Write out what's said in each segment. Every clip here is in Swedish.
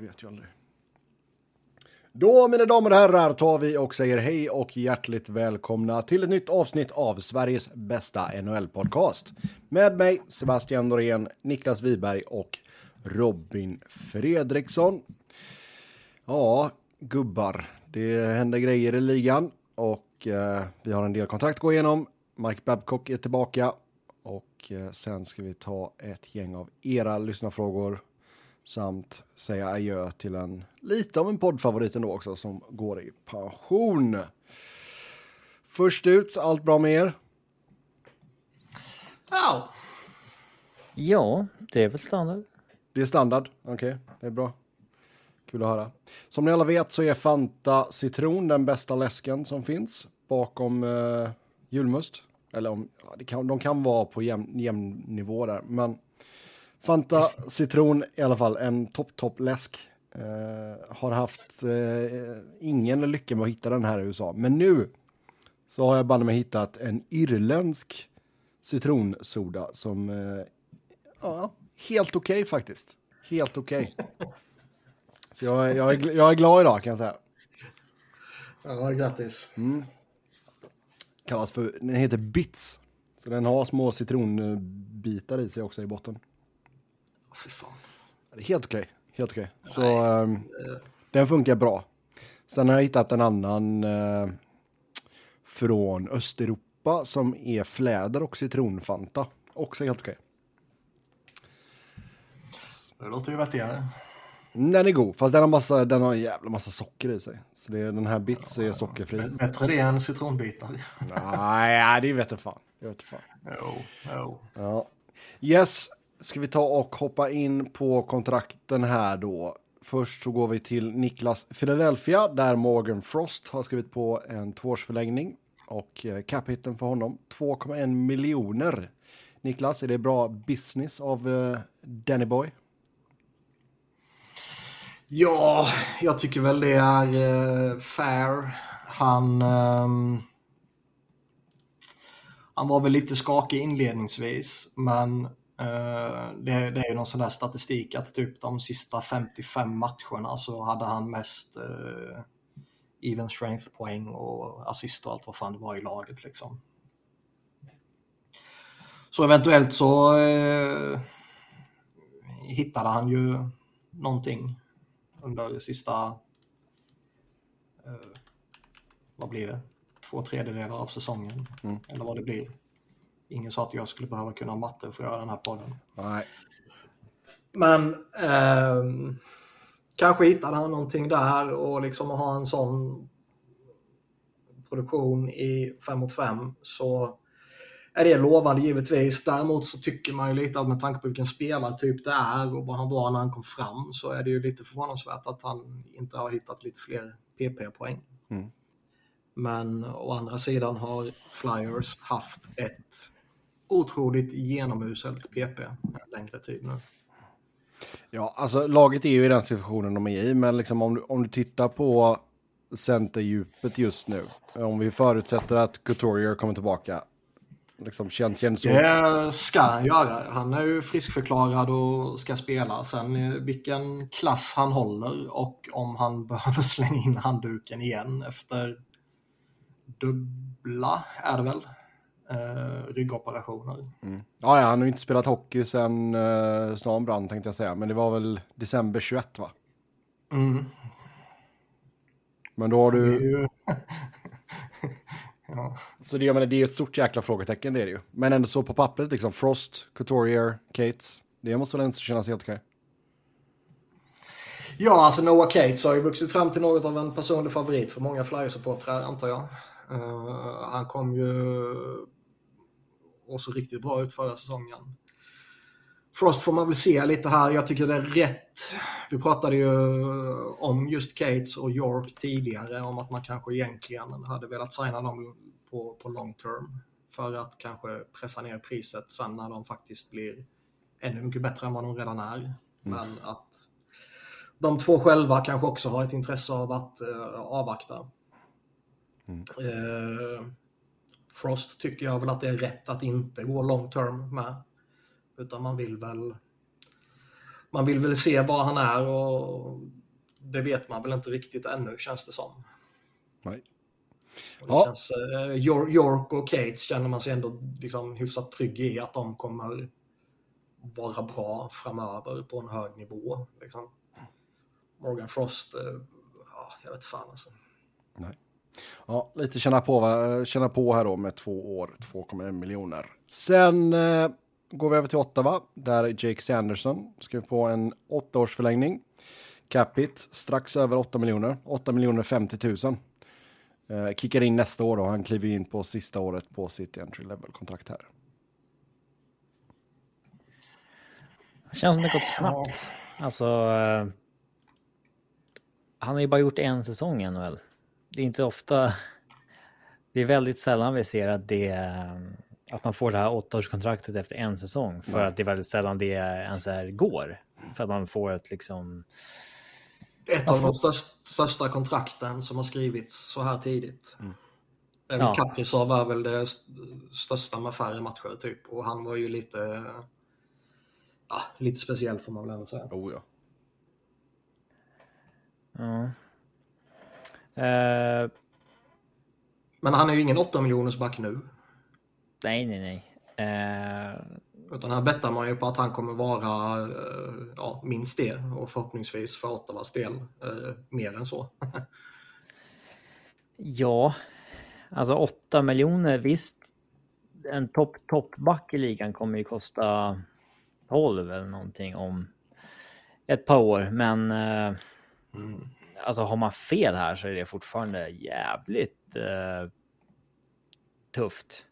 vet ju aldrig. Då, mina damer och herrar, tar vi och säger hej och hjärtligt välkomna till ett nytt avsnitt av Sveriges bästa NHL-podcast. Med mig, Sebastian Norén, Niklas Wiberg och Robin Fredriksson. Ja, gubbar, det händer grejer i ligan och eh, vi har en del kontrakt att gå igenom. Mike Babcock är tillbaka och eh, sen ska vi ta ett gäng av era lyssnarfrågor samt säga adjö till en lite av en poddfavorit ändå också som går i pension. Först ut, allt bra med er? Ja. Ja, det är väl standard. Det är standard, okej, okay, det är bra. Kul att höra. Som ni alla vet så är Fanta Citron den bästa läsken som finns bakom eh, julmust. Eller om, ja, det kan, de kan vara på jämn, jämn nivå där, men Fanta citron i alla fall, en topp, topp läsk. Uh, har haft uh, ingen lycka med att hitta den här i USA. Men nu så har jag banne mig hittat en irländsk citronsoda som uh, ja, helt okej okay, faktiskt. Helt okej. Okay. så jag, jag, är, jag är glad idag kan jag säga. Ja, grattis. Mm. Kallas för, den heter Bits. Så den har små citronbitar i sig också i botten. Fy fan. Det är helt okej. Helt okej. Så um, den funkar bra. Sen har jag hittat en annan uh, från Östeuropa som är fläder och citronfanta. Också helt okej. Det låter ju vettigare. Den är god, fast den har, massa, den har en jävla massa socker i sig. Så det, den här bits är sockerfri. Bättre det än citronbitar. Nej, det vet jag fan. Det vet fan. Jo, jo. Ja. Yes, ska vi ta och hoppa in på kontrakten här då. Först så går vi till Niklas Philadelphia där Morgan Frost har skrivit på en tvåårsförlängning och eh, capiten för honom 2,1 miljoner. Niklas, är det bra business av uh, Danny Boy? Ja, jag tycker väl det är uh, fair. Han, um, han var väl lite skakig inledningsvis, men det, det är ju någon sån där statistik att typ de sista 55 matcherna så hade han mest uh, even strength poäng och assist och allt vad fan det var i laget liksom. Så eventuellt så uh, hittade han ju någonting under sista, uh, vad blir det, två tredjedelar av säsongen. Mm. Eller vad det blir. Ingen sa att jag skulle behöva kunna matte för att göra den här podden. Nej. Men eh, kanske hittade han någonting där och liksom att ha en sån produktion i 5 mot 5 så är det lovande givetvis. Däremot så tycker man ju lite att med tanke på vilken spelartyp det är och vad han var när han kom fram så är det ju lite förvånansvärt att han inte har hittat lite fler PP-poäng. Mm. Men å andra sidan har Flyers haft ett otroligt genomuselt PP en längre tid nu. Ja, alltså laget är ju i den situationen de är i, men liksom om, du, om du tittar på centerdjupet just nu, om vi förutsätter att Couturier kommer tillbaka, liksom känns, känns så... Det ska han göra. Han är ju friskförklarad och ska spela. Sen eh, vilken klass han håller och om han behöver slänga in handduken igen efter dubbla, är det väl? Eh, ryggoperationer. Mm. Ja, ja, han har ju inte spelat hockey sedan eh, snart brann tänkte jag säga, men det var väl december 21 va? Mm. Men då har du... Ja. Så det, jag menar, det är ju ett stort jäkla frågetecken, det är det ju. Men ändå så på pappret, liksom Frost, Couturier, Cates, det måste väl ändå kännas helt okej? Ja, alltså Noah Cates har ju vuxit fram till något av en personlig favorit för många Flyers-supportrar, antar jag. Uh, han kom ju och så riktigt bra ut förra säsongen. Frost får man väl se lite här. Jag tycker det är rätt. Vi pratade ju om just Cates och York tidigare om att man kanske egentligen hade velat signa dem på, på long term för att kanske pressa ner priset sen när de faktiskt blir ännu mycket bättre än vad de redan är. Mm. Men att de två själva kanske också har ett intresse av att uh, avvakta. Mm. Uh, Frost tycker jag väl att det är rätt att inte gå long term med. Utan man vill väl man vill väl se var han är och det vet man väl inte riktigt ännu känns det som. Nej. Och det Ja. känns, eh, Yor- York och Cates känner man sig ändå liksom hyfsat trygg i att de kommer vara bra framöver på en hög nivå. Liksom. Morgan Frost, eh, ja, jag vet fan alltså. Ja, lite känna på, känna på här då med två år, 2,1 miljoner. Sen eh, går vi över till Ottawa, där Jake Sanderson skrev på en åttaårsförlängning. Capita strax över 8 miljoner, 8 miljoner 50 000. Eh, kickar in nästa år då, han kliver in på sista året på sitt entry level-kontrakt här. Känns som det gått snabbt. Alltså... eh, Han har ju bara gjort en säsong i NHL. Det är inte ofta... Det är väldigt sällan vi ser att det... Att man får det här åttaårskontraktet efter en säsong. För att det är väldigt sällan det ens är går. För att man får ett liksom... Ett av de största, största kontrakten som har skrivits så här tidigt. Väl Ja. Kaprizov är väl det st- största med färre matcher typ. Och han var ju lite, ja, lite speciell får man väl ändå säga. Oh, ja. Ja. Eh, Men han är ju ingen 8 miljoners back nu. nej, nej, nej. Eh, Utan här bettar man ju på att han kommer vara eh, ja, minst det och förhoppningsvis för Ottawas del eh, mer än så. Ja, alltså 8 miljoner visst. En topp toppback i ligan kommer ju kosta 12 eller någonting om ett par år. Men eh, alltså har man fel här så är det fortfarande jävligt eh, tufft.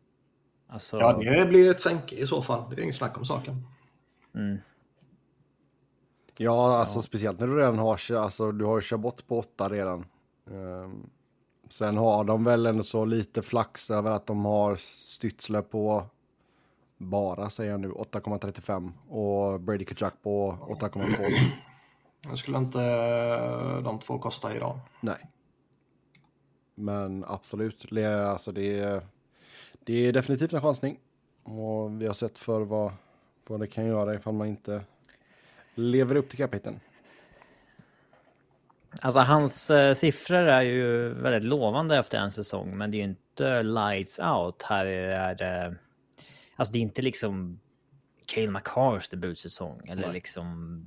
Alltså, Ja, det blir ett sänke i så fall. Det är inget snack om saken. mm, Ja, alltså speciellt när du redan har, alltså du har ju kört bort på åtta redan. Ehm, sen har de väl ändå så lite flax över att de har Stützle på bara, säger jag nu, 8,35 och Brady Kachuk på 8,12. Det skulle inte eh, de två kosta idag. Nej. Men absolut, det, alltså det, är- det är definitivt en chansning. Och vi har sett för vad, vad det kan göra ifall man inte lever upp till kapiteln. Alltså hans eh, siffror är ju väldigt lovande efter en säsong, men det är ju inte lights out. Här är det... Alltså det är inte liksom Cale McCarrs debutsäsong eller Nej. liksom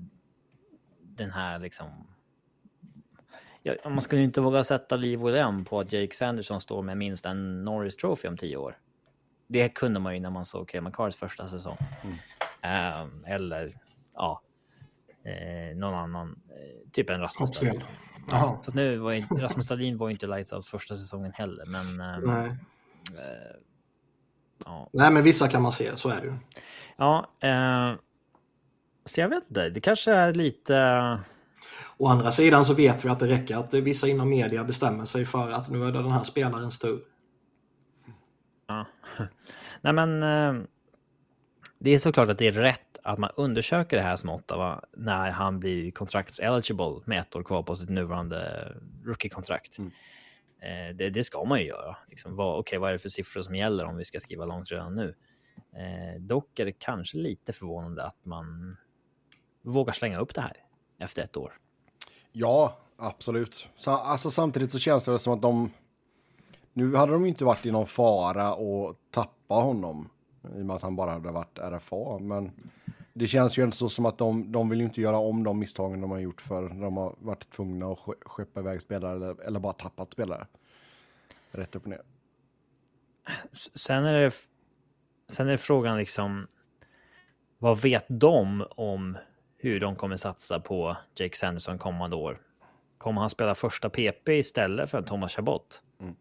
den här liksom... Ja, man skulle ju inte våga sätta liv och lem på att Jake Sanderson står med minst en Norris Trophy om tio år. Det kunde man ju när man såg Cale McCarrs första säsong. Ehm, eller ja, eh, någon annan, eh, typ en Rasmus. Dahlin. Jaha. Fast nu var ju, Rasmus Dahlin var ju inte lights out första säsongen heller, men eh, Nej. ja. Nej, men vissa kan man se, så är det ju. ja eh, så jag vet inte, det kanske är lite. Å andra sidan så vet vi att det räcker att vissa inom media bestämmer sig för att nu är det den här spelarens tur. Ja. Nej, men eh, det är såklart att det är rätt att man undersöker det här som Ottawa när han blir kontrakts-eligible med ett år kvar på sitt nuvarande rookie-kontrakt. Mm. Eh, det, det ska man ju göra. Liksom, vad, okej, vad är det för siffror som gäller om vi ska skriva långt redan nu? Eh, dock är det kanske lite förvånande att man vågar slänga upp det här efter ett år. Ja, absolut. Så, alltså, samtidigt så känns det som att de... Nu hade de inte varit i någon fara att tappa honom. I och med att han bara hade varit RFA. Men det känns ju inte så som att de, de vill ju inte göra om de misstagen de har gjort för de har varit tvungna att ske- skeppa iväg spelare eller, eller bara tappat spelare. Rätt upp och ner. Sen är det, sen är det frågan liksom, vad vet de om hur de kommer satsa på Jake Sanderson kommande år? Kommer han spela första PP istället för Thomas Chabot? Mm.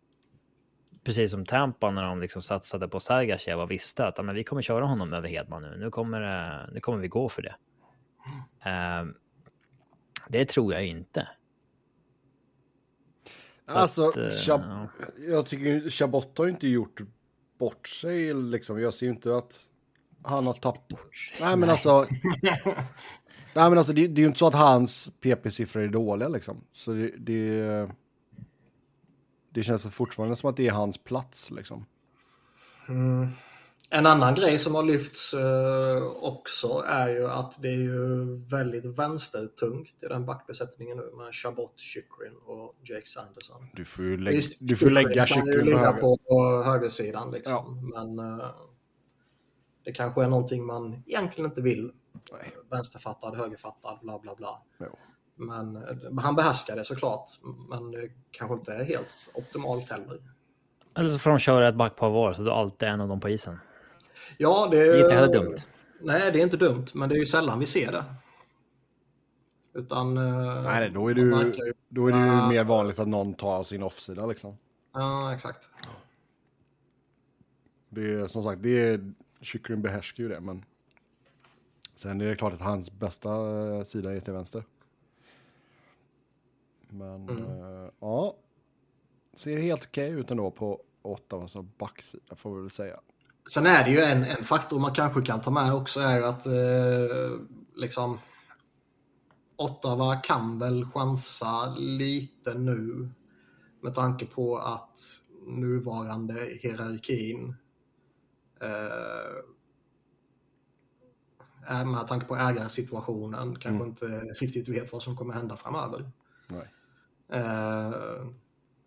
Precis som Tampa när de liksom satsade på Sergachev och visste att "Ja, men vi kommer köra honom över Hedman nu. Nu kommer, det- nu kommer vi gå för det. Ehm, det tror jag inte. Så Alltså, att, eh, Chab- jag tycker Chabot har inte gjort bort sig liksom. Jag ser inte att han har tappat. Nej, men alltså. Nej, men alltså det, det är ju inte så att hans PP-siffror är dåliga liksom. Så det, det, det känns fortfarande som att det är hans plats liksom. En annan grej som har lyfts eh, också är ju att det är ju väldigt vänstertungt i den backbesättningen nu med Chabot, Chikrin och Jake Sanderson. Du får ju lägga, Visst, du får lägga Chikrin på, höger. på, på högersidan liksom. Ja. Men eh, det kanske är någonting man egentligen inte vill. Nej. Vänsterfattad, högerfattad, bla bla bla. Jo. Men han behärskar det såklart. Men det kanske inte är helt optimalt heller. Eller så får de köra ett backpar var så du alltid är en av dem på isen. Ja, det är, det är inte heller dumt. Nej, det är inte dumt, men det är ju sällan vi ser det. Utan... Eh, nej, då är det ju, ju då är det ju mer vanligt att någon tar sin offsida liksom. Ja, exakt. Det är som sagt, det är... Kyckling behärskar ju det, men... Sen är det klart att hans bästa eh, sida är till vänster. Men mm. äh, ja, ser helt okej ut ändå på Ottawa som backsida får vi väl säga. Sen är det ju en, en faktor man kanske kan ta med också är ju att eh, liksom Ottawa kan väl chansa lite nu med tanke på att nuvarande hierarkin eh, med tanke på ägarsituationen kanske mm. inte riktigt vet vad som kommer hända framöver. Eh,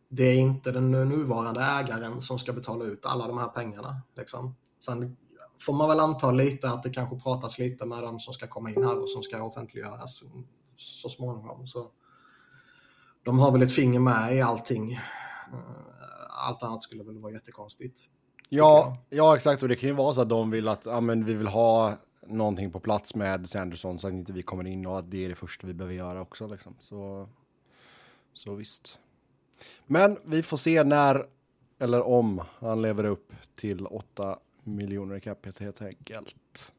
det är inte den nuvarande ägaren som ska betala ut alla de här pengarna. Liksom. Sen får man väl anta lite att det kanske pratas lite med dem som ska komma in här och som ska offentliggöras så småningom. Så de har väl ett finger med i allting. Eh, allt annat skulle väl vara jättekonstigt. Ja, ja exakt. Och det kan ju vara så att de vill att ja, men vi vill ha någonting på plats med Sanderson så att inte vi kommer in och att det är det första vi behöver göra också. Liksom. Så, så visst. Men vi får se när eller om han lever upp till 8 miljoner i capita helt enkelt.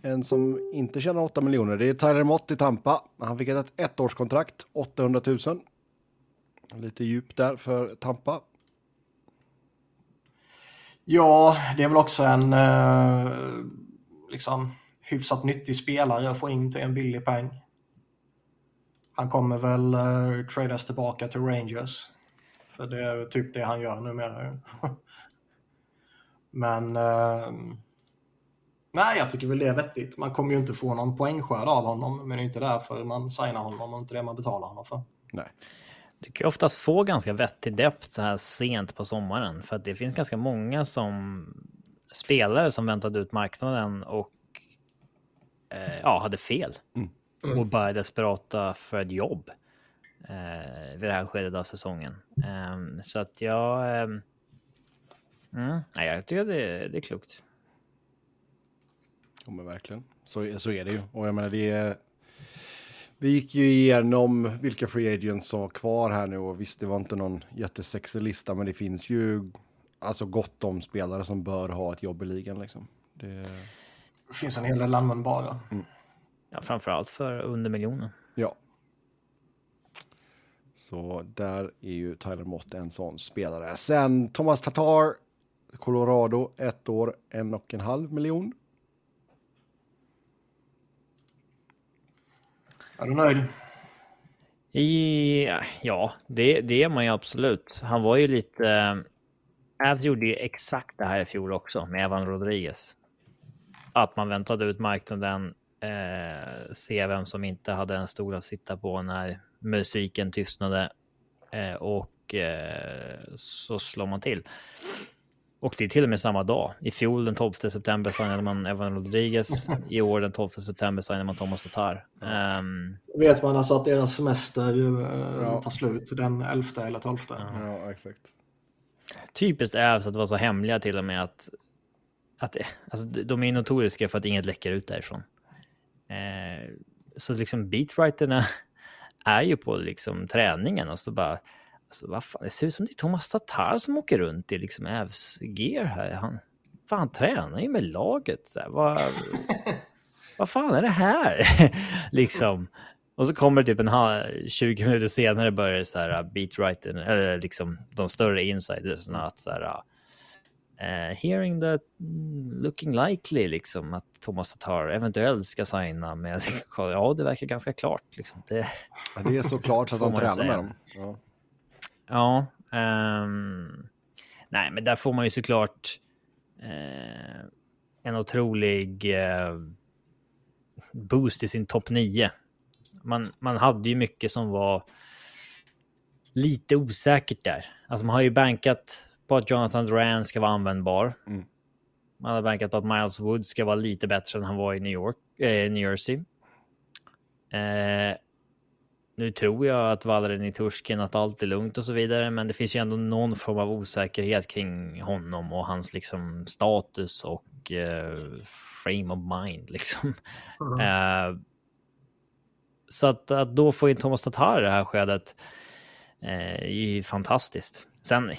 En som inte tjänar 8 miljoner, det är Tyler Mott i Tampa. Han fick ett ettårskontrakt, 800 000. Lite djup där för Tampa. Ja, det är väl också en eh, liksom hyfsat nyttig spelare att få in till en billig peng. Han kommer väl eh, uh, tradas tillbaka till Rangers. För det är typ det han gör numera. Men uh, nej, jag tycker väl det är vettigt. Man kommer ju inte få någon poängskörd av honom, men det är inte därför man signar honom och inte det man betalar honom för. Nej. Du kan oftast få ganska vettig depth så här sent på sommaren för att det finns ganska många som spelare som väntade ut marknaden och eh, ja, hade fel. Mm. Mm. och bara desperata för ett jobb eh, vid det här skedet av säsongen. Um, så att jag... Um, mm, nej, jag tycker det, det är klokt. Ja, men verkligen. Så, så är det ju. Och jag menar, det är... Vi gick ju igenom vilka free agents som var kvar här nu och visst, det var inte någon jättesexig lista, men det finns ju alltså gott om spelare som bör ha ett jobb i ligan liksom. Det, det finns en hel del användbara. Mm. Ja, framförallt för under miljonen. Ja. Så där är ju Tyler Mott en sån spelare. Sen Thomas Tatar, Colorado, ett år, en och en halv miljon. Är du nöjd? I, ja, det, det är man ju absolut. Han var ju lite... Avs gjorde ju exakt det här i fjol också med Evan Rodriguez. Att man väntade ut marknaden eh, se vem som inte hade en stol att sitta på när musiken tystnade eh, och eh, så slår man till. Och det är till och med samma dag. I fjol den 12 september signade man Evan Rodriguez. I år den 12 september signade man Thomas Tatar. Um, vet man alltså att deras semester uh, ja. tar slut den 11 eller 12? Ja, ja exakt. Typiskt Ävs att vara så hemliga till och med att, att alltså, de är notoriska för att inget läcker ut därifrån. Eh, så liksom beatwriterna är ju på liksom träningen och så bara Alltså, vad fan, det ser ut som det är Thomas Tatar som åker runt i liksom Ävs gear här. Han, fan, han tränar ju med laget. Så här, vad, vad fan är det här? liksom. Och så kommer det typ en 20 minuter senare börjar så här beatwriter, eller liksom de större insidersna att så här, Uh, hearing that looking likely liksom att Thomas Tatar eventuellt ska signa med Ja, det verkar ganska klart liksom. Det, ja, det är så klart så att han tränar med dem. Ja. ja um, nej, men där får man ju såklart eh, en otrolig eh, boost i sin topp 9. Man, man hade ju mycket som var lite osäkert där. Alltså man har ju bankat på att Jonathan Duran ska vara användbar. Mm. Man har bankat på att Miles Wood ska vara lite bättre än han var i New York, eh, New Jersey. Eh, nu tror jag att Valery Turskin att allt är lugnt och så vidare, men det finns ju ändå någon form av osäkerhet kring honom och hans liksom status och eh, frame of mind liksom. Mm. Så att, att då få in Thomas Tatar i det här skedet eh, är ju fantastiskt. Sen eh,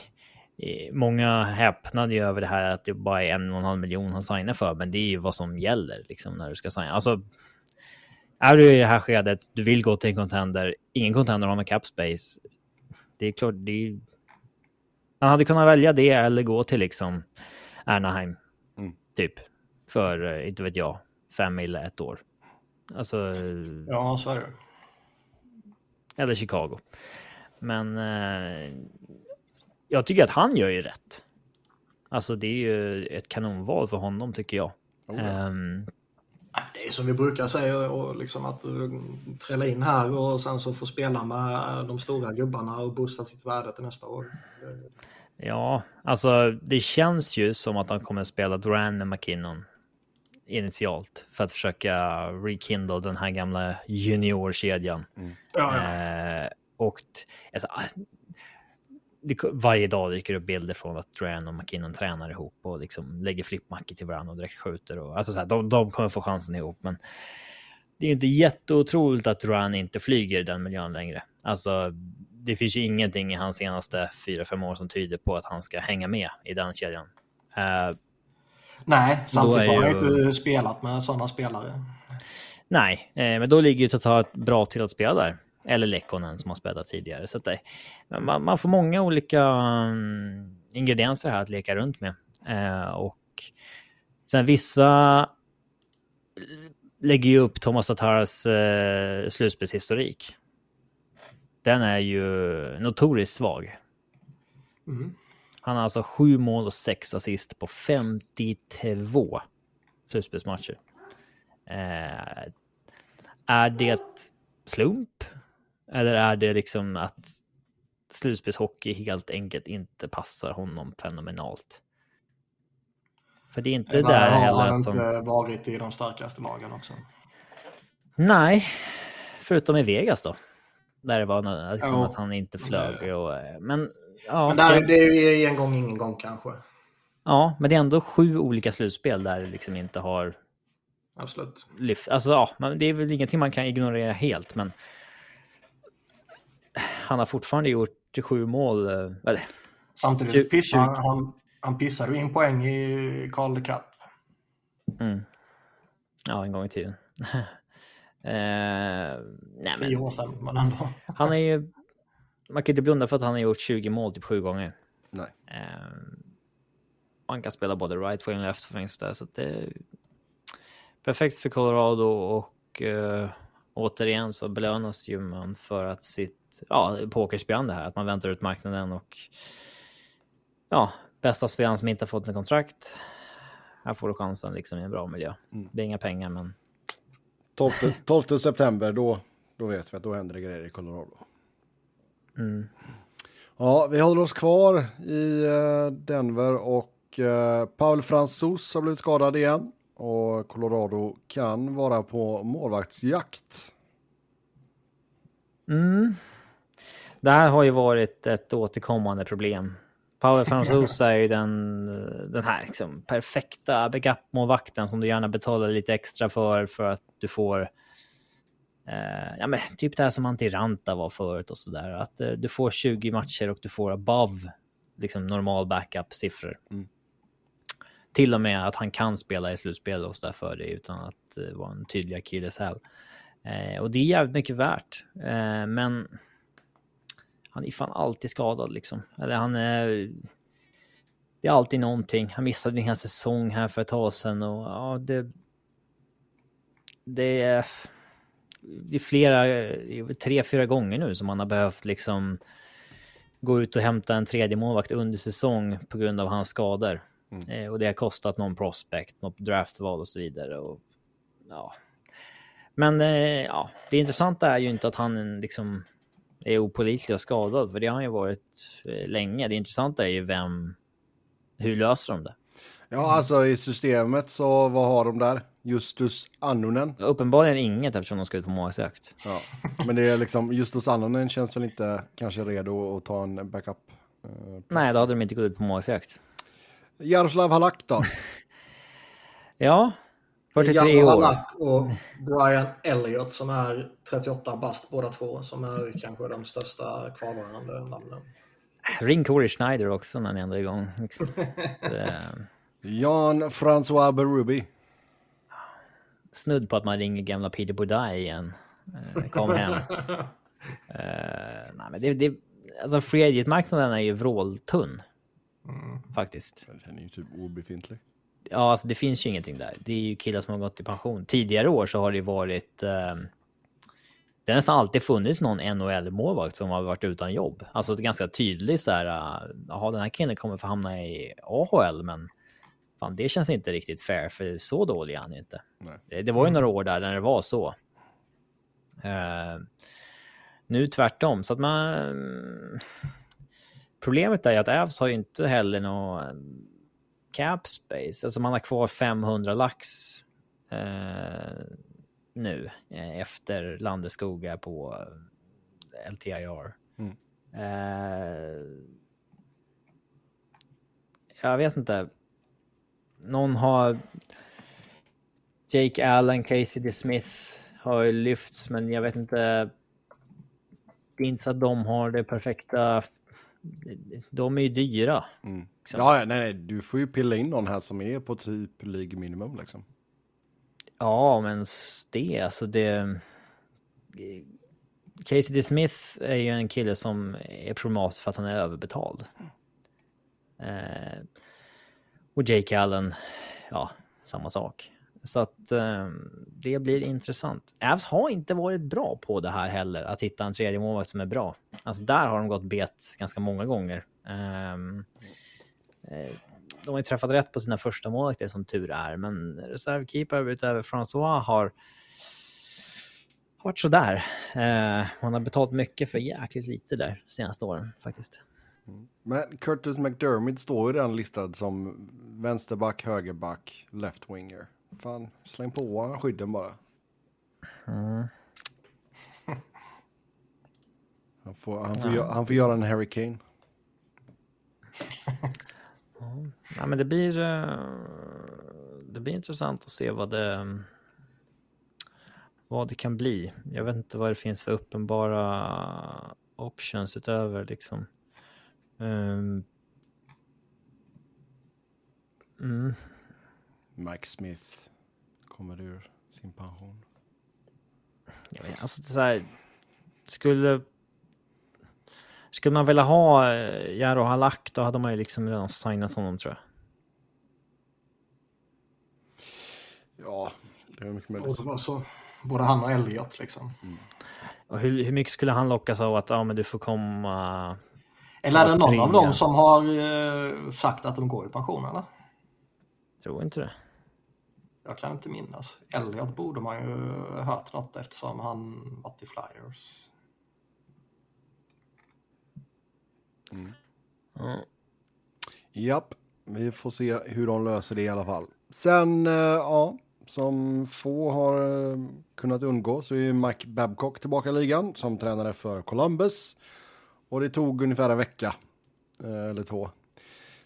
många häpnade ju över det här att det bara är en och en halv miljon han signar för, men det är ju vad som gäller liksom när du ska signa. Alltså, är du i det här skedet, du vill gå till en contender, ingen contender har någon cap space. Det är klart, det är... Han hade kunnat välja det eller gå till liksom Anaheim, Mm. typ. För, eh, inte vet jag, fem mil ett år. Alltså, Ja, så är det. eller Chicago. Men eh, jag tycker att han gör ju rätt. Alltså det är ju ett kanonval för honom tycker jag. Oh, ja. Ehm, Det är som vi brukar säga, och liksom att uh, trälla in här och sen så få spela med de stora gubbarna och boosta sitt värde till nästa år. ja, alltså det känns ju som att han kommer spela Duran med McKinnon initialt för att försöka rekindle den här gamla juniorkedjan. Ja, ja. Eh, och alltså, ah, det, varje dag dyker det upp bilder från att Duran och McKinnon tränar ihop och liksom lägger flippmackor till varandra och direkt skjuter. Och, alltså så här, de, de kommer få chansen ihop, men det är ju inte jätteotroligt att Duran inte flyger i den miljön längre. Alltså, det finns ju ingenting i hans senaste fyra fem år som tyder på att han ska hänga med i den kedjan. Eh, Nej, samtidigt har han ju- inte spelat med sådana spelare. Nej, eh, men då ligger ju Tatar bra till att spela där. Eller Lekkonen som har spelat tidigare. Så det, man, man får många olika mm, ingredienser här att leka runt med. Eh, och sen vissa lägger ju upp Thomas Tataras eh, slutspelshistorik. Den är ju notoriskt svag. Mm. Han har alltså sju mål och sex assist på 52 slutspelsmatcher. Eh, är det slump? Eller är det liksom att slutspelshockey helt enkelt inte passar honom fenomenalt? För det är inte Eller där har heller han att inte han... varit i de starkaste lagen också? Nej, förutom i Vegas då. Där det var liksom Ja, att han inte flög. Och, eh, men ja, Men där, det- är en gång ingen gång kanske. ja, men det är ändå sju olika slutspel där det liksom inte har Absolut. lyft. Alltså, ja, men det är väl ingenting man kan ignorera helt, men han har fortfarande gjort sju mål. eh, Eller, Samtidigt pissar han, han pissade ju in poäng i Carl Cup. mm. Ja, en gång i tiden. eh, nej, Tio men år sedan, men ändå. han är ju... Man kan inte blunda för att han har gjort 20 mål typ sju gånger. Nej. Eh, man kan spela både right wing och left wing där, så det är perfekt för Colorado och eh, återigen så belönas ju man för att sitt ja, pokerspelande här, att man väntar ut marknaden och ja, bästa spelaren som inte har fått en kontrakt. Här får du chansen liksom i en bra miljö. Mm. Det är inga pengar, men 12, 12 september, då, då vet vi att då händer det grejer i Colorado. Mm, Ja, vi håller oss kvar i eh, Denver och eh, Paul Franzus har blivit skadad igen. Och Colorado kan vara på målvaktsjakt. Mm. Det här har ju varit ett återkommande problem. Power Franzosa är ju den, den här liksom perfekta backup-målvakten som du gärna betalar lite extra för för att du får eh, ja, men typ det här som Antiranta var förut och sådär. Att eh, du får 20 matcher och du får above liksom normal backup-siffror. Mm. Till och med att han kan spela i slutspel och så där för dig utan att eh, vara en tydlig akilleshäl. Eh, och det är jävligt mycket värt. Eh, men han är fan alltid skadad liksom. Eller han är... Det är alltid någonting. Han missade en hel säsong här för ett tag sedan och ja, det... Det är... Det är flera, tre, fyra gånger nu som han har behövt liksom gå ut och hämta en tredje målvakt under säsong på grund av hans skador. Mm. Eh, och det har kostat någon prospect, något draftval och så vidare. Och, ja. Men eh, ja, det intressanta är ju inte att han liksom är opolitlig och skadad, för det har han ju varit eh, länge. Det intressanta är ju vem, hur löser de det? Ja, alltså i systemet så vad har de där? Justus Annunen? Uppenbarligen inget eftersom de ska ut på målsjakt. Ja, men det är liksom Justus Annunen känns väl inte kanske redo att ta en backup? Eh, Nej, då hade de inte gått ut på målsjakt. Jaroslav Halak då? ja, 43 år. Halak och Brian Elliott som är 38 bast båda två, som är kanske de största kvarvarande namnen. Ring Corey Schneider också när ni ändå är igång. Liksom. François Berube. Snudd på att man ringer gamla Peter Boudai igen. Eh, kom hem. uh, nej, men det, det, alltså free agent-marknaden är ju vråltunn. Mm. Faktiskt. Den är ju typ obefintlig. Ja, alltså det finns ju ingenting där. Det är ju killar som har gått i pension. Tidigare år så har det varit... Uh, det har nästan alltid funnits någon NHL-målvakt som har varit utan jobb. Alltså det är ganska tydligt så här, jaha, den här killen kommer få hamna i AHL, men fan, det känns inte riktigt fair, för så dålig är han inte. Det, det, var ju några år där när det var så. Uh, nu tvärtom, så att man... Problemet är ju att Avs har ju inte heller någon cap space. Alltså man har kvar 500 lax uh, nu uh, efter Landeskoga på LTIR. Mm. jag vet inte någon har... Jake Allen, Casey DeSmith har lyfts, men jag vet inte. Det är inte så att de har det perfekta. De är ju dyra. Mm. Liksom. Ja, nej, nej, du får ju pilla in någon här som är på typ League minimum liksom. Ja, men det, alltså det... Casey DeSmith är ju en kille som är problematisk för att han är överbetald. Eh, och Jake Allen, ja, samma sak. Så att eh, det blir intressant. Avs har inte varit bra på det här heller, att hitta en tredje målvakt som är bra. Alltså där har de gått bet ganska många gånger. Um, eh, de har ju träffat rätt på sina första målvakter som tur är, men reservkeeper utöver François har varit sådär. Eh, man har betalt mycket för jäkligt lite där senaste åren faktiskt. Men Curtis McDermott står ju redan listad som vänsterback, högerback, left winger. Fan, släng på skydden bara. Mm. Han, får, han, får, ja. han får göra en hurricane. ja, men det blir, eh, det blir intressant att se vad det, vad det kan bli. Jag vet inte vad det finns för uppenbara options utöver liksom Um, mm. Mike Smith kommer ur sin pension. Jag vet, alltså så här, skulle skulle man vilja ha eh, Jaro Halak då hade man ju liksom redan signat honom tror jag. Ja, det är mycket möjligt. Alltså, både han och Elliot liksom. Mm. Och hur, hur mycket skulle han lockas av att ja, men du får komma eller är det någon av dem som har eh, sagt att de går i pension eller? Tror inte det. Jag kan inte minnas. Elliot borde man ju hört något eftersom han varit i Flyers. Mm. Mm. Japp, vi får se hur de löser det i alla fall. Sen, eh, ja, som få har eh, kunnat undgå så är Mike Babcock tillbaka i ligan som tränare för Columbus. Och det tog ungefär en vecka, eh, eller två.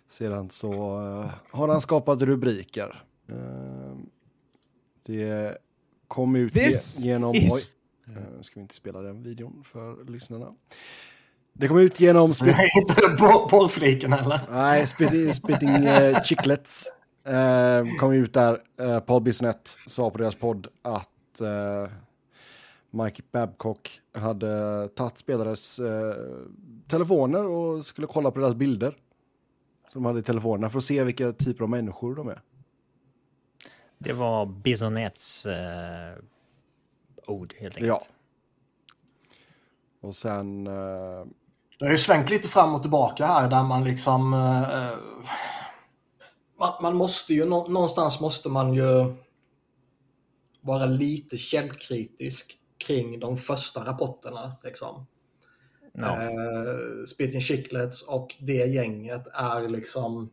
Sedan så eh, har han skapat rubriker. Eh, det kom ut This genom... Is... Oj, ska vi inte spela den videon för lyssnarna. Det kom ut genom... Nej, inte porrfliken heller. Nej, Spitting, spitting uh, Chicklets. Uh, kom ut där. Uh, Paul Bissonette sa på deras podd att uh, Mike Babcock hade tagit spelares eh, telefoner och skulle kolla på deras bilder. Som de hade i telefonerna för att se vilka typer av människor de är. Det var Bisonets eh, ord helt enkelt. Ja. Och sen... Eh... Det har ju svängt lite fram och tillbaka här där man liksom... Eh, man, man måste ju någonstans måste man ju vara lite källkritisk kring de första rapporterna. Liksom. Ja. Eh, Spitting Chicklets och det gänget är liksom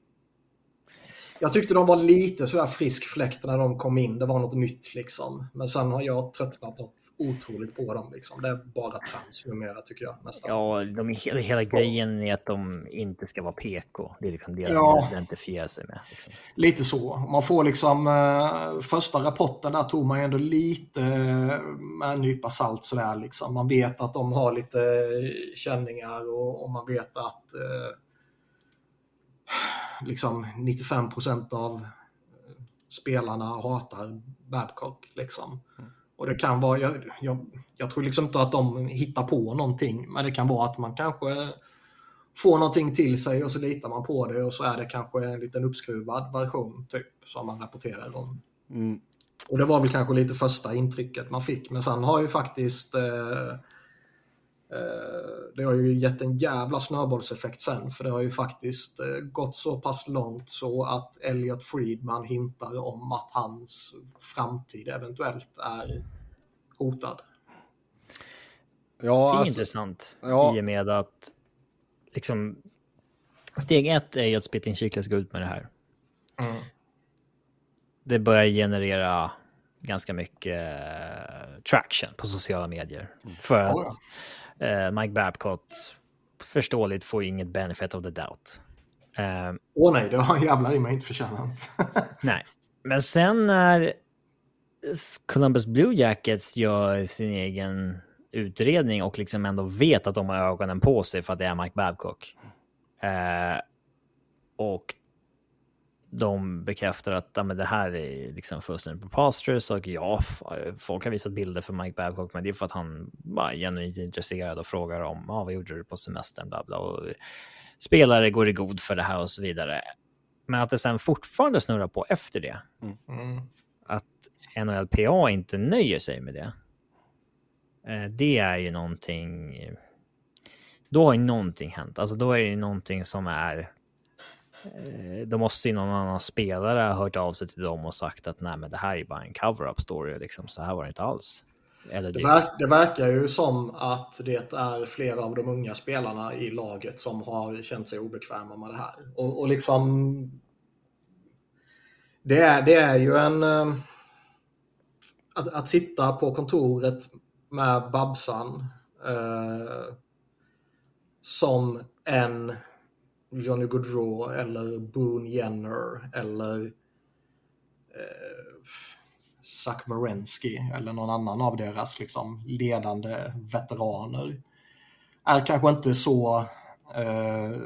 jag tyckte de var lite sådär frisk fläkt när de kom in. Det var något nytt liksom. Men sen har jag tröttnat något otroligt på dem. Liksom. Det är bara trams numera tycker jag. Nästan. Ja, de, hela, hela grejen är att de inte ska vara PK. Det är liksom det Ja. de identifierar sig med. Liksom. Lite så. Man får liksom eh, första rapporten där tog man ju ändå lite eh, med en nypa salt sådär liksom. Man vet att de har lite eh, känningar och, och man vet att liksom 95% av eh, spelarna hatar Babcock liksom. Och det kan vara, jag, jag, jag tror liksom inte att de hittar på någonting, men det kan vara att man kanske får någonting till sig och så litar man på det och så är det kanske en liten uppskruvad version typ som man rapporterar om. Mm. Och det var väl kanske lite första intrycket man fick. Men sen har ju faktiskt eh, det har ju gett en jävla snöbollseffekt sen. För det har ju faktiskt eh, gått så pass långt så att Elliot Friedman hintar om att hans framtid eventuellt är hotad. Ja, Det är alltså, intressant ja. i och med att liksom steg ett är ju att Spitting Chicklets går ut med det här. Mm. Det börjar generera ganska mycket eh, traction på sociala medier. För Ja, att eh, Mike Babcock förståeligt får inget benefit of the doubt. Eh, Åh nej, det har han jävlar i mig inte förtjänat. Nej, men sen när Columbus Blue Jackets gör sin egen utredning och liksom ändå vet att de har ögonen på sig för att det är Mike Babcock. Eh, och de bekräftar att ja, men det här är liksom fullständigt preposterous och ja, folk har visat bilder för Mike Babcock, men det är för att han bara är genuint intresserad och frågar om ah, vad gjorde du på semestern, bla bla. Och spelare går i god för det här och så vidare. Men att det sen fortfarande snurrar på efter det. Mm. Att NHLPA inte nöjer sig med det. eh, Det är ju någonting. Då har ju någonting hänt. Alltså då är det ju någonting som är. Eh, Då måste ju någon annan spelare ha hört av sig till dem och sagt att nej, men det här är bara en cover-up story. Liksom. Så här var det inte alls. Eller Det, det. verk, det verkar ju som att det är flera av de unga spelarna i laget som har känt sig obekväma med det här. Och, och liksom... Det är, det är ju en... eh, Att, att sitta på kontoret med Babsan eh, som en Johnny Gaudreau eller Boone Jenner eller eh, Zach Marensky eller någon annan av deras liksom, ledande veteraner är kanske inte så eh,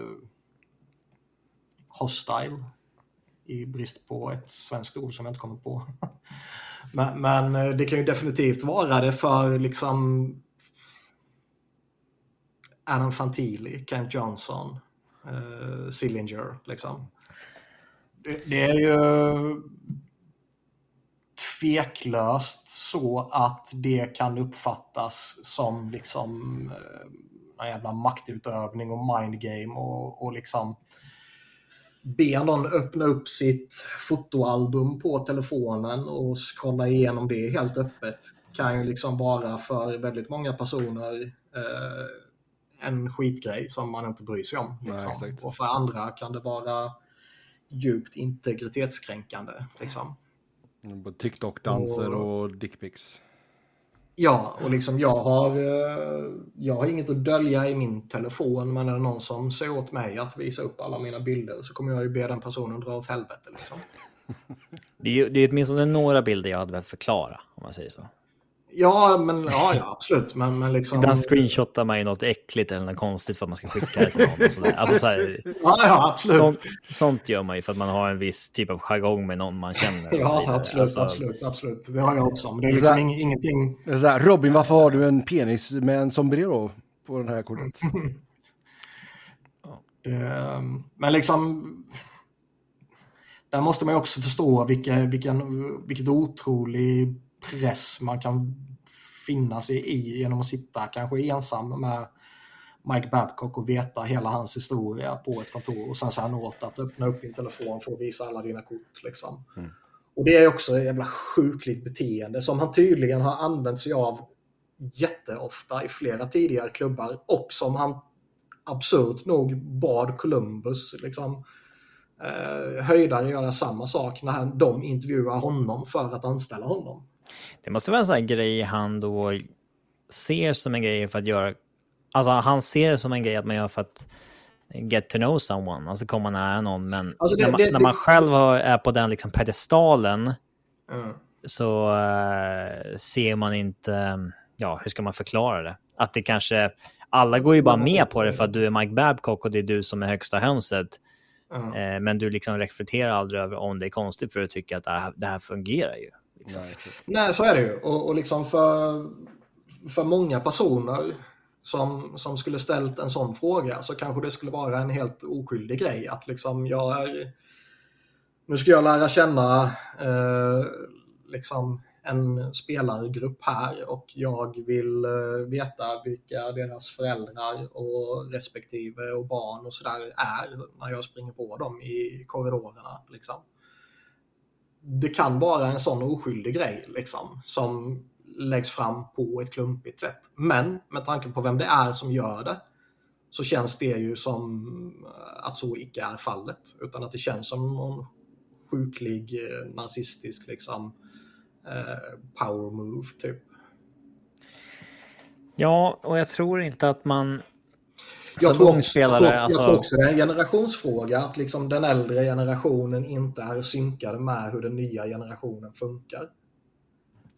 hostile i brist på ett svenskt ord som jag inte kommer på. men, men eh, det kan ju definitivt vara det för liksom Adam Fantili, Kent Johnson, eh, Sillinger liksom. Det, det är ju tveklöst så att det kan uppfattas som liksom eh, en jävla maktutövning och mindgame och, och liksom be någon öppna upp sitt fotoalbum på telefonen och kolla igenom det helt öppet kan ju liksom vara för väldigt många personer eh, en skitgrej som man inte bryr sig om. Nej, Liksom. exakt. och för andra kan det vara djupt integritetskränkande. Liksom. TikTok-danser Och- och dickpics. Ja, och liksom jag har, eh, jag har inget att dölja i min telefon, men är det någon som säger åt mig att visa upp alla mina bilder så kommer jag ju be den personen dra åt helvete. Liksom. Det är ju det är åtminstone några bilder jag hade behövt förklara, om man säger så. Ja, men ja, ja absolut. Men, men liksom... Ibland screenshotar man ju något äckligt eller något konstigt för att man ska skicka det till någon. Och sådär. Alltså, så här, Ja, ja, absolut. sånt, sånt gör man ju för att man har en viss typ av jargong med någon man känner. Ja, absolut, Alltså, absolut, absolut. Det har jag också. Men det är liksom ing- ingenting... Det är Så här, Robin, varför har du en penis med en sombrero på den här kortet? Det, men liksom... Där måste man ju också förstå vilka, vilken, vilket otrolig press man kan finna sig i genom att sitta kanske ensam med Mike Babcock och veta hela hans historia på ett kontor och sen så han åt att öppna upp din telefon för att visa alla dina kort. Liksom. Mm. Och det är också ett jävla sjukligt beteende som han tydligen har använt sig av jätteofta i flera tidigare klubbar och som han absurt nog bad Columbus liksom, eh, höjdare göra samma sak när han, de intervjuar honom för att anställa honom. Det måste vara en sån här grej han då ser som en grej för att göra... Alltså han ser det som en grej att man gör för att get to know someone, alltså komma nära någon. Men Alltså det- när, man, det- när det- man själv är på den liksom pedestalen Mm. så eh, ser man inte, ja hur ska man förklara det? Att det kanske, alla går ju bara med på det för att du är Mike Babcock och det är du som är högsta hönset. Mm. Eh, men du liksom reflekterar aldrig över om det är konstigt för att du tycker att det här, det här fungerar ju. Liksom. Nej. Nej, så är det ju. Och, och liksom för, för många personer som, som skulle ställt en sån fråga så kanske det skulle vara en helt oskyldig grej. Att liksom jag är... Nu ska jag lära känna eh, liksom en spelargrupp här och jag vill eh, veta vilka deras föräldrar och respektive och barn och sådär är när jag springer på dem i korridorerna. Liksom det kan vara en sån oskyldig grej liksom, som läggs fram på ett klumpigt sätt. Men med tanke på vem det är som gör det så känns det ju som eh, att så icke är fallet. Utan att det känns som någon sjuklig eh, nazistisk liksom, eh, power move typ. Ja, och jag tror inte att man jag som ung spelare, jag, tror, alltså, jag tror också det är en generationsfråga att liksom den äldre generationen inte är synkade med hur den nya generationen funkar.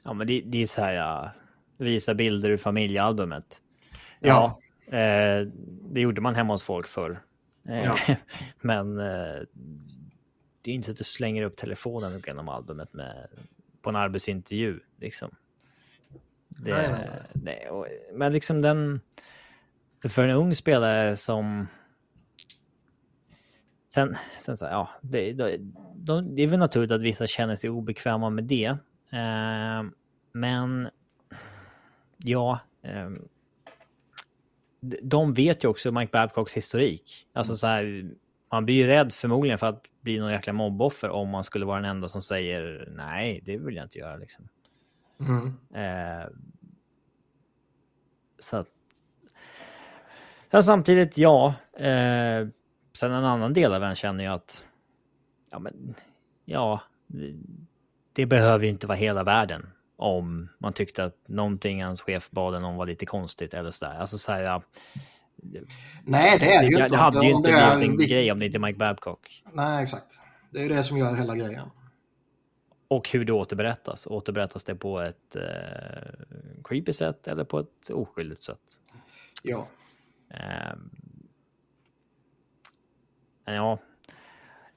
ja men det, det är så här, ja, visa bilder ur familjealbumet. Ja. Ja, eh, det gjorde man hemma hos folk förr. Eh, Ja. men eh, det är inte så att du slänger upp telefonen genom albumet med, på en arbetsintervju. Liksom. Det, Nej, nej, nej, och, men liksom den... För en ung spelare som... Sen, sen så ja, det, det, de, det är väl naturligt att vissa känner sig obekväma med det. Eh, men ja, eh, de- de vet ju också Mike Babcocks historik. Alltså så här, man blir ju rädd förmodligen för att bli någon jäkla mobboffer om man skulle vara den enda som säger nej, det vill jag inte göra liksom. Mm. Eh, så att... Sen samtidigt, ja. Eh, sen en annan del av en känner ju att... Ja, men... Ja. Det, behöver ju inte vara hela världen om man tyckte att någonting hans chef bad en om var lite konstigt eller sådär. Alltså så här, ja, Nej, det är det ju inte. det hade ju inte blivit en grej om det inte är Mike Babcock. Nej, exakt. Det är ju det som gör hela grejen. Och hur det återberättas. Återberättas det på ett eh, creepy sätt eller på ett oskyldigt sätt? Ja. Ehm, men ja,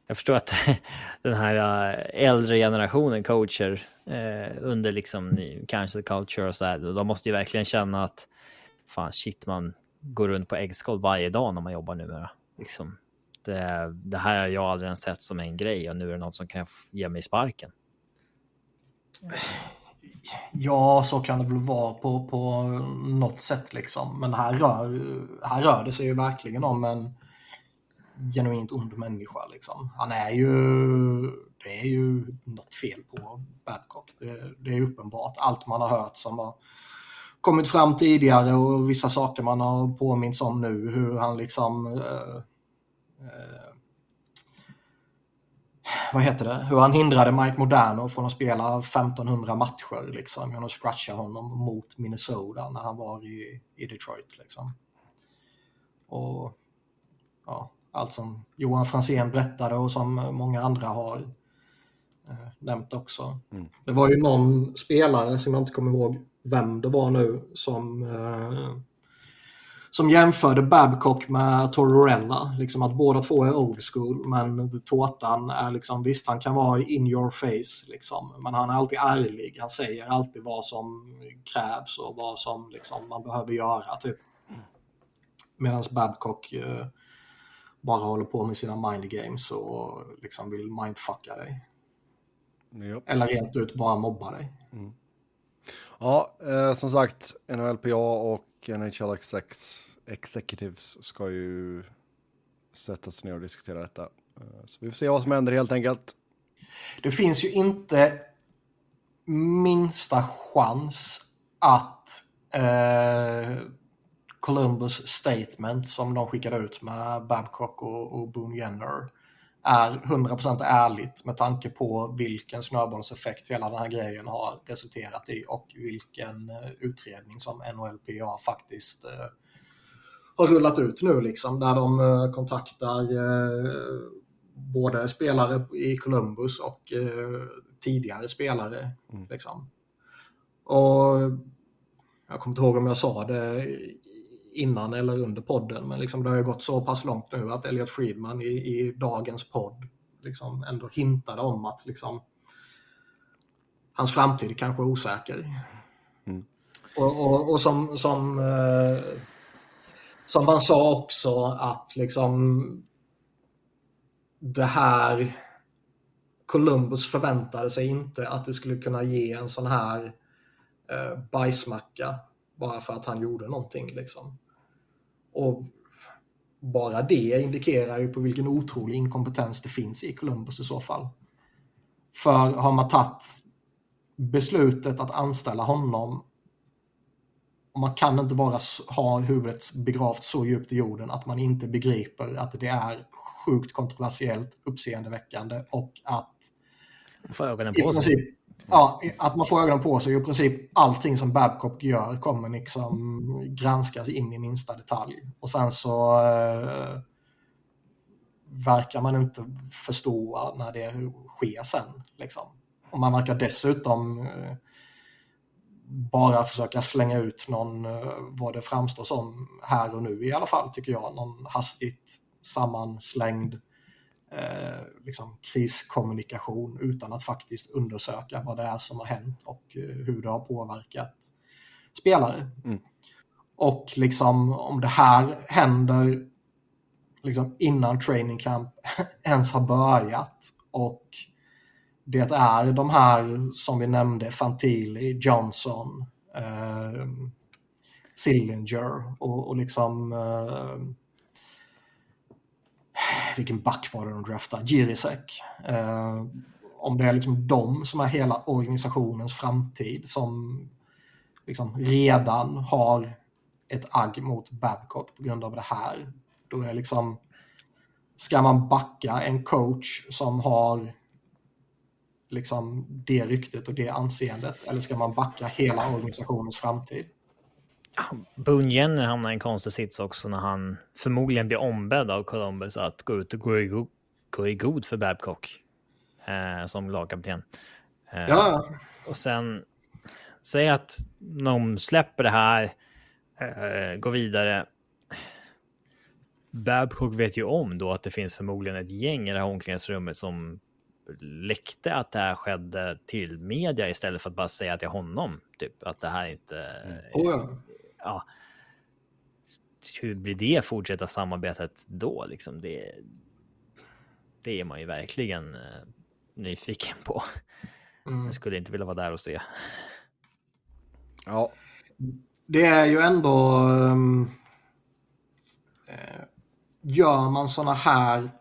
jag förstår att den här äh, äldre generationen coacher äh, under liksom ny cancel culture och så här, de måste ju verkligen känna att fan shit, man går runt på äggskål varje dag när man jobbar numera. Liksom. Det, det här har jag aldrig ens sett som en grej och nu är det något som kan ge mig sparken. Ja, så kan det väl vara på, på något sätt liksom. Men här rör, här rör det sig ju verkligen om en genuint ond människa liksom. Han är ju, det är ju något fel på Babcock. Det, det är uppenbart. Allt man har hört som har kommit fram tidigare och vissa saker man har påminns om nu. Hur han liksom eh, eh, vad heter det, hur han hindrade Mike Moderno från att spela 1500 matcher liksom, genom att scratcha honom mot Minnesota när han var i, i Detroit. Liksom. Och ja, allt som Johan Franzén berättade och som många andra har eh, nämnt också. Mm. Det var ju någon spelare som jag inte kommer ihåg vem det var nu som eh, som jämförde Babcock med Tortorella. Liksom att båda två är old school men Tårtan är liksom, visst han kan vara in your face liksom, men han är alltid ärlig. Han säger alltid vad som krävs och vad som liksom, man behöver göra. Typ. Medan Babcock eh, bara håller på med sina mind games och liksom vill mindfucka dig. Ja. Eller rent ut bara mobba dig. Ja, eh, som sagt, NHLPA och NHL X6 executives ska ju sätta sig ner och diskutera detta. Eh, så vi får se vad som händer helt enkelt. Det finns ju inte minsta chans att eh, Columbus statement som de skickade ut med Babcock och, och Boone Jenner är 100% ärligt med tanke på vilken snöbollseffekt hela den här grejen har resulterat i och vilken eh, utredning som NHLPA faktiskt eh, har rullat ut nu liksom där de eh, kontaktar både spelare i Columbus och tidigare spelare. Mm. Liksom. Och jag kommer inte ihåg om jag sa det innan eller under podden, men liksom det har ju gått så pass långt nu att Elliot Friedman i, i dagens podd liksom ändå hintade om att liksom, hans framtid kanske är osäker. Mm. Och, och, och, som, som, eh, som man sa också att liksom det här Columbus förväntade sig inte att det skulle kunna ge en sån här eh, bajsmacka bara för att han gjorde någonting. Liksom. Och bara det indikerar ju på vilken otrolig inkompetens det finns i Columbus i så fall. För har man tagit beslutet att anställa honom och man kan inte bara ha huvudet begravt så djupt i jorden att man inte begriper att det är sjukt kontroversiellt, uppseendeväckande och att... Får ögonen på sig. Ja, att man får ögonen på sig och i princip allting som Babcock gör kommer liksom granskas in i minsta detalj. Och sen så eh, verkar man inte förstå när det sker sen. Liksom. Och man verkar dessutom eh, bara försöka slänga ut någon, eh, vad det framstår som här och nu i alla fall, tycker jag, någon hastigt sammanslängd eh, liksom kriskommunikation utan att faktiskt undersöka vad det är som har hänt och eh, hur det har påverkat spelare. Mm. Och liksom om det här händer liksom innan training camp ens har börjat och det är de här som vi nämnde, Fantili, Johnson, eh, Sillinger och, och liksom eh, vilken back var det de draftade? Girisek. Eh, om det är liksom de som är hela organisationens framtid som liksom redan har ett agg mot Babcock på grund av det här. Då är liksom, ska man backa en coach som har liksom det ryktet och det anseendet eller ska man backa hela organisationens framtid? Boone Jenner hamnar i en konstig sits också när han förmodligen blir ombedd av Columbus att gå ut och gå i, go gå i god för Babcock eh, som lagkapten. Eh, ja. Och sen säg att de släpper det här, eh, går vidare. Babcock vet ju om då att det finns förmodligen ett gäng i det här omklädningsrummet som läckte att det här skedde till media istället för att bara säga till honom typ att det här inte mm. oh ja ja, hur blir det fortsätta samarbetet då? Liksom det, det är man ju verkligen eh, nyfiken på. Mm. Jag skulle inte vilja vara där och se. Ja. Det är ju ändå... Um, gör man sådana här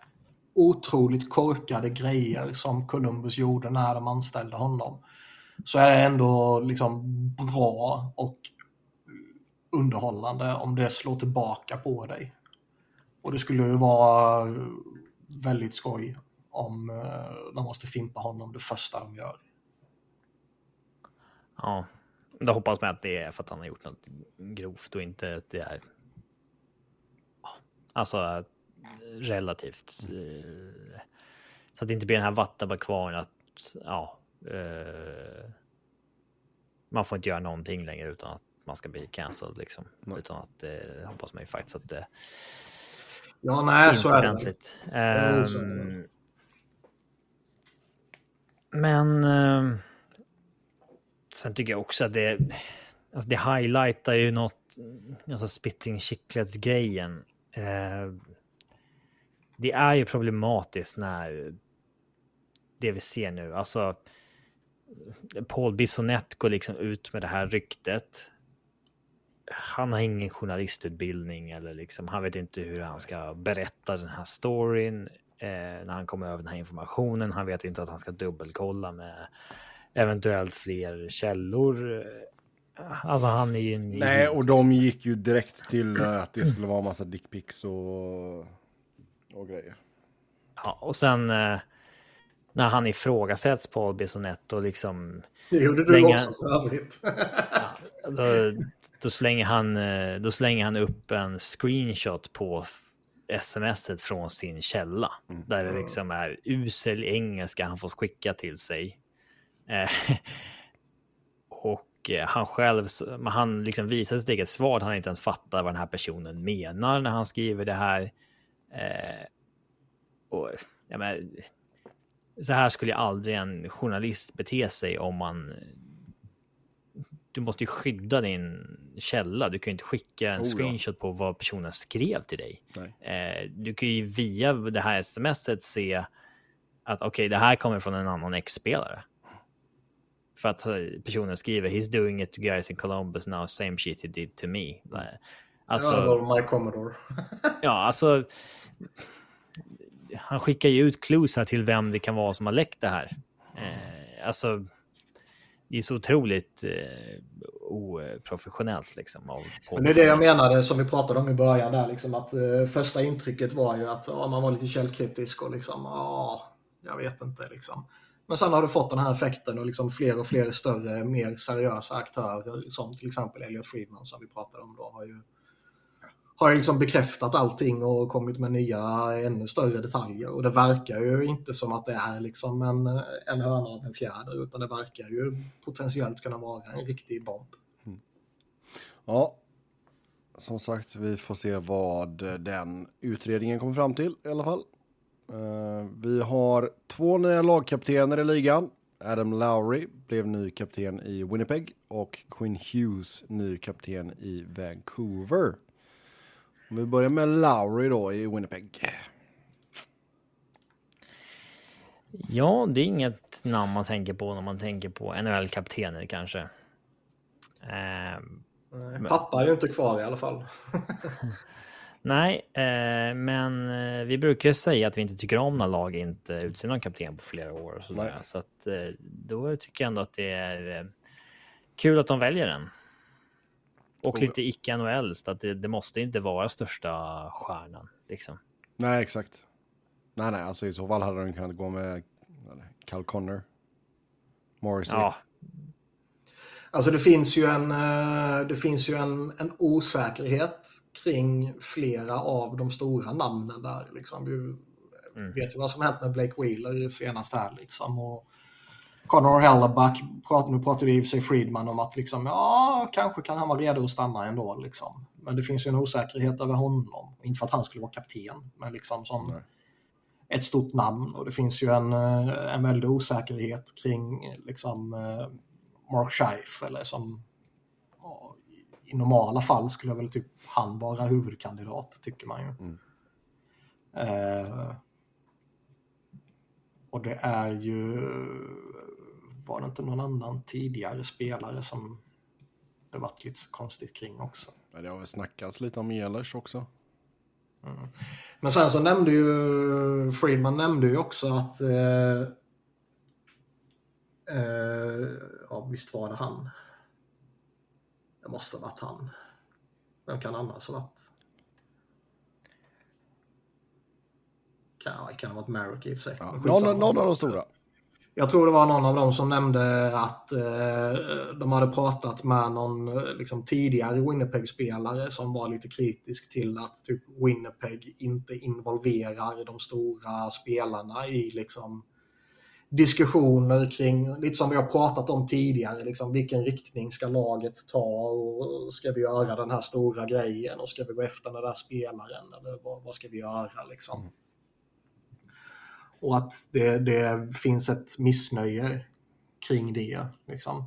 otroligt korkade grejer som Columbus gjorde när de anställde honom så är det ändå liksom bra och underhållande om det slår tillbaka på dig. Och det skulle ju vara väldigt skoj om eh, de måste fimpa honom det första de gör. Ja, då hoppas man att det är för att han har gjort något grovt och inte att det är. Alltså relativt. Eh, så att det inte blir den här vattenbakvarn att ja. Eh, man får inte göra någonting längre utan att man ska bli cancelled liksom. Utan att det hoppas man ju faktiskt att det ja, nej, finns så är ordentligt. Det. Um, men um, sen tycker jag också att det, alltså det highlightar ju något, alltså spitting chicklets grejen. Uh, det är ju problematiskt när det vi ser nu, alltså Paul Bissonette går liksom ut med det här ryktet han har ingen journalistutbildning eller liksom, han vet inte hur han ska berätta den här storyn eh, när han kommer över den här informationen. Han vet inte att han ska dubbelkolla med eventuellt fler källor. Alltså han är ju en... Nej, och de gick ju direkt till eh, att det skulle vara massa dickpics och, och grejer. Ja, och sen eh, när han ifrågasätts på Bisonetto liksom... Det gjorde du Länge- också för övrigt. Ja, då, då, slänger han, eh, då slänger han upp en screenshot på smset från sin källa. Där det liksom är usel engelska han får skicka till sig. Eh, och eh, han själv, han liksom visar sitt eget svar. att Han inte ens fattar vad den här personen menar när han skriver det här. Eh, och, ja, men, så här skulle aldrig en journalist bete sig om man du måste ju skydda din källa. Du kan ju inte skicka en Oh, ja. screenshot på vad personen skrev till dig. Nej. Eh, du kan ju via det här smset se att okej, det här kommer från en annan ex-spelare. För att eh, personen skriver he's doing it to guys in Columbus now, same shit he did to me. Alltså, ja, det var My Commodore. Ja, alltså. Han skickar ju ut clues här till vem det kan vara som har läckt det här. Eh, alltså. Det är så otroligt eh, oprofessionellt liksom. Av Men det är det jag menade som vi pratade om i början där liksom att eh, första intrycket var ju att ja, man var lite källkritisk och liksom ja, jag vet inte liksom. Men sen har du fått den här effekten och liksom fler och fler större, mer seriösa aktörer som till exempel Elliot Friedman som vi pratade om då har ju har liksom bekräftat allting och kommit med nya ännu större detaljer och det verkar ju inte som att det är liksom en, en höna av en fjäder utan det verkar ju potentiellt kunna vara en riktig bomb. Mm. Ja, som sagt, vi får se vad den utredningen kommer fram till i alla fall. Eh, vi har två nya lagkaptener i ligan. Adam Lowry blev ny kapten i Winnipeg och Quinn Hughes ny kapten i Vancouver. Om vi börjar med Lowry då i Winnipeg. Ja, det är inget namn man tänker på när man tänker på NHL-kaptener kanske. Eh, Pappa är ju inte kvar i alla fall. nej, eh, men eh, vi brukar säga att vi inte tycker om när lag inte utser någon kapten på flera år. Och sådär. Så att, eh, då tycker jag ändå att det är eh, kul att de väljer den. Och lite icke-NHL, så att det, det måste inte vara största stjärnan. Liksom. Nej, exakt. Nej, nej, alltså i så fall hade de kunnat gå med Cal Connor. Morrissey. Ja, Alltså det finns ju en, eh, det finns ju en, en osäkerhet kring flera av de stora namnen där. Liksom. Vi Mm. vet ju vad som hänt med Blake Wheeler senast här. Liksom. Och Connor Hellebuck, prat, nu pratade i och för sig Friedman om att liksom, ja, kanske kan han vara redo att stanna ändå. Liksom. Men det finns ju en osäkerhet över honom. Inte för att han skulle vara kapten, men liksom som Nej. ett stort namn. Och det finns ju en, eh, en väldig osäkerhet kring liksom, eh, Mark Scheif, eller som i normala fall skulle väl typ han vara huvudkandidat, tycker man ju. Mm. Eh, och det är ju, var det inte någon annan tidigare spelare som det varit lite konstigt kring också. Det har väl snackats lite om Ehlers också. Men sen så nämnde ju Friedman nämnde ju också att eh, eh, ja visst var det han. Det måste ha varit han. Vem kan annars ha varit? Kan, kan ha varit Merrick i och för sig. Ja, någon, någon av de stora. Jag tror det var någon av dem som nämnde att eh, de hade pratat med någon eh, liksom, tidigare Winnipeg-spelare som var lite kritisk till att typ, Winnipeg inte involverar de stora spelarna i liksom, diskussioner kring, lite som vi har pratat om tidigare, liksom, vilken riktning ska laget ta och ska vi göra den här stora grejen och ska vi gå efter den där spelaren eller vad, vad ska vi göra liksom. Mm. Och att det, det finns ett missnöje kring det. Liksom.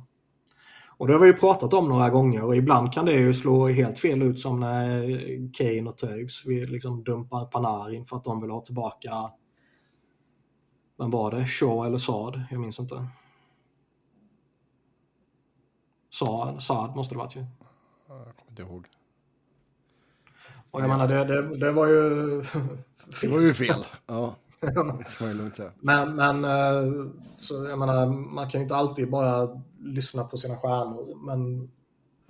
Och det har vi ju pratat om några gånger och ibland kan det ju slå helt fel ut som när Kane och Toews liksom dumpar Panarin för att de vill ha tillbaka vem var det? Shaw eller Saad? Jag minns inte. Saad, Saad måste det varit ju. inte ihåg. Och jag menar, det, det, det var ju... Det var ju fel. Ja, Men, men eh, så jag menar, man kan ju inte alltid bara lyssna på sina stjärnor. Men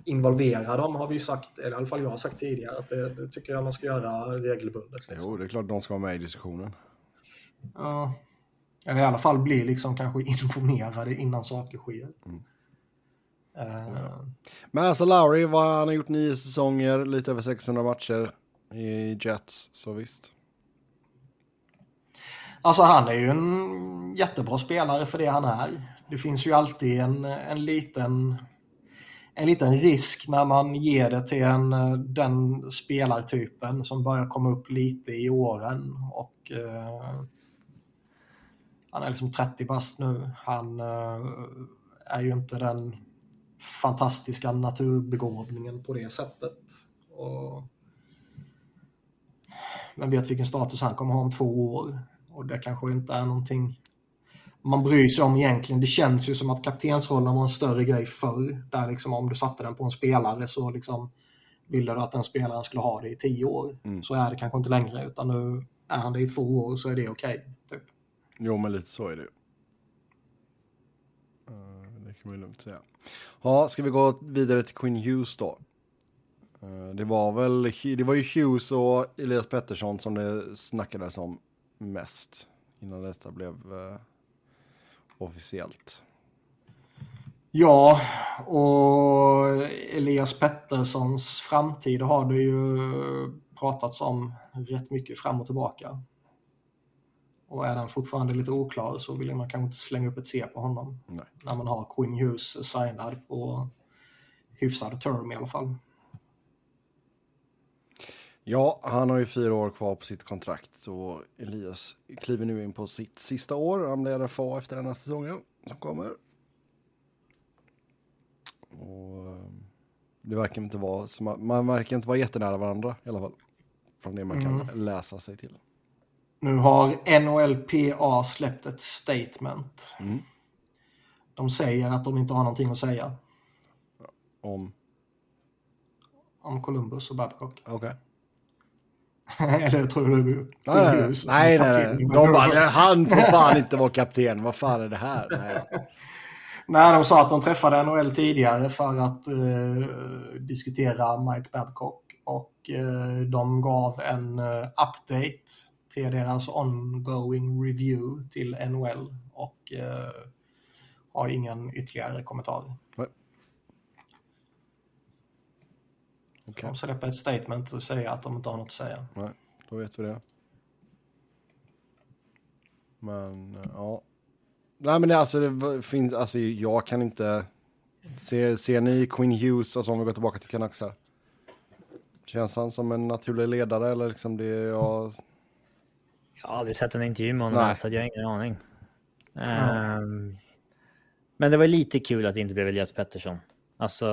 involvera dem har vi ju sagt, eller i alla fall jag har sagt tidigare, att det, det tycker jag man ska göra regelbundet. Liksom. Jo, det är klart de ska vara med i diskussionen. Ja. Eller i alla fall bli liksom kanske informerade innan saker sker. Mm. Eh, Men alltså Lowry, vad, han har gjort nio säsonger, lite över 600 matcher i Jets, så visst. Alltså han är ju en jättebra spelare för det han är. Det finns ju alltid en, en liten en liten risk när man ger det till en, eh, den spelartypen som börjar komma upp lite i åren. Och eh, Han är liksom 30 bast nu. Han eh, är ju inte den fantastiska naturbegåvningen på det sättet. Och, vem vet vilken status han kommer ha om två år. Och det kanske inte är någonting man bryr sig om egentligen. Det känns ju som att kaptensrollen var en större grej förr. Där liksom om du satte den på en spelare så liksom ville du att den spelaren skulle ha det i tio år. Mm. Så är det kanske inte längre utan nu är han det i två år så är det okej. typ. Jo, men lite så är det ju. Eh, Det kan man ju lugnt säga. Ja, ska vi gå vidare till Quinn Hughes då? Eh, Det var väl, det var ju Hughes och Elias Pettersson som det snackades om mest innan detta blev eh, officiellt. Ja, och Elias Petterssons framtid har det ju pratats om rätt mycket fram och tillbaka. Och är den fortfarande lite oklar så vill man kanske inte slänga upp ett C på honom. Nej. När man har Quinn Hughes signad på hyfsad term i alla fall. Ja, han har ju fyra år kvar på sitt kontrakt och Elias kliver nu in på sitt sista år. Han blir RFA efter den här säsongen som kommer. Och eh, det verkar inte vara, man, verkar inte vara jättenära varandra i alla fall. Från det man kan läsa sig till. Nu har NHLPA släppt ett statement. Mm. De säger att de inte har någonting att säga Om, om Columbus och Babcock. okej. Eller tror du Nej, som nej, nej, nej. De bara, "Nej, han får fan inte vara kapten. Vad fan är det här? Nej. Nej, de sa att de träffade NHL tidigare för att eh, diskutera Mike Babcock och eh, de gav en eh, update till deras ongoing review till NHL och eh, har ingen ytterligare kommentar. Okej, De släpper ett statement och säger att de inte har något att säga. nej, då vet vi det. Men, eh, ja. Nej, men det, alltså, det finns, alltså, jag kan inte... Ser, ser ni Quinn Hughes, alltså om vi går tillbaka till Canucks här. Känns han som en naturlig ledare eller liksom det jag... Jag har aldrig sett en intervju med honom Nej. så jag har ingen aning. Ehm, men det var lite kul att det inte blev Elias Pettersson. Alltså,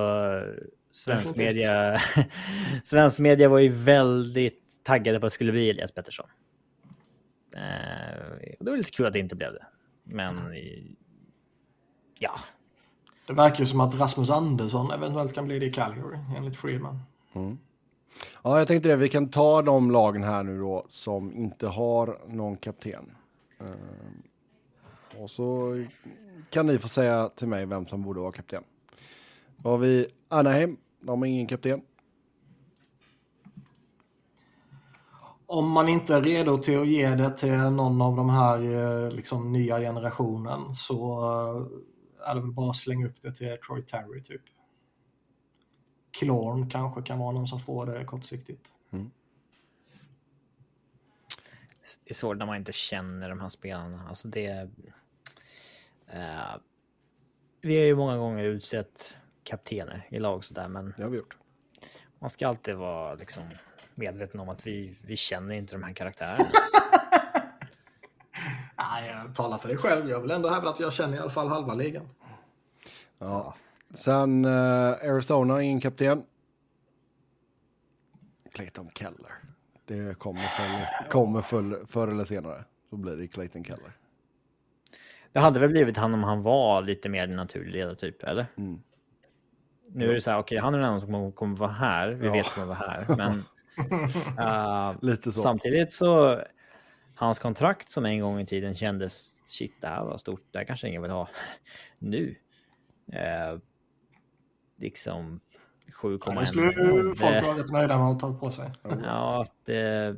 svensk media, svensk media var ju väldigt taggade på att det skulle bli Elias Pettersson. Ehm, och det var lite kul att det inte blev det. Men i- ja, Det verkar ju som att Rasmus Andersson eventuellt kan bli det i Calgary enligt Friedman. Ja, jag tänkte det. Vi kan ta de lagen här nu då som inte har någon kapten. Ehm, och så kan ni få säga till mig vem som borde vara kapten. Då har vi Anaheim. De har ingen kapten. Om man inte är redo till att ge det till någon av de här eh, liksom, nya generationen så eh, är det väl bara att slänga upp det till Troy Terry typ. Klorn kanske kan vara någon som får det kortsiktigt. det är svårt när man inte känner de här spelarna. Alltså det... eh, vi har ju många gånger utsett kaptener i lag sådär, men Det har vi gjort. man ska alltid vara liksom medveten om att vi, vi känner inte de här karaktärerna. Nej, jag talar för dig själv. Jag vill ändå hävda att jag känner i alla fall halva ligan. Ja. Sen eh, Arizona, ingen kapten. Clayton Keller. Det kommer, förr, kommer förr, förr eller senare. Så blir det Clayton Keller. Det hade väl blivit han om han var lite mer naturlig ledartyp, eller? Nu är det så här, okej, okay, han är den enda som kommer, vara här. Vi ja. vet kommer vara här, men uh, Lite så. samtidigt så hans kontrakt som en gång i tiden kändes shit, det här var stort. Det här kanske ingen vill ha nu. Uh, liksom 7,1. Folk var rätt nöjda med att ha tagit på sig. Ja, det,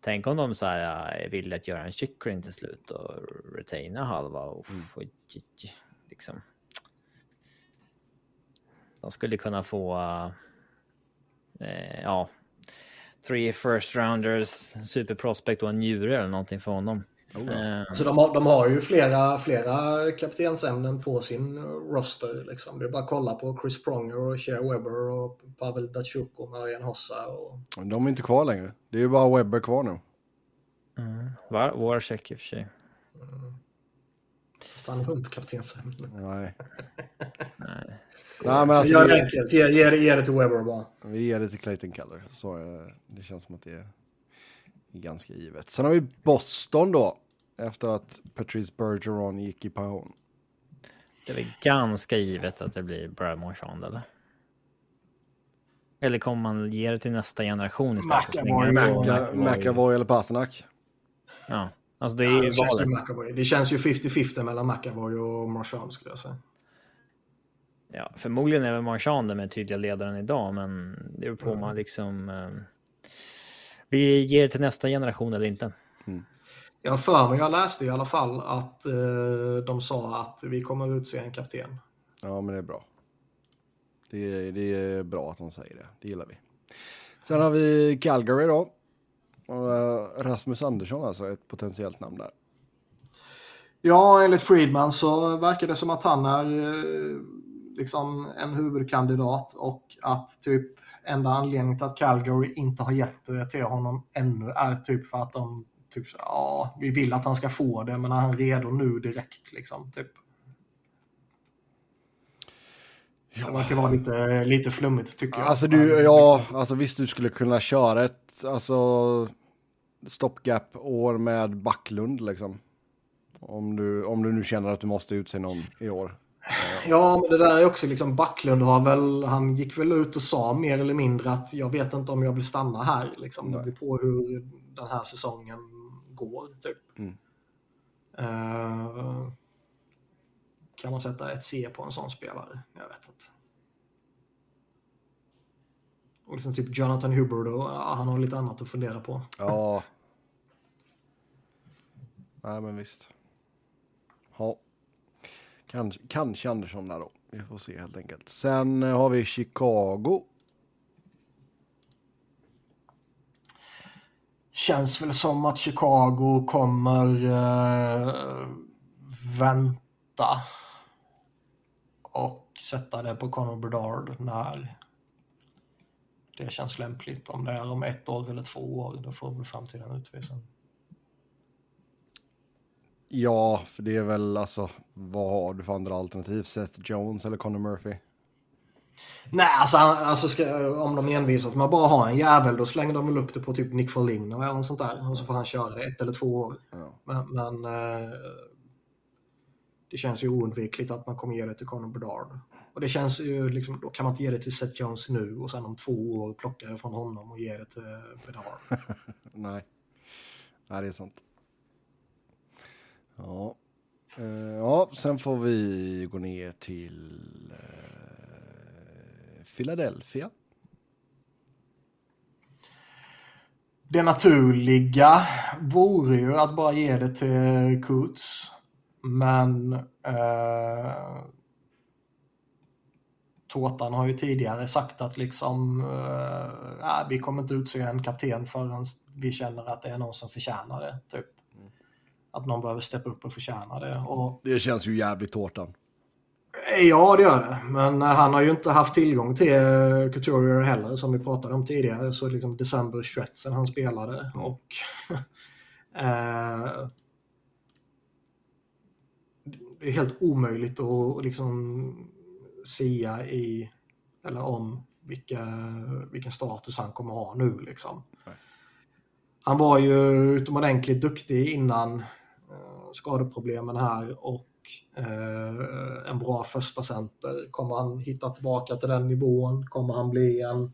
tänk om de så här, vill att göra en chickring till slut och retaina halva. Och, mm. och, liksom. De skulle kunna få eh, ja, three first rounders, super prospect och en njure eller någonting för honom. Oh, ja. Så de har, de har ju flera, flera kaptensämnen på sin roster. Liksom. Det är bara att kolla på Chris Pronger och Shea Webber och Pavel Datsjuk och Marian Hossa. Och... De är inte kvar längre. Det är ju bara Webber kvar nu. Mm. Var, Warcheck i och för sig. Mm. Fast han har inte kaptensämnen. Nej. Nej. Nej, men alltså, Gör det enkelt. Ge, ge, ge, det till Webber bara. Vi ger det till Clayton Keller. Så, eh, det känns som att det är ganska givet. Sen har vi Boston då. Efter att Patrice Bergeron gick i pension. Det är väl ganska givet att det blir Brad Marchand eller? Eller kommer man ge det till nästa generation istället? McAvoy eller Pasternak? Ja, alltså det är ju ja, valet. Det känns ju 50-50 mellan McAvoy och Marchand skulle jag säga. Ja, förmodligen är väl Marchand den med tydliga ledaren idag, men det beror på mm. man liksom... Um, vi ger det till nästa generation eller inte. Mm. Jag för mig, jag läste i alla fall att uh, de sa att vi kommer utse en kapten. Ja, men det är bra. Det är, det är bra att de säger det. Det gillar vi. Sen har vi Calgary då. Eh, Rasmus Andersson alltså, ett potentiellt namn där. Ja, enligt Friedman så verkar det som att han är eh, liksom en huvudkandidat och att typ enda anledningen till att Calgary inte har gett det till honom ännu är typ för att de typ, ja, vi vill att han ska få det, men är han redo nu direkt liksom, typ. Ja. Det verkar vara lite, lite flummigt tycker jag. Alltså du, ja, alltså visst du skulle kunna köra ett, alltså stopgap-år med Backlund liksom. Om du, om du nu känner att du måste utse någon i år. Ja, men det där är också liksom Backlund har väl, han gick väl ut och sa mer eller mindre att jag vet inte om jag vill stanna här. Liksom. Det beror på hur den här säsongen går, typ. Mm. Uh, kan man sätta ett C på en sån spelare? Jag vet inte. Och liksom typ Jonathan och, ja, han har lite annat att fundera på. Ja. Nej, men visst. Ja. Kanske, kanske Andersson där då. Vi får se helt enkelt. Sen eh, har vi Chicago. Känns väl som att Chicago kommer eh, vänta och sätta det på Conor Bedard när det känns lämpligt. Om det är om ett år eller två år, då får väl framtiden utvisa. Ja, för det är väl alltså, vad har du för andra alternativ? Seth Jones eller Conor Murphy? Nej, alltså, alltså ska, om de envisas med att bara ha en jävel, då slänger de väl upp det på typ Nick Foligno eller något sånt där. Och så får han köra det ett eller två år. Ja. Men, men eh, det känns ju oundvikligt att man kommer ge det till Conor Bedard. Och det känns ju liksom, då kan man inte ge det till Seth Jones nu och sen om två år plocka det från honom och ge det till Bedard. Nej. Nej, det är sant. Ja. Uh, ja, sen får vi gå ner till uh, Philadelphia. Det naturliga vore ju att bara ge det till Kurtz. Men uh, Tårtan har ju tidigare sagt att liksom, uh, vi kommer inte utse en kapten förrän vi känner att det är någon som förtjänar det. Typ att någon behöver steppa upp och förtjäna det. Och... Det känns ju jävligt tårtan. Ja, det gör det. Men eh, han har ju inte haft tillgång till eh, Couturier heller, som vi pratade om tidigare. Så liksom december 21 sen han spelade. Mm. Och eh, det är helt omöjligt att liksom sia i, eller om, vilka, vilken status han kommer ha nu. Liksom. Han var ju utomordentligt duktig innan skadeproblemen här och eh, en bra första center? Kommer han hitta tillbaka till den nivån? Kommer han bli en,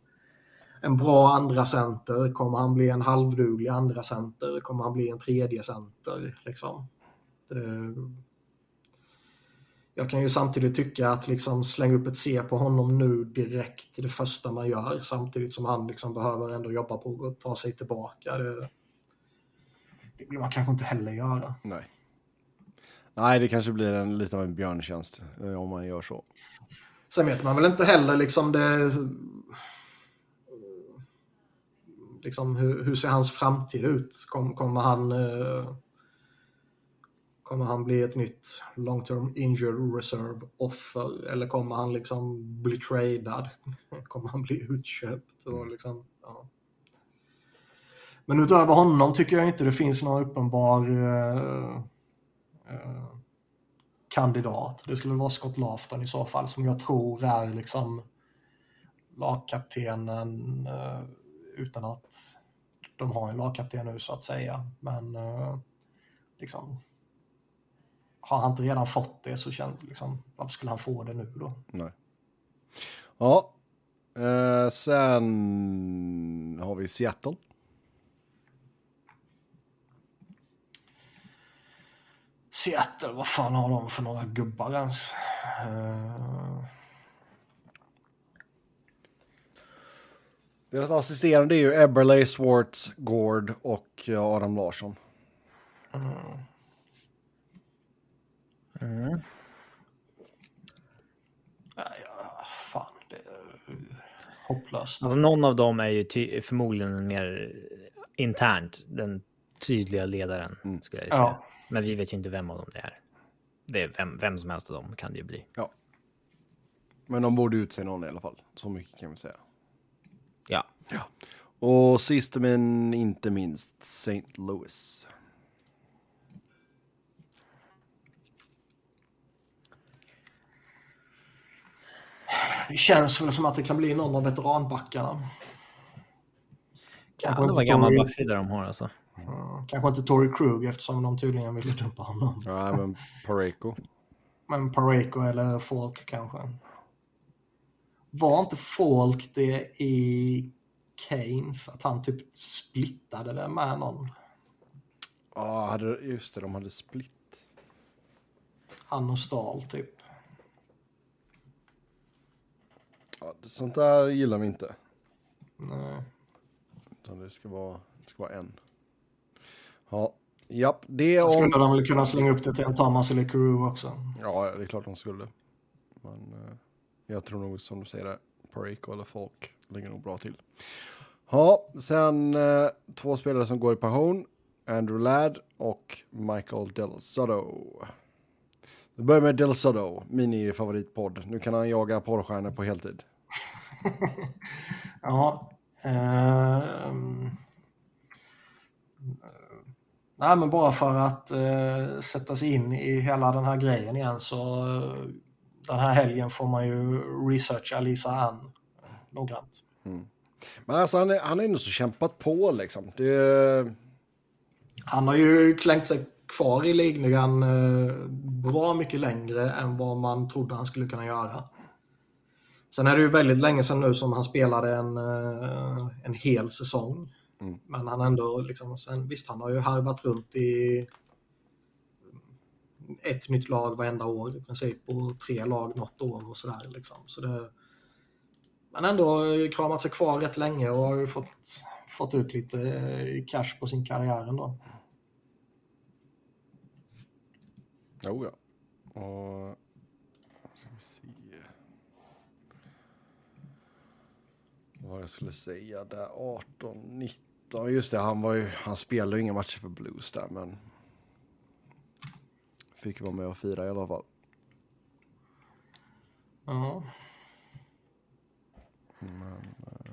en bra andra center? Kommer han bli en halvduglig andra center? Kommer han bli en tredje center? Liksom? Det, jag kan ju samtidigt tycka att liksom slänga upp ett C på honom nu direkt det första man gör samtidigt som han liksom behöver ändå jobba på att ta sig tillbaka. Det, det vill man kanske inte heller göra. Nej. Nej, det kanske blir en, lite av en björntjänst eh, om man gör så. Sen vet man väl inte heller liksom det... Liksom hur, hur ser hans framtid ut? Kom, kommer han... Eh, kommer han bli ett nytt long term injured reserve offer? Eller kommer han liksom bli tradad? Kommer han bli utköpt? Och liksom, ja. Men utöver honom tycker jag inte det finns någon uppenbar eh, eh, kandidat. Det skulle vara Scott Lafton i så fall som jag tror är liksom lagkaptenen eh, utan att de har en lagkapten nu så att säga. Men eh, liksom har han inte redan fått det så känns liksom, varför skulle han få det nu då? Nej. Ja, eh, sen har vi Seattle. Seattle, vad fan har de för några gubbar ens? Uh... Deras assisterande är ju Eberle, Swartz, Gord och Adam Larsson. Mm. Mm. Ja, fan, det är hopplöst. Alltså någon av dem är ju förmodligen mer internt den tydliga ledaren, mm. skulle jag säga. Ja. Men vi vet ju inte vem av dem det är. Det är vem, vem som helst av dem kan det ju bli. Ja. Men de borde utse någon i alla fall. Så mycket kan vi säga. Ja. ja. Och sist men inte minst St. Louis. Det känns väl som att det kan bli någon av veteranbackarna. Kanske ja, det var gammal backsida de har alltså. Mm, kanske inte Tory Krug eftersom de tydligen ville dumpa honom. Ja, men Pareko. men Pareko eller Folk kanske. Var inte Folk det i Keynes? Att han typ splittade det med någon? Ja, just det. De hade split. Han och Stahl typ. Ja, sånt där gillar vi inte. Nej. Utan det ska vara, det ska vara en. Ja, japp, det om... Skulle de väl kunna slänga upp det till en Thomas eller Kuru också? Ja, det är klart de skulle. Men eh, jag tror nog som du säger där, Pareko eller Folk ligger nog bra till. Ja, sen eh, två spelare som går i pension. Andrew Ladd och Michael Del Soto. Vi börjar med Del Soto, min favoritpodd. Nu kan han jaga porrstjärnor på heltid. ja. Eh, Nej, men bara för att eh, sätta sig in i hela den här grejen igen så eh, den här helgen får man ju researcha Lisa Ann noggrant. Mm. Men alltså han, är, han har ändå så kämpat på liksom. Det... Han har ju klängt sig kvar i ligan eh, bra mycket längre än vad man trodde han skulle kunna göra. Sen är det ju väldigt länge sedan nu som han spelade en, eh, en hel säsong. Mm. Men han ändå, liksom, sen, visst han har ju harvat runt i ett nytt lag varenda år i princip och tre lag något år och sådär. Liksom. Så det, men ändå kramat sig kvar rätt länge och har ju fått, fått ut lite eh, cash på sin karriär ändå. Jo, ja. Och... Ska vi se. Vad jag skulle säga där. 18, 19. Ja, just det. Han, var ju, han spelade ju inga matcher för Blues där, men fick vara med och fira i alla fall. Ja. Men, äh,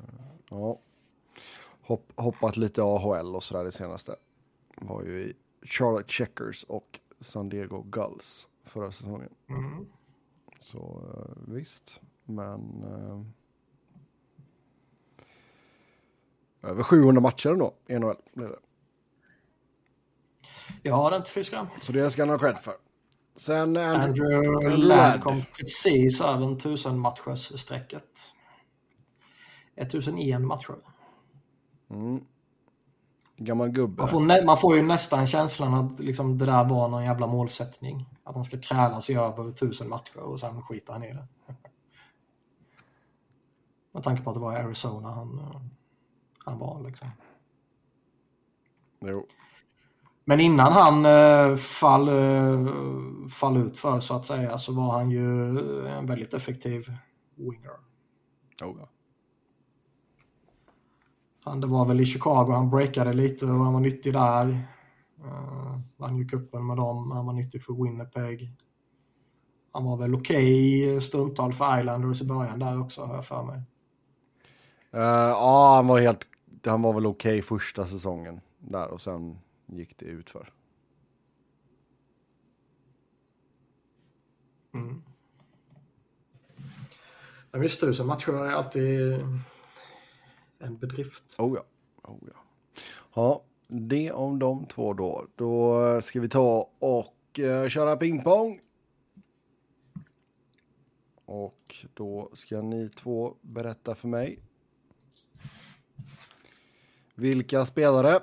ja. Hopp, hoppat lite AHL och sådär det senaste. Var ju i Charlotte Checkers och San Diego Gulls förra säsongen. Mm. Så äh, visst, men... Äh, Över 700 matcher ändå i NHL blev det. Ja, det är inte fy skam. Så det ska han ha cred för. Sen Andrew, Andrew Ladd. Kom precis över 1000 matchers strecket 1001 matcher. gammal gubbe. Man får, man får ju nästan känslan att liksom, det där var någon jävla målsättning. Att han ska kräla sig över 1000 matcher och sen skiter han i det. Med tanke på att det var i Arizona han, eh, han var liksom. Jo. Men innan han eh, fall, eh, fall ut för så att säga så var han ju en väldigt effektiv winger. Oh, ja. Han, det var väl i Chicago han breakade lite och han var nyttig där. Uh, vann ju cupen med dem, han var nyttig för Winnipeg. Han var väl okej stundtal för Islanders i början där också har jag för mig. Eh, ja, han var helt... Han var väl okej första säsongen där och sen gick det utför. Men visst, tusen matcher är alltid en bedrift. Oh ja. Oh ja. Ja, det om de två då. Då ska vi ta och eh, köra pingpong. Och då ska ni två berätta för mig. Vilka spelare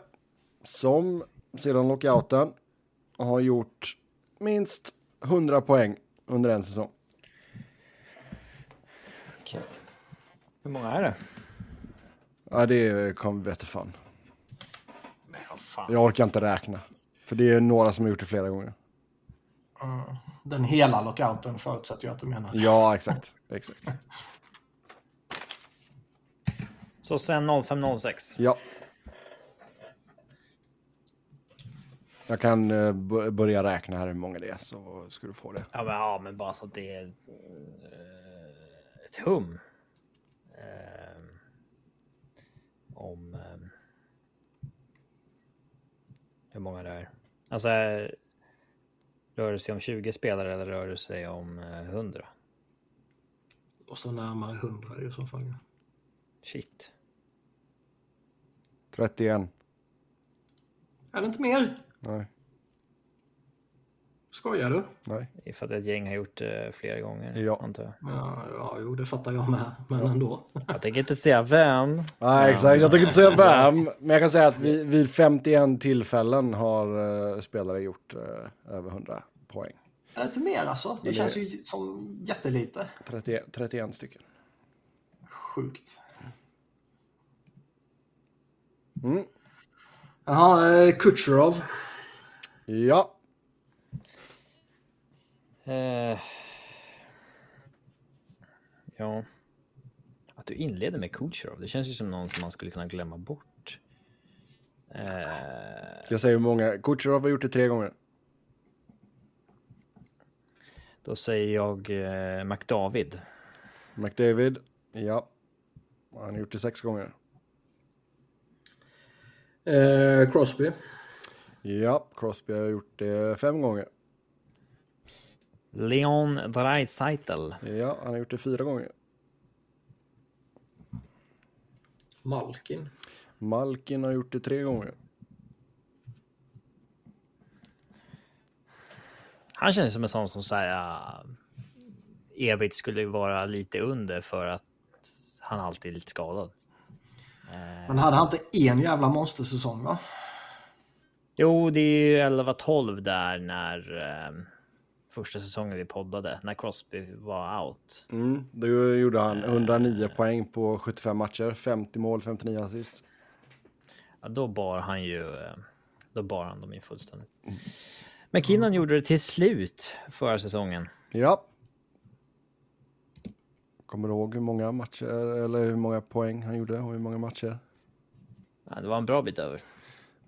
som sedan lockouten har gjort minst 100 poäng under en säsong. Okej. Hur många är det? Ja, det kommer veta fan. Fan. Jag orkar inte räkna. För det är några som har gjort det flera gånger. Den hela lockouten förutsätter jag att du menar. Ja, exakt. exakt. Så sen 0506. Ja. Jag kan eh, b- börja räkna här hur många det är så ska du få det. Ja, men, ja, men bara så att det är eh, ett hum. Eh, om eh, hur många det är. Alltså, eh, rör det sig om 20 spelare eller rör det sig om eh, 100? Och så närmare 100 i så fall. Shit. 31. Är det inte mer? Nej. Skojar du? Nej. Det är för att ett gäng har gjort det flera gånger, Ja. antar jag. Ja, ja, jo, det fattar jag med. Men ändå. Jag tänker inte säga vem. Nej, exakt. Jag tänker inte säga vem. Men jag kan säga att vid, vid 51 tillfällen har uh, spelare gjort eh, över 100 poäng. Är det inte mer alltså? Det det- känns ju som jättelite. 31, 31 stycken. Sjukt. Mm. Jaha, eh, Kucherov. Ja. Eh, ja. Att du inleder med Kucherov, det känns ju som någon som man skulle kunna glömma bort. Eh, Jag säger hur många. Kucherov har gjort det tre gånger. då säger jag eh, McDavid. McDavid. Ja. Han har gjort det sex gånger. Eh, Crosby. Ja. Crosby har gjort det fem gånger. Leon Draisaitl. Ja, han har gjort det fyra gånger. Malkin. Malkin har gjort det tre gånger. Han känns som en sån som säger evigt skulle vara lite under för att han alltid är lite skadad. Men hade han inte en jävla monstersäsong va? Jo, det är ju 11-12 där när eh, första säsongen vi poddade, när Crosby var out. Mm, då gjorde han 109 poäng på 75 matcher, 50 mål, 59 assist. Ja, då bar han ju, eh, då bar han dem ju fullständigt. McKinnon gjorde det till slut förra säsongen. Ja. Kommer du ihåg hur många matcher, eller hur många poäng han gjorde och hur många matcher? Ja, det var en bra bit över.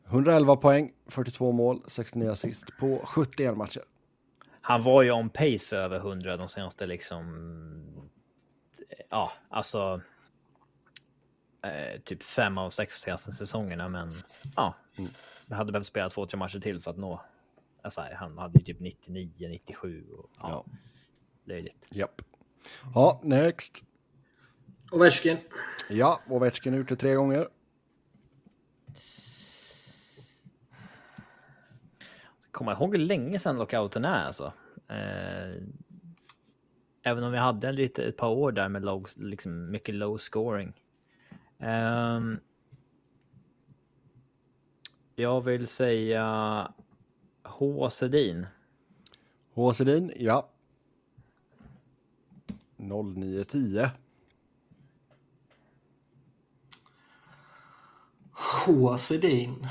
111 poäng, 42 mål, 69 assist på 71 matcher. Han var ju on pace för över 100 de senaste liksom. Ja, alltså. Eh, typ fem av sex senaste säsongerna, men ja, det hade behövt spela två, tre matcher till för att nå. Alltså, han hade ju typ 99, 97 och ja, Ja. löjligt. Japp. Ja, next. Ovechkin. Ja, Ovechkin det tre gånger. Kommer ihåg hur länge sedan lockouten är alltså. Eh, även om vi hade lite, ett par år där med low, liksom mycket low scoring. Um, jag vill säga H. Sedin. H. Sedin, ja. 0910. H. Sedin.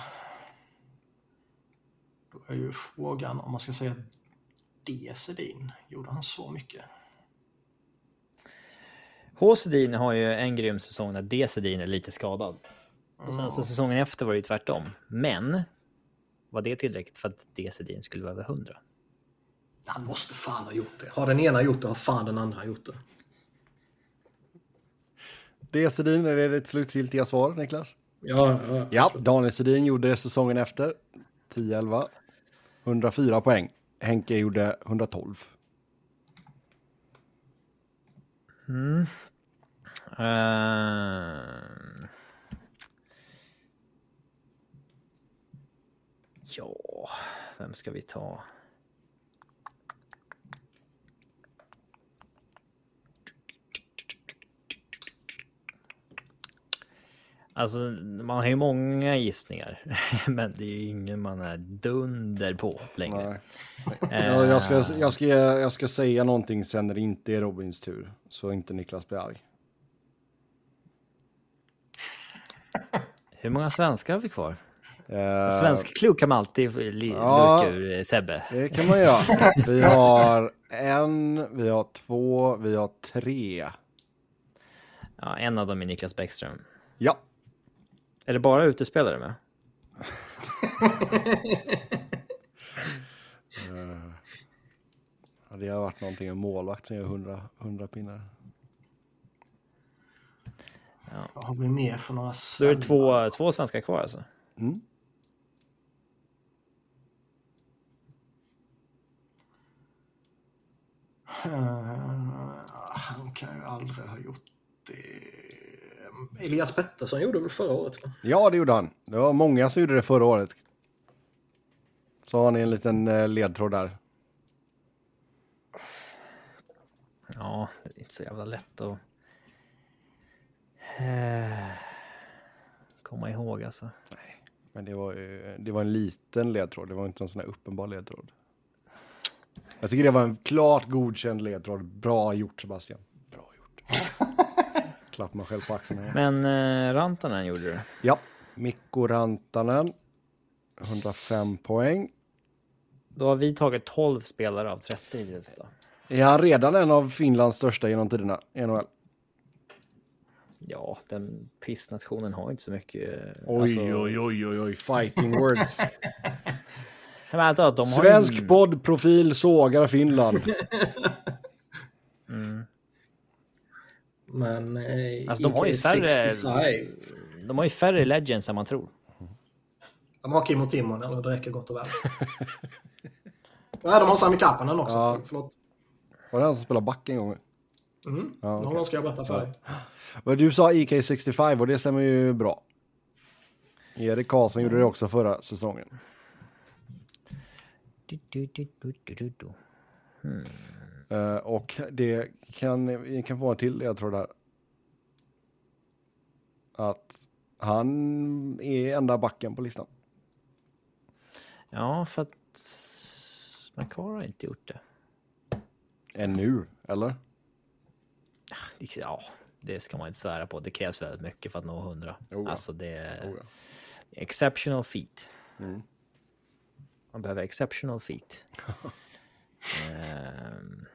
Är ju frågan om man ska säga D. Sedin. Gjorde han så mycket? H. Sedin har ju en grym säsong när D. Sedin är lite skadad. Och sen så säsongen efter var det ju tvärtom. Men var det tillräckligt för att D. Sedin skulle vara över 100? Han måste fan ha gjort det. Har den ena gjort det har fan den andra gjort det. D. Sedin, är det ditt slutgiltiga svar, Niklas? Ja, ja. Ja, Daniel Sedin gjorde det säsongen efter. 10-11. 104 poäng. Henke gjorde 112. Mm. Uh... Ja, vem ska vi ta? Alltså, man har ju många gissningar, men det är ju ingen man är dunder på längre. Nej. Jag, jag, ska, jag, ska, jag ska säga någonting sen när det inte är Robins tur, så inte Niklas blir arg. Hur många svenskar har vi kvar? Eh, Svensk klok kan man alltid li- Ja. luka ur eh, Sebbe. Det kan man göra. Vi har en, vi har två, vi har tre. Ja, en av dem är Niklas Bäckström. Ja, Är det bara utespelare med? Ja, det har varit någonting en målvakt som gör 100, 100 pinnar. Vad har vi mer för några Då är svennar? det två, två svenskar kvar alltså. Mm. Eh, han kan ju aldrig. Elias Pettersson gjorde väl förra året? va? Ja, det gjorde han. Det var många som gjorde det förra året. Så har ni en liten eh, ledtråd där. Ja, det är inte så jävla lätt att eh, komma ihåg alltså. Men det var, ju- det var en liten ledtråd, det var inte en sån här uppenbar ledtråd. Jag tycker det var en klart godkänd ledtråd. Bra gjort Sebastian. Bra gjort. Klapp mig själv på axeln. Här. Men eh, Rantanen gjorde det. Ja, Mikko Rantanen. 105 poäng. Då har vi tagit 12 spelare av 30 hittills då. Är han redan en av Finlands största genom tiderna i NHL? Ja, den pissnationen har inte så mycket. eh, Oj, alltså- oj, oj, oj, oj, fighting words. Har Svensk ju... poddprofil sågar Finland. Men... Eh, Alltså, de har ju färre- 65. De har ju färre legends än man tror. De har Timonen och det räcker gott och väl. Nej, de har Sami Kapanen också. Ja. För, förlåt. Var det han som spelade back en gång? Mm. Ja. Någon ska jag berätta för dig. Du sa IK65 och det stämmer ju bra. Erik Karlsson gjorde det också förra säsongen. Du, du, du, du, Eh, och det kan, kan få en till tror där. Att han är enda backen på listan. Ja, för att McCar har inte gjort det. Ännu, eller? Ja, det ska man inte svära på. Det krävs väldigt mycket för att nå 100. Jo, ja. Alltså det är Oh, ja. exceptional feat. Mm. Man behöver exceptional feat. Ehm,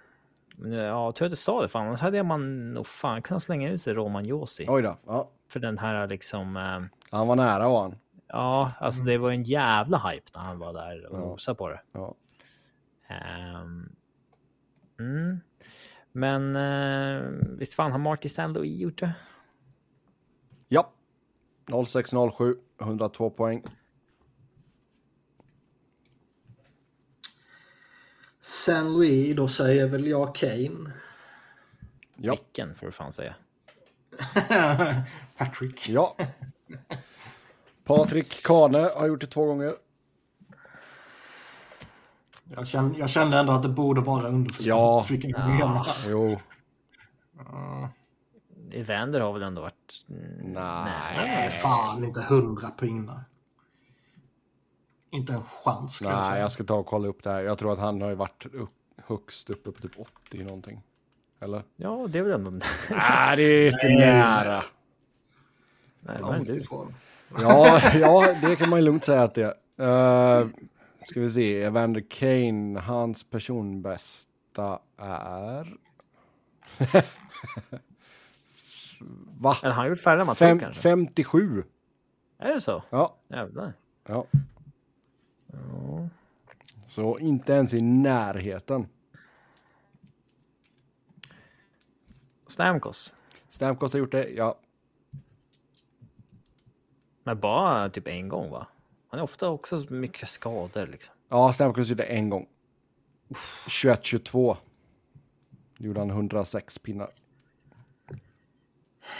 men ja, tur att du sa det, för annars hade man nog fan kunnat slänga ut sig Roman Josi. Oj då. Ja, För den här liksom, ehm, han var nära var han. ja, alltså det var en jävla hype när han var där och Ja. nosade på det. Ja. Ehm, mm. Men uh, visst fan har St. Louis gjort det? ja. 0607, 102 poäng. San Louis, då säger väl jag Kane. Ja. Vilken får du fan säga. Patrick. Ja. Patrik Kane har gjort det två gånger. Jag kände, jag kände ändå att det borde vara underförstått. Ja. Jag Ja. Jo, Evander har väl ändå varit... Nej. Nej, fan inte hundra pinnar. Inte en chans. ska jag nej, säga. jag ska ta och kolla upp det här. Jag tror att han har ju varit upp, högst uppe på typ 80 någonting. Eller? Ja, det är väl ändå... Nej, det är inte nära. Nej, men ifrån. Ja, ja, det kan man ju lugnt säga att det är. Uh, ska vi se, Evander Kane, hans personbästa är... Va? Eller har han gjort färre än man tror kanske? 57. Är det så? Ja, Jävlar. ja. Så inte ens i närheten. Stamkos. Stamkos har gjort det, ja. Men bara typ en gång va? Han är ofta också mycket skador liksom. Ja, Stamkos gjorde det en gång. 21-22. Gjorde han 106 pinnar.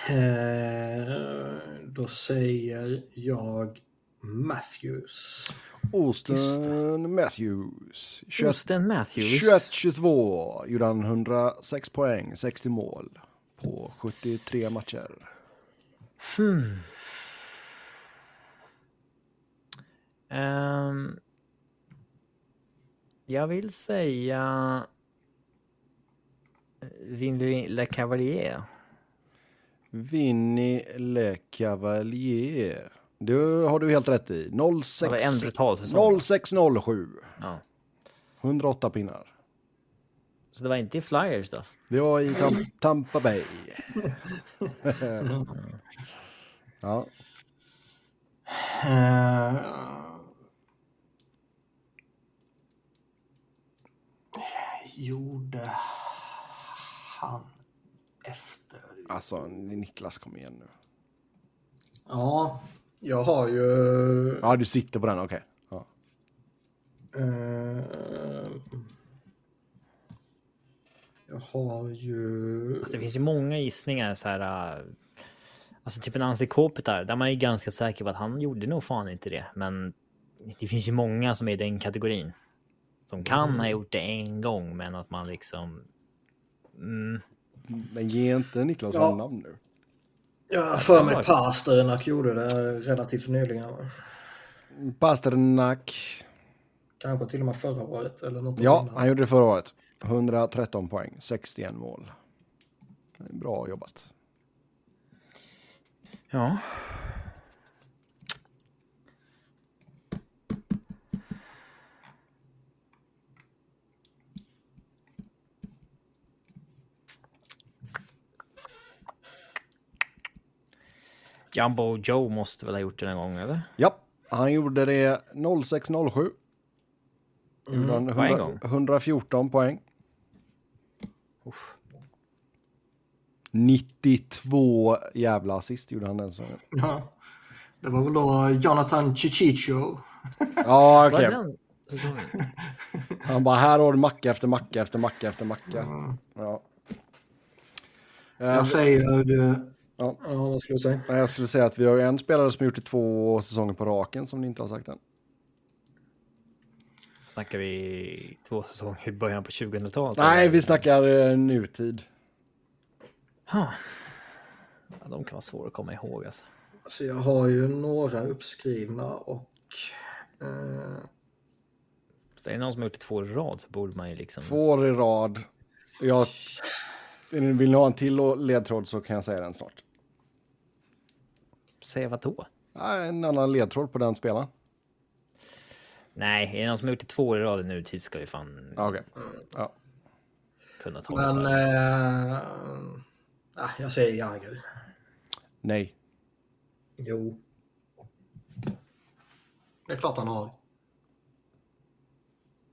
Eh, då säger jag Matthews. Austin Matthews. 21 Austin Matthews. 21-22 gjorde han 106 poäng, 60 mål på 73 matcher. Ehm, jag vill säga... Vinny Le Cavalier. Vinny Le Cavalier. Det har du helt rätt i. Det var en 06, brutal säsong. 0607. Ja. 108 pinnar. Så det var inte i Flyers då? Det var i Tam Tampa Bay. ja. Eh, gjorde han efter? Alltså, Niklas kom igen nu. Ja, jag har ju... Ja, du sitter på den, okej. Ja. eh, jag har ju... Alltså, det finns ju många gissningar så här. äh, Alltså typ en Ansi där man är ganska säker på att han gjorde nog fan inte det. Men det finns ju många som är i den kategorin. Som kan ha gjort det en gång, men att man liksom... Mm, Men ge inte Niklas ja. namn nu. Har för mig Pasternak gjorde det relativt nyligen. va? Pasternak. Kanske till och med förra året eller något Ja, innan. han gjorde det förra året. 113 poäng, 61 mål. Bra jobbat. ja. Jumbo Joe måste väl ha gjort det någon gång, eller? Ja, han gjorde det 0607. Gjorde han på en 100, gång. 114 poäng. 92 jävla assist gjorde han den säsongen. Ja. Det var väl då Jonathan Chichicho. Ja, okej. säsongen? Han bara, här har du macka efter macka efter macka efter macka. Ja. Eh, Jag säger... Ja. Ja, vad skulle du säga? Nej, Jag skulle säga att vi har en spelare som gjort det två säsonger på raken som ni inte har sagt än. Snackar vi två säsonger i början på 2000-talet? Nej, eller? vi snackar eh, nutid. Ja. Ja, de kan vara svåra att komma ihåg alltså. Så jag har ju några uppskrivna och... Eh, Så är det någon som har gjort det två i rad så borde man ju liksom... Två år i rad. Jag, vill ni ha en till ledtråd så kan jag säga den snart. Säga vad då? Nej, En annan ledtråd på den spelaren. Nej, är det någon som har gjort det två år i rad i nutid ska vi fan Ja, Okej. Ja. kunna ta men... Eh, ah, jag säger Jagr. Nej. Jo. Det är klart han har.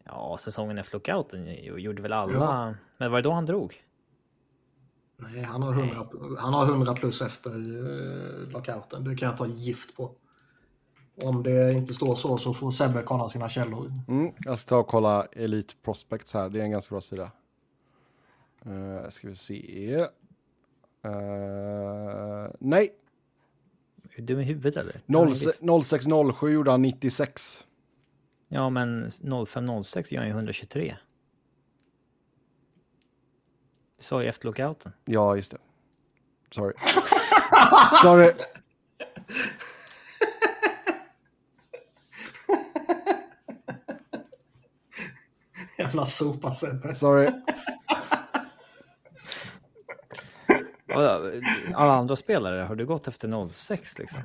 Ja, säsongen efter lockouten gjorde väl alla... Ja. Men var det då han drog? Nej, han har 100, han har 100 plus efter uh, lockouten. Det kan jag ta gift på. Om det inte står så så får Sebbe kolla sina källor. Mm, jag ska ta och kolla Elite Prospects här. Det är en ganska bra sida. Uh, ska vi se. Uh, nej, Är du dum i huvudet eller? 0607 gjorde han 96. Ja, men 0506 gör han ju 123. Du sa ju efter lockouten. Ja, just det. Sorry. Sorry. Jävla sopa Sebbe. Sorry. Alla andra spelare, har du gått efter 06 liksom?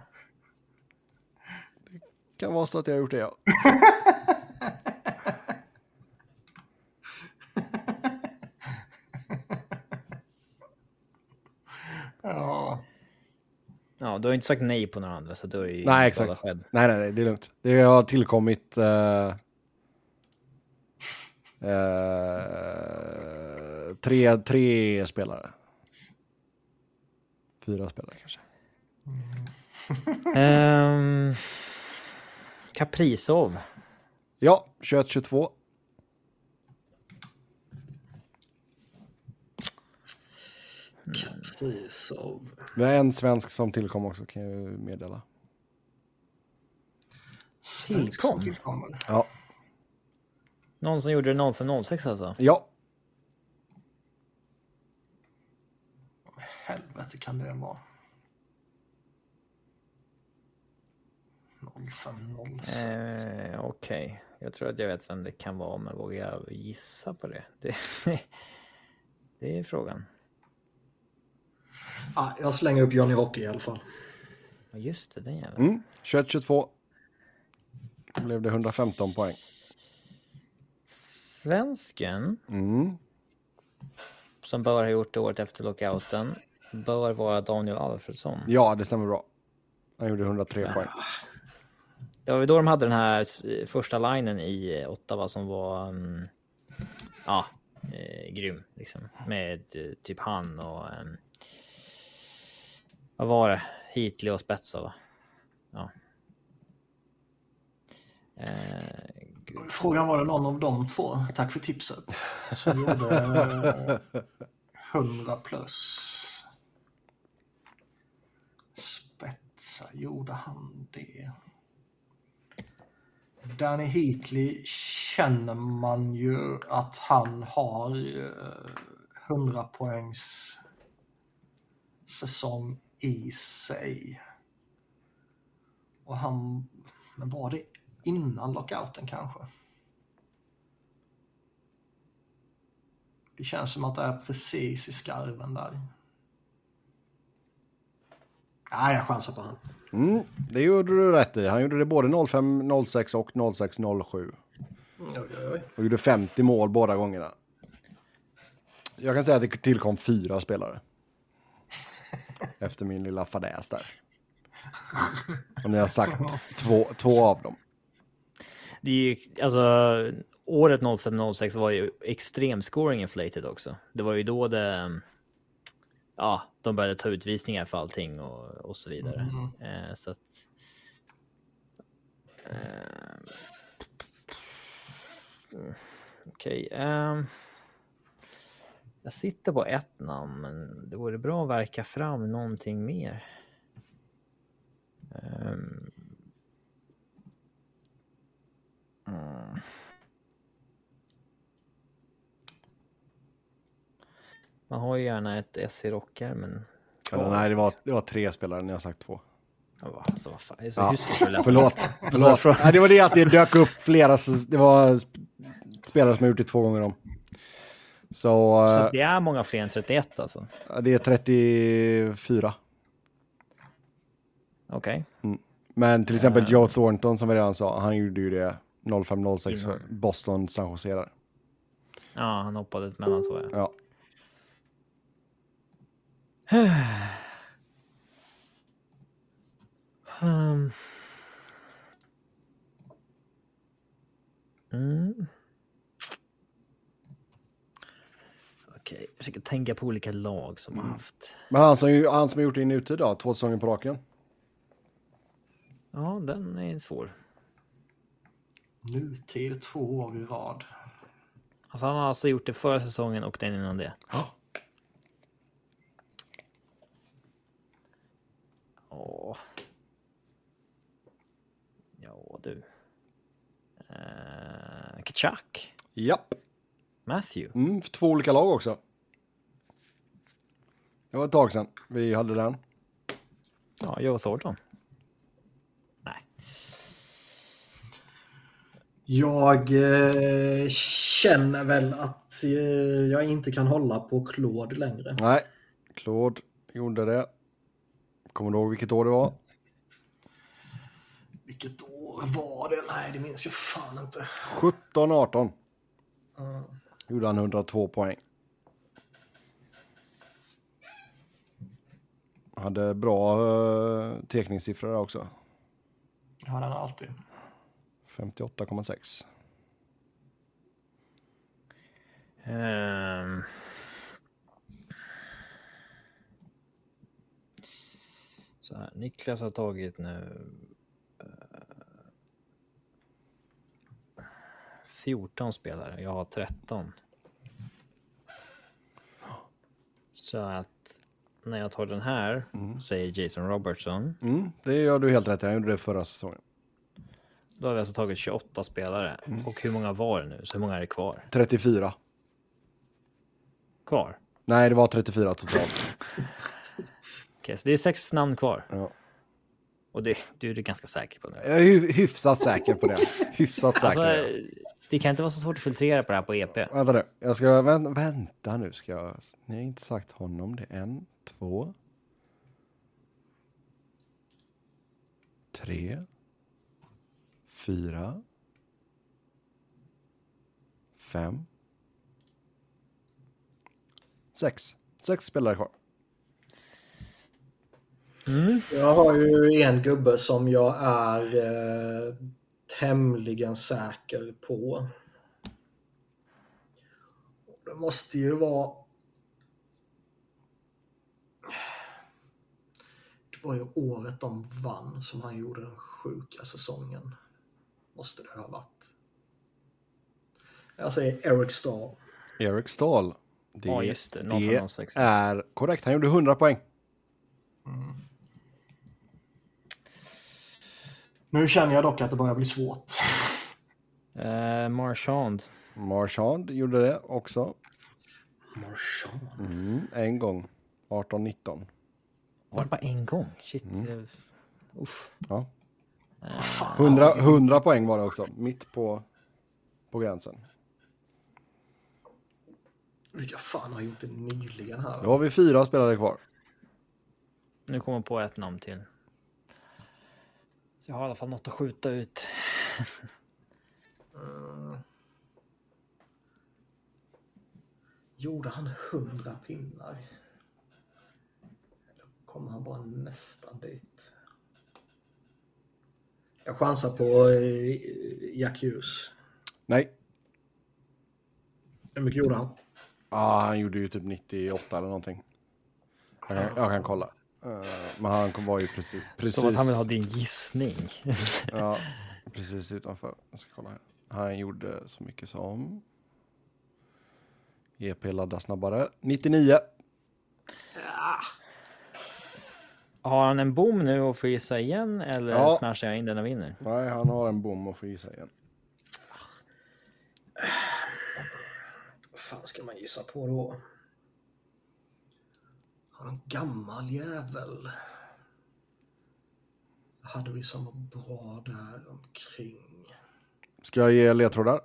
Kan vara så att jag har gjort det. Ja. har ju inte sagt nej på några andra, så då är det Nej, exakt. skedd. Nej, nej, nej, det är lugnt. Det har tillkommit... eh, eh, tre, tre spelare. Fyra spelare kanske. Ehm, Kaprizov. Ja, 21-22. Kaprizov. Vi har en svensk som tillkom också, kan jag meddela. Tillkom? Tillkommer. Ja. Någon som gjorde det 0506 alltså? Ja, Helvete kan det vara. 0506. Eh, Okej, jag tror att jag vet vem det kan vara, men vågar jag gissa på det? Det, det är frågan. Ah, jag slänger upp Johnny Hockey i alla fall. Ja, just det, den jäveln. mm. 21-22. Då blev det 115 poäng. Svensken, Mm. som bör ha gjort det året efter lockouten, bör vara Daniel Alfredsson. Ja, det stämmer bra. Han gjorde 103 poäng. Det var ju då de hade den här eh, första linen i eh, Ottawa som var mm, ja, eh, grym liksom. Med eh, typ han och ehm, vad var det? Heatley och Spetsa va? Ja. Eh. Frågan var det någon av de två, tack för tipset, som gjorde 100 plus. Spetsa, gjorde han det? Danny Heatley känner man ju att han har eh, 100 poängs säsong i sig. Och han, men var det innan lockouten kanske? Det känns som att det är precis i skarven där. Nej, jag chansar på han. Mm, det gjorde du rätt i. Han gjorde det både 05, 06 och 06, 07. Oj, oj, oj. Och gjorde 50 mål båda gångerna. Jag kan säga att det tillkom fyra spelare. Efter min lilla fadäs där. Och ni har sagt två, två av dem. Det är ju, alltså, året 05-06 var ju extrem scoring inflated också. Det var ju då det, ja, de började ta utvisningar för allting och, och så vidare. Eh, så att, eh, Okej. ehm, jag sitter på ett namn, men det vore bra att verka fram någonting mer. Ehm, mm. Man har ju gärna ett S i rockar, men... Eller, nej, det var, det var tre spelare. Ni har sagt två. Ja, Alltså, vad fan, så Ja, Förlåt. förlåt. Nej, det var det att det dök upp flera. Det var sp- spelare som har gjort det två gånger om. Så, Så eh, det är många fler än 31 alltså? det är 34. Okej. Men till exempel Eh. Joe Thornton som vi redan sa, han gjorde ju det 05-06 Innan. Boston San Jose där. Ja, han hoppade ut mellan två. Ja. Ja. Um. Mm. Okej, jag försöker tänka på olika lag som har haft. Men han som, ju- han som har gjort det i nutid då, två säsonger på raken. Ja, den är svår. Nutid två år i rad. Alltså, han har alltså gjort det förra säsongen och den innan det. Ja. Åh. Ja, du. Uh, Kachak. Japp. Matthew. Mm, två olika lag också. Det var ett tag sedan vi hade den. Ja, Joe Thornton. Nej. Jag eh, känner väl att eh, jag inte kan hålla på Claude längre. Nej, Claude gjorde det. Kommer du ihåg vilket år det var? Vilket år var det? Nej, det minns jag fan inte. 17-18. Mm. Gjorde han 102 poäng. Hade bra uh, tekningssiffror där också. Ja, den har alltid. 58,6. Ehm. Så här, Niklas har tagit nu eh, 14 spelare, jag har 13. Så att när jag tar den här, säger Jason Robertson, Mm, det gör du helt rätt. Han gjorde det förra säsongen. då har vi alltså tagit 28 spelare. Och hur många var det nu? Så hur många är det kvar? 34. Kvar? Nej, det var 34 totalt. Okej, så det är sex namn kvar. Ja. Och det, du är ganska säker på nu. Jag är hy- hyfsat säker på det. Hyfsat säker. Alltså, jag. det kan inte vara så svårt att filtrera på det här på EP. Vänta nu. Jag ska vä- vänta nu. Ska jag... Ni har inte sagt honom. Det är en, två. Tre. Fyra. Fem. Sex. Sex spelare kvar. Jag har ju en gubbe som jag är eh, tämligen säker på. Det måste ju vara... var ju året de vann som han gjorde den sjuka säsongen. Måste det ha varit. Jag säger Eric Stahl. Erik Stahl. Det, Ja, just det. Sex. är korrekt. Han gjorde 100 poäng. Nu känner jag dock att det börjar bli svårt. Uh, Marchand. Marchand gjorde det också. Marchand. Mm, en gång. 18-19. Var det bara en gång? Shit. Mm. Uff. Ja. Fan. 100, 100 poäng var det också. Mitt på, på gränsen. Vilka fan har gjort det nyligen här? Då har vi fyra spelare kvar. Nu kommer jag på ett namn till. Så jag har i alla fall något att skjuta ut. Mm. Gjorde han hundra pinnar? Kommer han bara nästan dit? Jag chansar på eh, Jack Hughes. Nej. Hur mycket gjorde han? Ah, han gjorde ju typ 98 eller någonting. Jag kan, jag kan kolla. Eh, men han var ju precis, precis, Som att han vill ha din gissning. ja, precis utanför. Jag ska kolla här. Han gjorde så mycket som... EP ladda snabbare. 99. Har han en bom nu och får gissa igen eller Ja. smashar jag in den och vinner? Nej, han har en bom och får gissa igen. Vad fan ska man gissa på då? Han är en gammal jävel. Hade vi som var bra där omkring? Ska jag ge ledtrådar?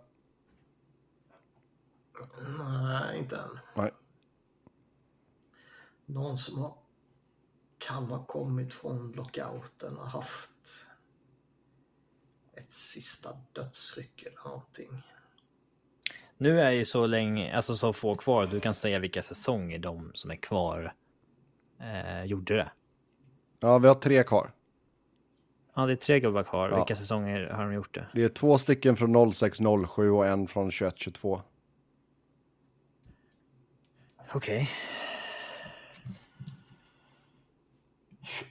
Nej, inte än. Nej. Någon som har, kan ha kommit från lockouten och haft ett sista dödsryck eller någonting. Nu är ju så länge, alltså så få kvar. Du kan säga vilka säsonger de som är kvar eh, gjorde det. Ja, vi har tre kvar. Ja, det är tre gubbar kvar. Ja. Vilka säsonger har de gjort det? Det är två stycken från 06-07 och en från 21-22. Okej.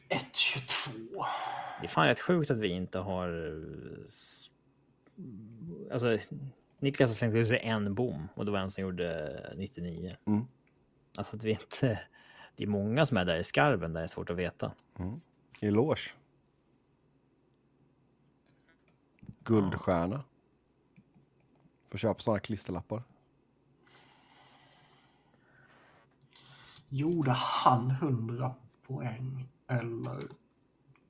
1-22. Det är fan rätt sjukt att vi inte har... eh, Alltså, Niklas har slängt ut sig en bom och det var en som gjorde 99. Mm. Alltså att vi inte... Det är många som är där i skarven där det är svårt att veta. Eloge. Guldstjärna. Får köpa sådana klisterlappar. Gjorde han 100 poäng eller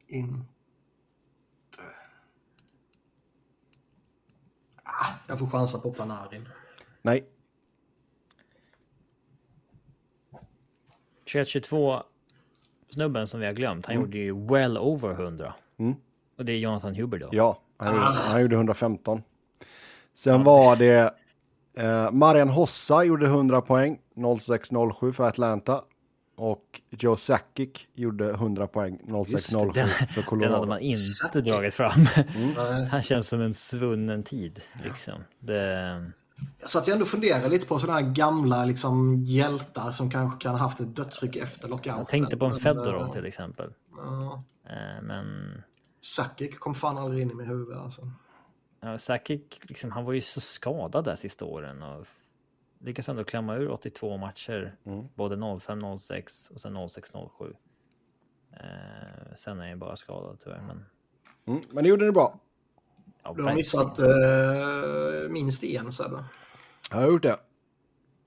inte? Ah, jag får chansa på Planarin. Nej, 21-22 snubben som vi har glömt, han gjorde ju well over 100. Mm. Och det är Jonathan Huber då. ja, han, gjorde, han gjorde 115. Sen var det eh, Marian Hossa gjorde 100 poäng, 06-07 för Atlanta. Och Joe Sakic gjorde 100 poäng, 06-07 den- för Den hade Colorado. man inte Sakic. dragit fram. Nej. Han känns som en svunnen tid. Liksom. Det, Jag satt ju ändå och funderade lite på sådana här gamla liksom, hjältar som kanske kan ha haft ett dödsryck efter lockouten. jag tänkte på en Fedorov eh, till exempel. ja, Eh, Men Sakic kom fan aldrig in i mitt huvud alltså. ja, Sakic, liksom, han var ju så skadad där sista åren. Och lyckas ändå klämma ur 82 matcher. Mm. Både 05-06 och sen 06-07. Eh, sen är han ju bara skadad tyvärr. Men, Mm, men det gjorde ni bra. ja, Du har missat eh, minst en Sebbe. Jag har gjort det.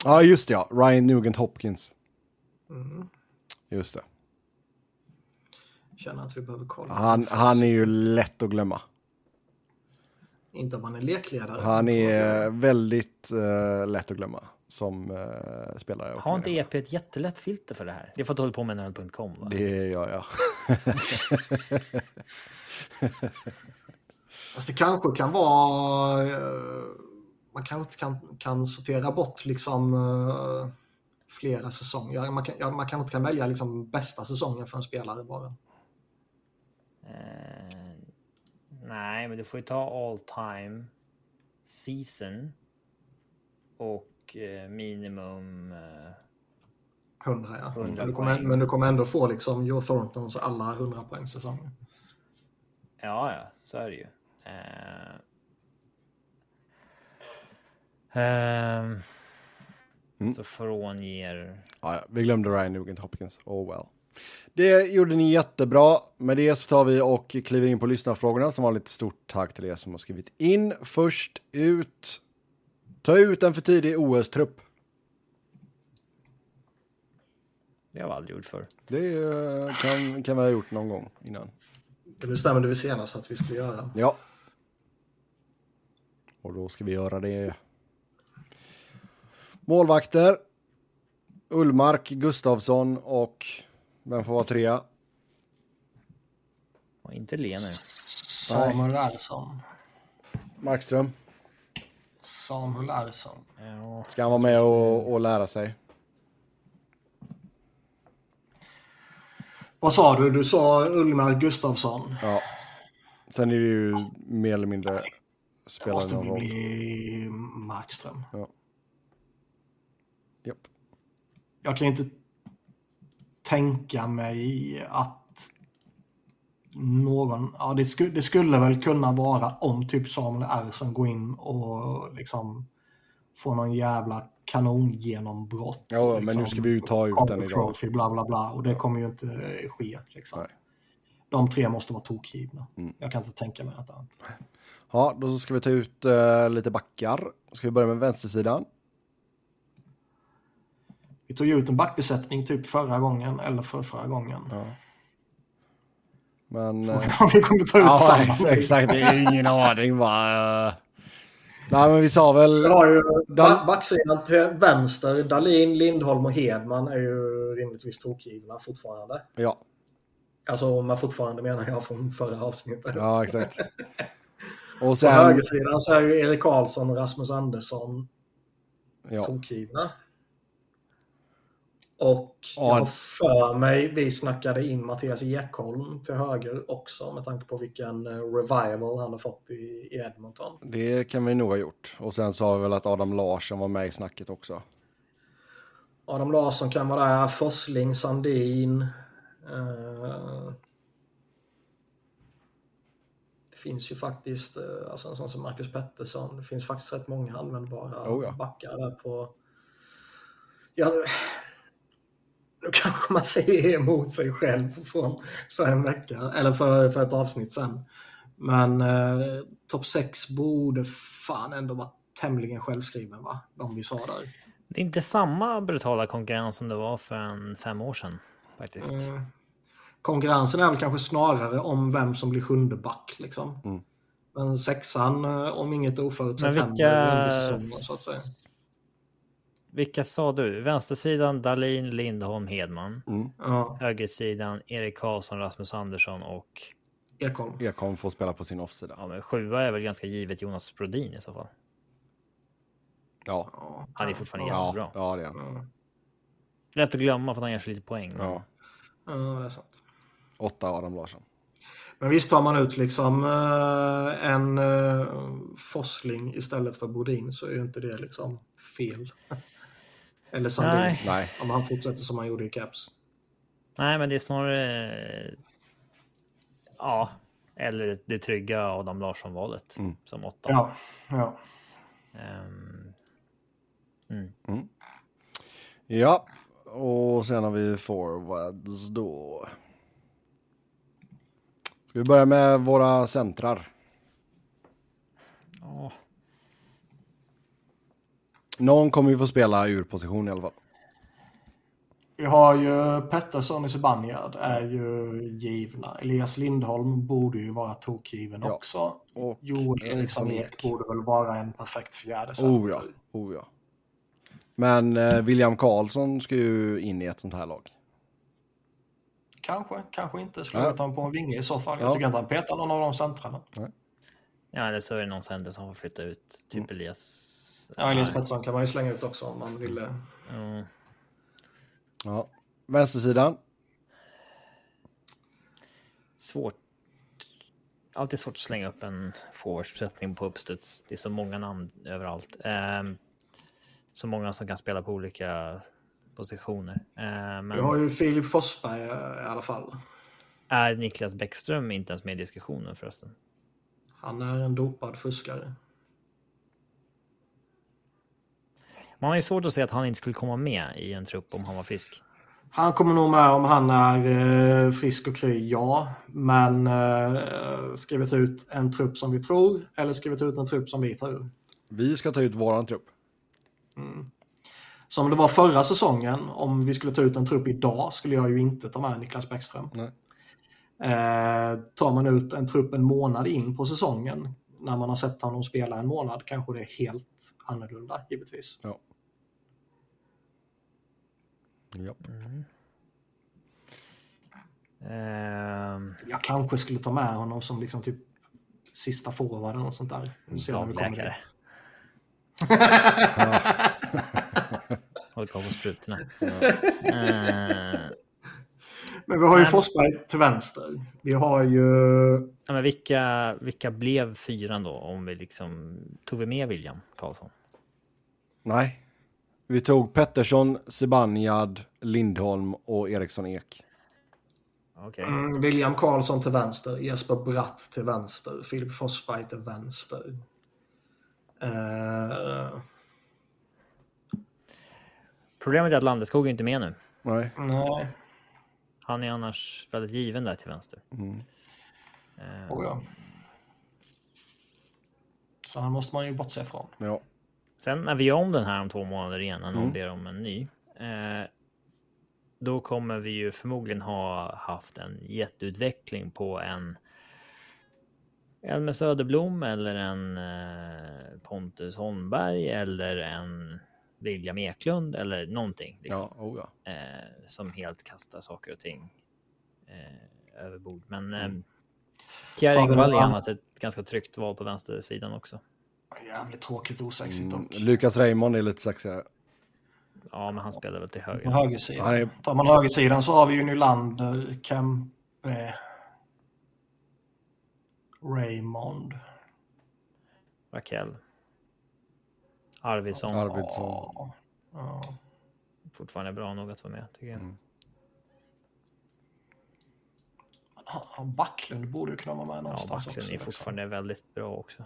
Ja, just det ja. Ryan Nugent Hopkins. Mm. Just det. Känner att vi behöver kolla. Han, han är ju lätt att glömma. Inte om man är lekledare. Han är väldigt eh, lätt att glömma som eh, spelare. Har inte. EP ett jättelätt filter för det här? Det får du hålla på med NHL.com va? Det gör jag. Fast det kanske kan vara... eh, man kanske inte kan, kan sortera bort liksom eh, flera säsonger. Man, kan, ja, man kanske inte kan välja liksom bästa säsongen för en spelare bara. Eh, nej, men du får ju ta all time season och eh, minimum. Eh, 100 ja. 100 men, du kommer, men du kommer ändå få liksom Joe Thorntons alla 100 poäng säsonger. ja, ja, så är det ju. Eh, ehm, Mm. Så frånger. Ja, ja, vi glömde Ryan Nugent Hopkins. Oh well. Det gjorde ni jättebra. Med det så tar vi och kliver in på lyssnarfrågorna. Som var lite stort tack till er som har skrivit in. Först ut. Ta ut en för tidig OS-trupp. Det har vi aldrig gjort för. Det eh, kan, kan vi ha gjort någon gång innan. Det bestämde vi senast att vi skulle göra. Ja. Och då ska vi göra det. Målvakter. Ullmark, Gustavsson och vem får vara trea? Och inte Lener. Samuel Ersson. Markström. Samuel Ersson. Ja, Ska han vara med och, och lära sig? Vad sa du? Du sa Ulmar Gustafsson. Ja. Sen är det ju mer eller mindre Det spelar måste någon roll. bli Markström. Japp. Jag kan inte tänka mig att någon, ja det, sku, det skulle väl kunna vara om typ Samuel Ersson går in och liksom får någon jävla kanongenombrott. Ja, liksom, men nu ska vi ju ta ut den idag. Trophy, bla bla bla. Och det kommer ju inte ske. Liksom. Nej. De tre måste vara tokgivna. Mm. Jag kan inte tänka mig något annat. Ja, då ska vi ta ut eh, lite backar. Ska vi börja med vänstersidan? Vi tog ju ut en backbesättning typ förra gången eller för förra gången. Ja. Men... eh, Frågan om vi kommer ta ut ja, samma. ex- exakt. Det är ingen aning bara. Nej, men vi sa väl... Vi har ju Dal- ba- backsidan till vänster. Dalin, Lindholm och Hedman är ju rimligtvis tokgivna fortfarande. Ja, Alltså med fortfarande menar jag från förra avsnittet. ja exakt. Och På sen... högersidan så är ju Erik Karlsson och Rasmus Andersson Ja, tokgivna. Och jag Ja. har för mig vi snackade in Mattias Ekholm till höger också med tanke på vilken eh, revival han har fått i, i Edmonton. det kan vi nog ha gjort. Och sen sa vi väl att Adam Larsson var med i snacket också. Adam Larsson kan vara där, Forsling, Sandin. Eh, det finns ju faktiskt eh, alltså en sån som Marcus Pettersson. Det finns faktiskt rätt många användbara Oh ja. backar där på... Ja, nu kanske man säger emot sig själv från, för en vecka, eller för, för ett avsnitt sen. Men eh, topp 6 borde fan ändå vara tämligen självskriven va? De vi sa där. Det är inte samma brutala konkurrens som det var för en fem år sedan faktiskt. Mm. Konkurrensen är väl kanske snarare om vem som blir sjunde back liksom. Mm. Men sexan, eh, om inget oförutsett vilka- händer under säsongen så att säga. Vilka sa du? Vänstersidan Dalin, Lindholm, Hedman. Mm. Ja, Högersidan Erik Karlsson, Rasmus Andersson och Ekholm. Ekholm får spela på sin offsida. ja, men sjua är väl ganska givet Jonas Brodin i så fall. Ja, Han är fortfarande ja. jättebra. ja, det är han. Lätt att glömma för att han gör så lite poäng. Ja. ja, det är sant. Åtta Adam Larsson. Men visst tar man ut liksom eh, en uh, Forsling istället för Bodin så är ju inte det liksom fel. Eller Sandin. Nej. Nej, Om han fortsätter som han gjorde i Caps. Nej, men det är snarare... Ja, eller det trygga Adam Larsson-valet Mm. som åtta. Ja, ja. Ehm, Ja, och sen har vi forwards då. Ska vi börja med våra centrar? ja. Någon kommer ju få spela ur position i alla fall. Vi har ju Pettersson i Zibanejad är ju givna. Elias Lindholm borde ju vara tokgiven Ja. också. Och Joel Eriksson Ek borde väl vara en perfekt fjärde center. Oh ja, oh ja. Men eh, William Karlsson ska ju in i ett sånt här lag. Kanske, kanske inte. Skulle Ja. jag ta honom på en vinge i så fall. Jag Ja. tycker inte han petar någon av de centrarna. ja, eller så är det någon center som får flytta ut. Typ Elias. Ja, Elias Pettersson kan man ju slänga ut också om man ville. Ja. Ja. Vänstersidan. svårt. Alltid svårt att slänga upp en forwardsuppsättning på uppstuds. Det är så många namn överallt. Ehm, så många som kan spela på olika positioner. Ehm, Vi har men ju Filip Forsberg eh, i alla fall. är Niklas Bäckström inte ens med i diskussionen förresten? Han är en dopad fuskare. Man har ju svårt att se att han inte skulle komma med i en trupp om han var frisk. Han kommer nog med om han är eh, frisk och kry, ja. Men eh, skrivit ut en trupp som vi tror eller skrivit ut en trupp som vi tror. Vi ska ta ut våran trupp. Som det var förra säsongen, om vi skulle ta ut en trupp idag skulle jag ju inte ta med Niklas Bäckström. Nej. Eh, tar man ut en trupp en månad in på säsongen, när man har sett honom spela en månad, kanske det är helt annorlunda givetvis. Ja. Japp. Ehm, Jag kanske skulle ta med honom som liksom typ sista forward eller något sånt där. Vi ser när vi kommer dit. Håller koll på sprutorna. Ehm, Men vi har ju Men- Forsberg till vänster. Vi har ju... ja, men vilka, vilka blev fyran då? Om vi liksom tog vi med William Karlsson? Nej. Vi tog Pettersson, Zibanejad, Lindholm och Eriksson Ek. Okej. Mm, William Karlsson till vänster, Jesper Bratt till vänster, Filip Forsberg till vänster. Eh, Problemet är att Landeskog är inte med nu. Nej. nej, Han är annars väldigt given där till vänster. Mm. Ehm, oh ja. Så han måste man ju bortse från. Ja. Sen när vi gör om den här om två månader igen, när någon Mm. ber om en ny. Eh, då kommer vi ju förmodligen ha haft en jätteutveckling på en Elmer Söderblom eller en eh, Pontus Holmberg eller en William Eklund eller någonting. Liksom, Ja, oh ja. eh, som helt kastar saker och ting eh, över bord. Men eh, Mm. Vi Engvall är annat ett ganska tryggt val på vänstersidan också. Jävligt tråkigt osexigt Mm. dock. Lukas Raymond är lite sexigare. Ja, men han spelar väl till På höger. högersidan. Han är- Tar man högersidan så har vi ju Nylander, Kempe, Raymond. Rakell. Arvidsson. Arvidsson. Ja. Ja. Fortfarande bra nog att vara med tycker jag. Mm. Ja, Backlund borde ju kunna vara med Ja, någonstans Backlund också. är liksom. fortfarande väldigt bra också.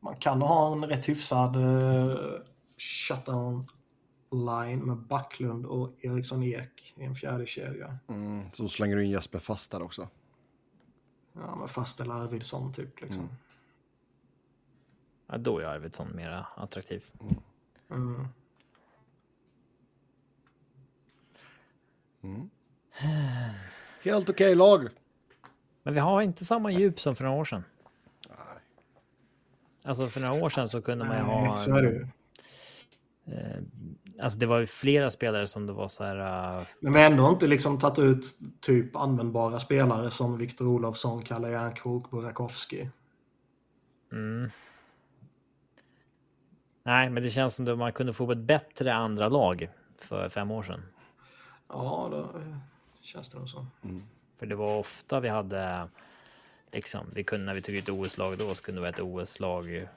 Man kan ha en rätt hyfsad uh, shutdown line med Backlund och Eriksson Ek i en fjärde kedja. Mm. Så slänger du in Jesper fast där också. Ja, med fast eller Arvidsson typ. Liksom. Mm. Ja, då är Arvidsson mera attraktiv. Mm. Helt okej lag. Men vi har inte samma djup som för några år sedan. Alltså för några år sedan så kunde man ju Nej, ha... så är det ju. Eh, alltså det var ju flera spelare som det var så här... Uh, Men vi har ändå inte liksom tagit ut typ användbara spelare som Viktor Olofsson, Kalle Järnkrok, Burakovsky. mm. Nej, men det känns som att man kunde få ett bättre andra lag för fem år sedan. Ja, då eh, känns det nog så. För det var ofta vi hade liksom, vi kunde när vi tog ut OS-lag då så kunde det vara ett OS-lag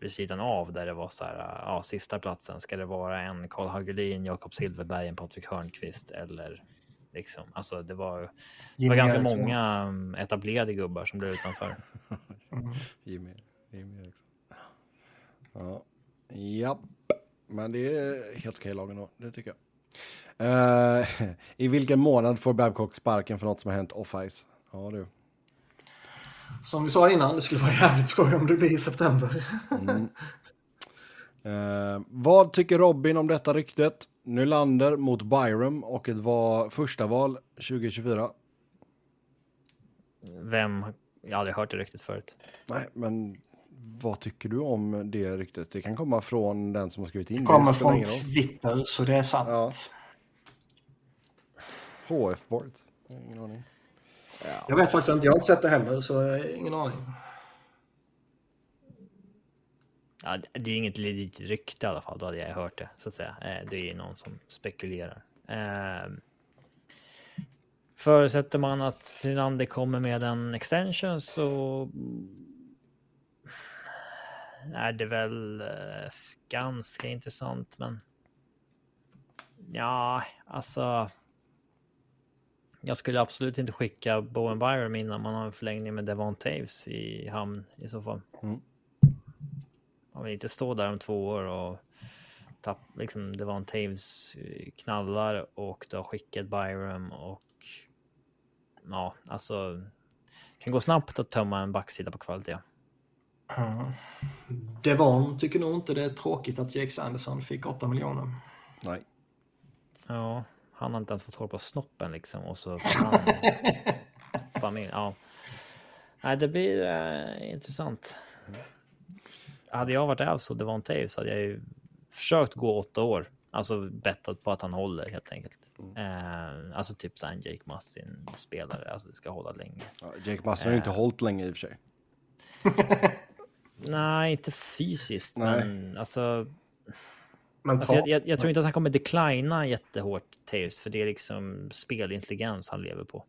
vid sidan av där det var så här, ja, sista platsen. Ska det vara en Karl Hagelin, Jakob Silverberg, en Patrik Hörnqvist eller liksom, alltså det var, det var ganska Eriksson. många mm, etablerade gubbar som blev utanför. Jimmy, Jimmy Eriksson. Ja. Japp. Men det är helt okej lag ändå, det tycker jag. Eh, I vilken månad får Babcock sparken för något som har hänt off-ice? Ja du. Som vi sa innan, det skulle vara jävligt skoj om det blir i september. Eh, vad tycker Robin om detta ryktet? Nylander mot Byram och ett var första val 2024. Vem? Jag har aldrig hört det riktigt förut. Nej, men vad tycker du om det ryktet? Det kan komma från den som har skrivit in det. Kommer det. spelar från. Twitter, så det är sant. Ja. HF Board. Ingen aning. Jag vet faktiskt inte, jag har inte sett det heller, så jag har ingen aning. Ja, det är inget legit rykte i alla fall, då hade jag hört det så att säga. Eh, det är någon som spekulerar. Ehm, förutsätter man att Nylander kommer med en extension så mm, är det väl eh, ganska intressant, men ja, alltså. Jag skulle absolut inte skicka Bowen Byram innan man har en förlängning med Devon Taves i hamn i så fall. Man vill inte stå där om två år och tapp, liksom det var en Taves eh, knallar och du har skickat Byram och ja, alltså kan gå snabbt att tömma en backsida på kvalitet. Devon tycker nog inte det är tråkigt att Jake Sanderson fick 8 miljoner. Nej. Ja, han har inte ens fått hålla på snoppen liksom och så familj. Ja, nej, det blir eh, intressant. Hade jag varit Avs och Devon Taves hade jag ju försökt gå åtta år. Alltså bettat på att han håller helt enkelt. Eh, alltså typ så en Jake Massin spelare. Alltså det ska hålla länge. Ja, Jake Masson har ju inte hållit länge i och för sig. Nej, inte fysiskt, Nej. men alltså. Men alltså jag, jag, jag tror inte att han kommer declina jättehårt Taves, för det är liksom spelintelligens han lever på.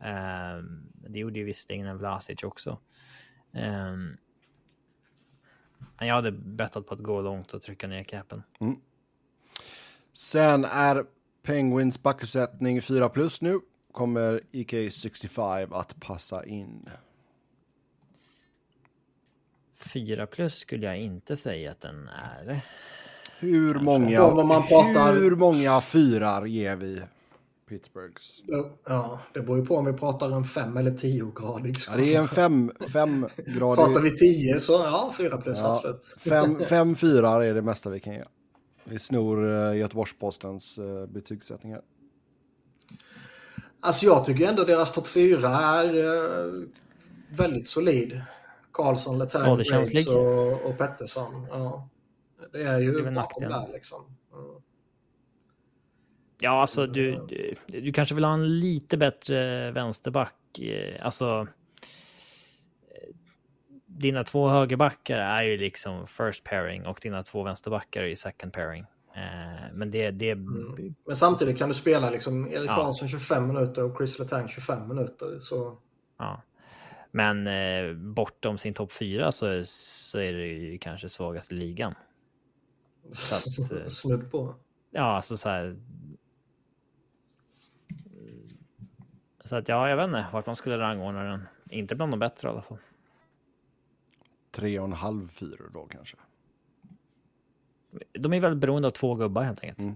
Ehm, det gjorde ju visserligen en Vlasic också. Ehm, men jag hade bettat på att gå långt och trycka ner capen. Sen är Penguins backuppsättning 4 plus nu. Kommer EK65 att passa in. 4 plus skulle jag inte säga att den är. Hur många, pratar- hur många fyrar ger vi Pittsburghs? ja, det beror ju på om vi pratar en 5 eller 10-gradig. Ja, det är en fem, fem Pratar grader. vi 10 så ja, 4 plus Ja, absolut. fem, fem fyrar är det mesta vi kan ge. Vi snor uh, Göteborgs-Postens uh, betygssättningar. Alltså jag tycker ändå deras topp 4 är eh, väldigt solid. Karlsson, Letang. Graves och, och Pettersson. Ja. Det är ju Det är bakom där liksom. Ja. Ja, alltså du, du, du kanske vill ha en lite bättre vänsterback. eh, Alltså. eh, Dina två högerbackar är ju liksom first pairing och dina två vänsterbackar är ju second pairing. Eh, Men det, det, Men samtidigt kan du spela liksom Erik Ja. Karlsson 25 minuter och Chris Letang 25 minuter. Så ja. Men eh, bortom sin topp fyra så, så är det ju kanske svagaste ligan. Så att, eh, snudd på. Ja, alltså så här. Så att ja, jag vet inte vart man skulle rangordna den. Inte bland de bättre i alla fall. Tre och en halv fyror då kanske. De är väl beroende av två gubbar helt enkelt. Mm.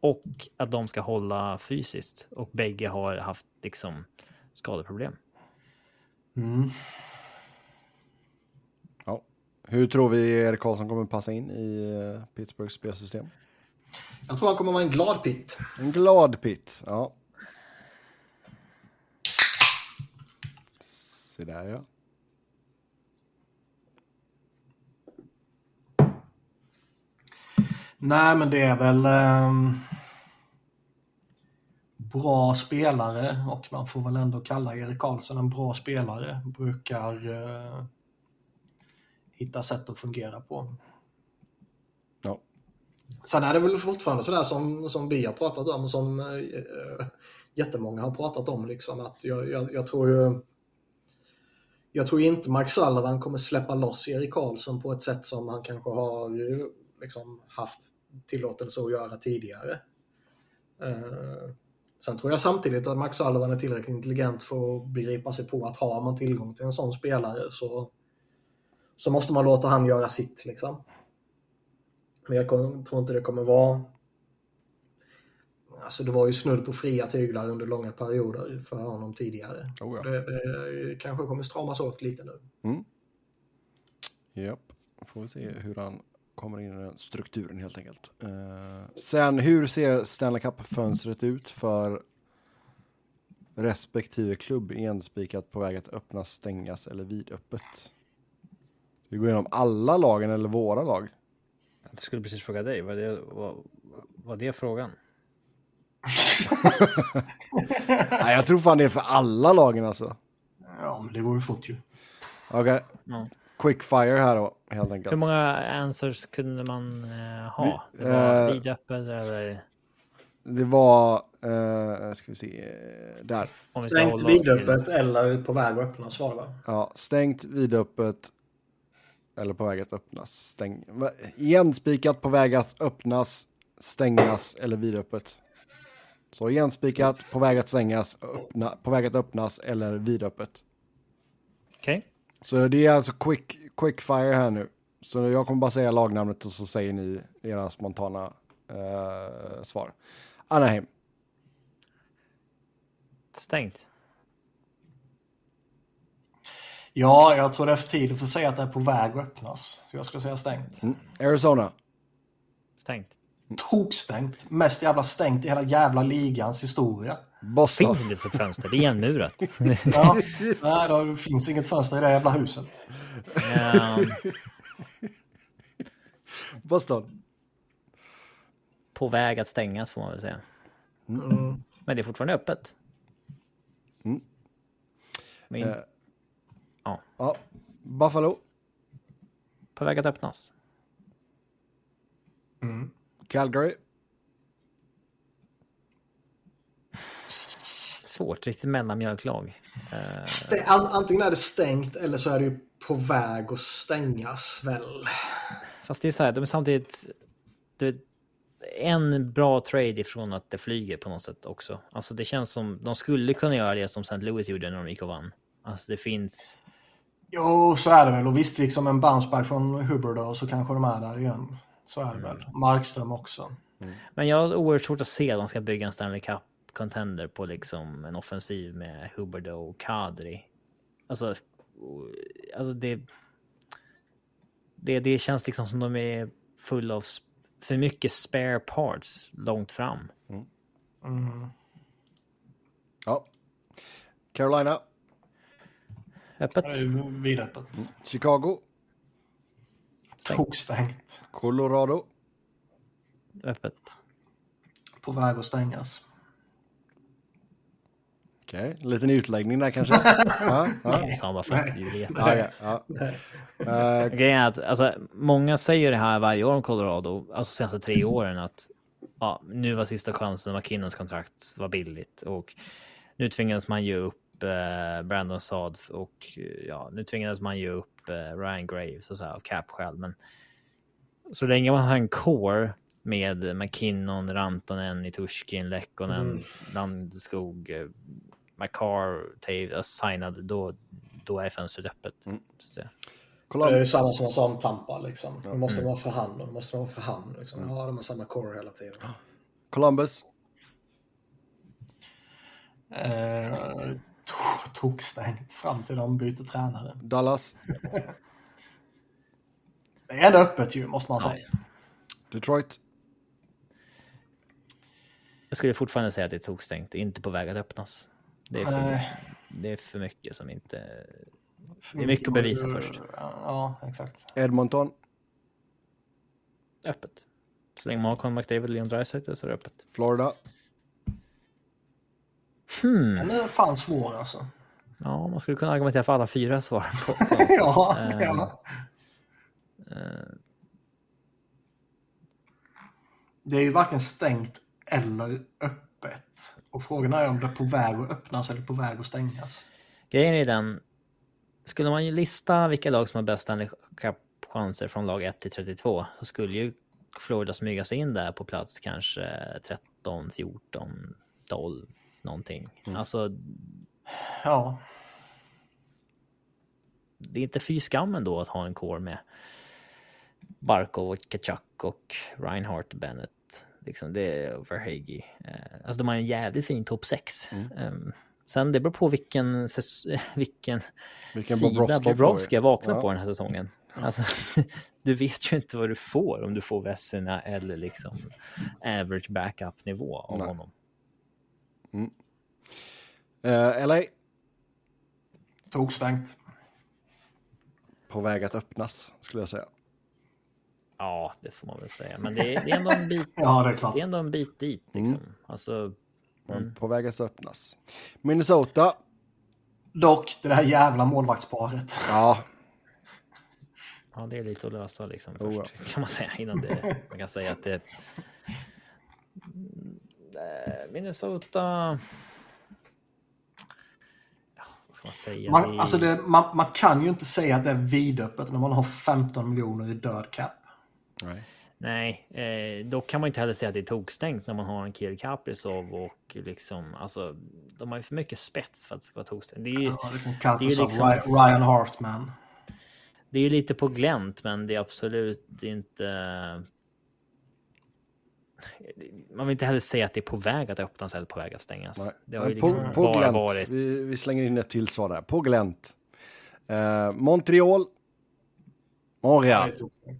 Och att de ska hålla fysiskt och bägge har haft liksom skadeproblem. Ja. Hur tror vi Erik Karlsson kommer passa in i eh, Pittsburghs spelsystem? Jag tror han kommer vara en glad pitt. En glad Pitt, ja. Se där ja. Nej, men det är väl ehm, bra spelare och man får väl ändå kalla Erik Karlsson en bra spelare. Brukar eh, hitta sätt att fungera på. ja. Sen är det väl fortfarande sådär som, som vi har pratat om och som eh, jättemånga har pratat om. Liksom, att jag, jag, jag tror ju jag tror inte Mark Sullivan kommer släppa loss Erik Karlsson på ett sätt som han kanske har ju liksom haft tillåtelse att göra tidigare. Eh, sen tror jag samtidigt att Mark Sullivan är tillräckligt intelligent för att begripa sig på att har man tillgång till en sån spelare så, så måste man låta han göra sitt. Liksom. Men jag tror inte det kommer vara... Alltså det var ju snudd på fria tyglar under långa perioder för honom tidigare. Oh, ja. Det, det kanske kommer stramas åt lite nu. Japp, får vi se hur han kommer in i den strukturen helt enkelt. Eh, sen, hur ser Stanley Cup-fönstret ut för respektive klubb enspikat på väg att öppnas, stängas eller vidöppet? Vi går igenom alla lagen eller våra lag. Jag skulle precis fråga dig, var det, var, var det frågan? Nej, jag tror fan det är för alla lagen alltså. Ja, men det går ju fort ju. Okej, Ja. quickfire här då, helt enkelt. Hur många answers kunde man eh, ha? Vi- Det var eh, vidöppet eller? Det var, eh, ska vi se, eh, där. Stängt vidöppet eller på väg att öppnas var det va? Ja, stängt, vidöppet eller på väg att öppnas. Stäng, igenspikat, på väg att öppnas, stängas eller vidöppet. Så igenspikat, på väg att stängas, öppna, på väg att öppnas eller vidöppet. Okej. Så det är alltså quick, quick fire här nu. Så jag kommer bara säga lagnamnet och så säger ni era spontana eh, svar. Anaheim, Stängt. Ja, jag tror det är för tidigt för att säga att det är på väg att öppnas. Så jag skulle säga stängt. mm. Arizona, Stängt. Tokstängt. Mest jävla stängt i hela jävla ligans historia. Boston, Finns inte ett fönster, det är igenmurat. Ja, nej, det finns inget fönster i det jävla huset. Boston, på väg att stängas får man väl säga. Mm. Men det är fortfarande öppet. Mm. Men Eh. Ja, ja. Buffalo, på väg att öppnas. Calgary, Svårt, riktigt mellanmjölklag. Eh, Stä- an- antingen är det stängt eller så är det ju på väg att stängas väl. Fast det är så här, de är samtidigt... Du vet, en bra trade ifrån att det flyger på något sätt också. Alltså det känns som de skulle kunna göra det som St. Louis gjorde när de gick och vann. Alltså det finns... Jo, så är det väl. Och visst, liksom en bounceback från Hubbard och så kanske de är där igen. Så är det väl. Markström också. Men jag har oerhört svårt att se att de ska bygga en Stanley Cup contender på liksom en offensiv med Hubbard och Kadri. Alltså, alltså det, det. Det känns liksom som de är full av för mycket spare parts långt fram. Mm. ja. Carolina, Öppet. Vidöppet. Chicago, Tokstängt. Colorado, Öppet. På väg att stängas. Okej, en liten utläggning där kanske. ja, ja. Eh, Grejen är att alltså, många säger det här varje år om Colorado, alltså senaste tre åren att ja, nu var sista chansen, McKinnons kontrakt var billigt och nu tvingades man ge upp Brandon Saad och eh, ja, nu tvingades man ge upp eh, Ryan Graves och så här av cap-skäl. Men så länge man har en core med McKinnon, Rantanen, Nitushkin, Lekkonen, Mm. Landskog, eh, Tave, signad, då, då är fönstret öppet. Så att säga. Det är ju samma som jag sa om Tampa. Liksom. Det måste vara för hand och det måste vara för hand. Liksom. Ja, de har samma core hela tiden. Columbus, Eh, to- Tokstängt fram till de byter tränare. Dallas, Det är ändå öppet ju, måste man Ja. säga. Detroit. Jag skulle fortfarande säga att det är tokstängt, inte på väg att öppnas. Det är för, det är för mycket som inte... Det är mycket att bevisa först. Ja, exakt. Edmonton. Öppet. Så länge man har Conor McDavid och Leon Draisaitl så är det öppet. Florida. Hmm. Den är fan svår alltså. Ja, man skulle kunna argumentera för alla fyra svaren på. ja, Ehm, ja. eh, Det är ju varken stängt eller öppet. Och frågan är om det är på väg att öppnas eller på väg att stängas. Grejen är den, skulle man ju lista vilka lag som har bäst Cup-chanser från lag 1 till 32 så skulle ju Florida smyga sig in där på plats kanske 13, 14, 12 någonting. Alltså, Ja, det är inte fy skam ändå att ha en core med Barkov och Kachuk och Reinhardt Bennett. Liksom det är Verhage. Eh, Alltså de har en jävligt fin topp 6. Um, sen det beror på vilken, vilken, Vilken sida vi. vaknar Ja. på den här säsongen. Alltså, du vet ju inte vad du får om du får Vesina eller liksom average backup nivå av Nej. honom. Eh, LA. tog stängt. På väg att öppnas, skulle jag säga. Ja, det får man väl säga. Men det är, det är ändå en bit. Ja, det är klart. Det är ändå en bit dit liksom. Alltså, Men På väg att öppnas. Minnesota. Dock, det där jävla målvaktsparet. Ja, ja, det är lite att lösa liksom Oh, först kan man säga innan det. Man kan säga att det. Eh, Minnesota. Ja, vad ska man säga? Man, Det- alltså det, man, man kan ju inte säga att det är vidöppet när man har 15 miljoner i död cap. nej. Nej, eh, då kan man inte heller säga att det är tokstängt när man har en Kirill Kaprizov och liksom alltså. De har ju för mycket spets för att det ska vara tokstängt. Det är ju. Ja, liksom Kaprizov, liksom- Ry- Ryan Hartman. Det är ju lite på glänt, men det är absolut inte. Man vill inte heller säga att det är på väg att öppnas eller på väg att stängas. nej. Det har ju på, liksom på bara glänt. varit. Vi, vi slänger in ett till svar där. På glänt. Eh, Montreal. Montreal.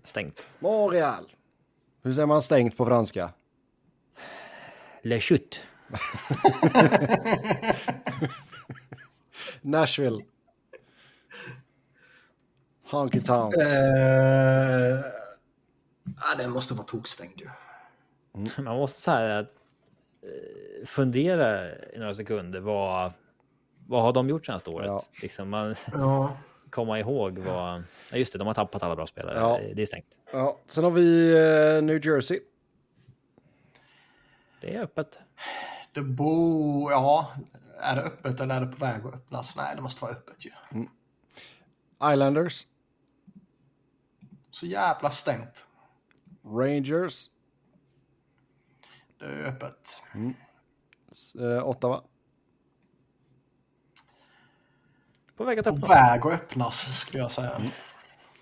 Stängt. Montreal. Hur säger man stängt på franska? Le Chute. Nashville. Honky Tonk. Eh, ja, det måste vara tokstängd ju. Man måste så här att eh, fundera i några sekunder. Vad, vad har de gjort senaste året? Ja. Liksom man Ja. komma ihåg vad. Ja, just det, de har tappat alla bra spelare. Ja. Det är stängt. Ja, sen har vi eh, New Jersey. Det är öppet. Det bo... Ja, är det öppet eller är det på väg att öppnas? Nej, det måste vara öppet ju. Islanders. Så jävla stängt. Rangers. Det är öppet. s- Eh, Ottawa. På väg att På öppnas. väg att öppnas skulle jag säga.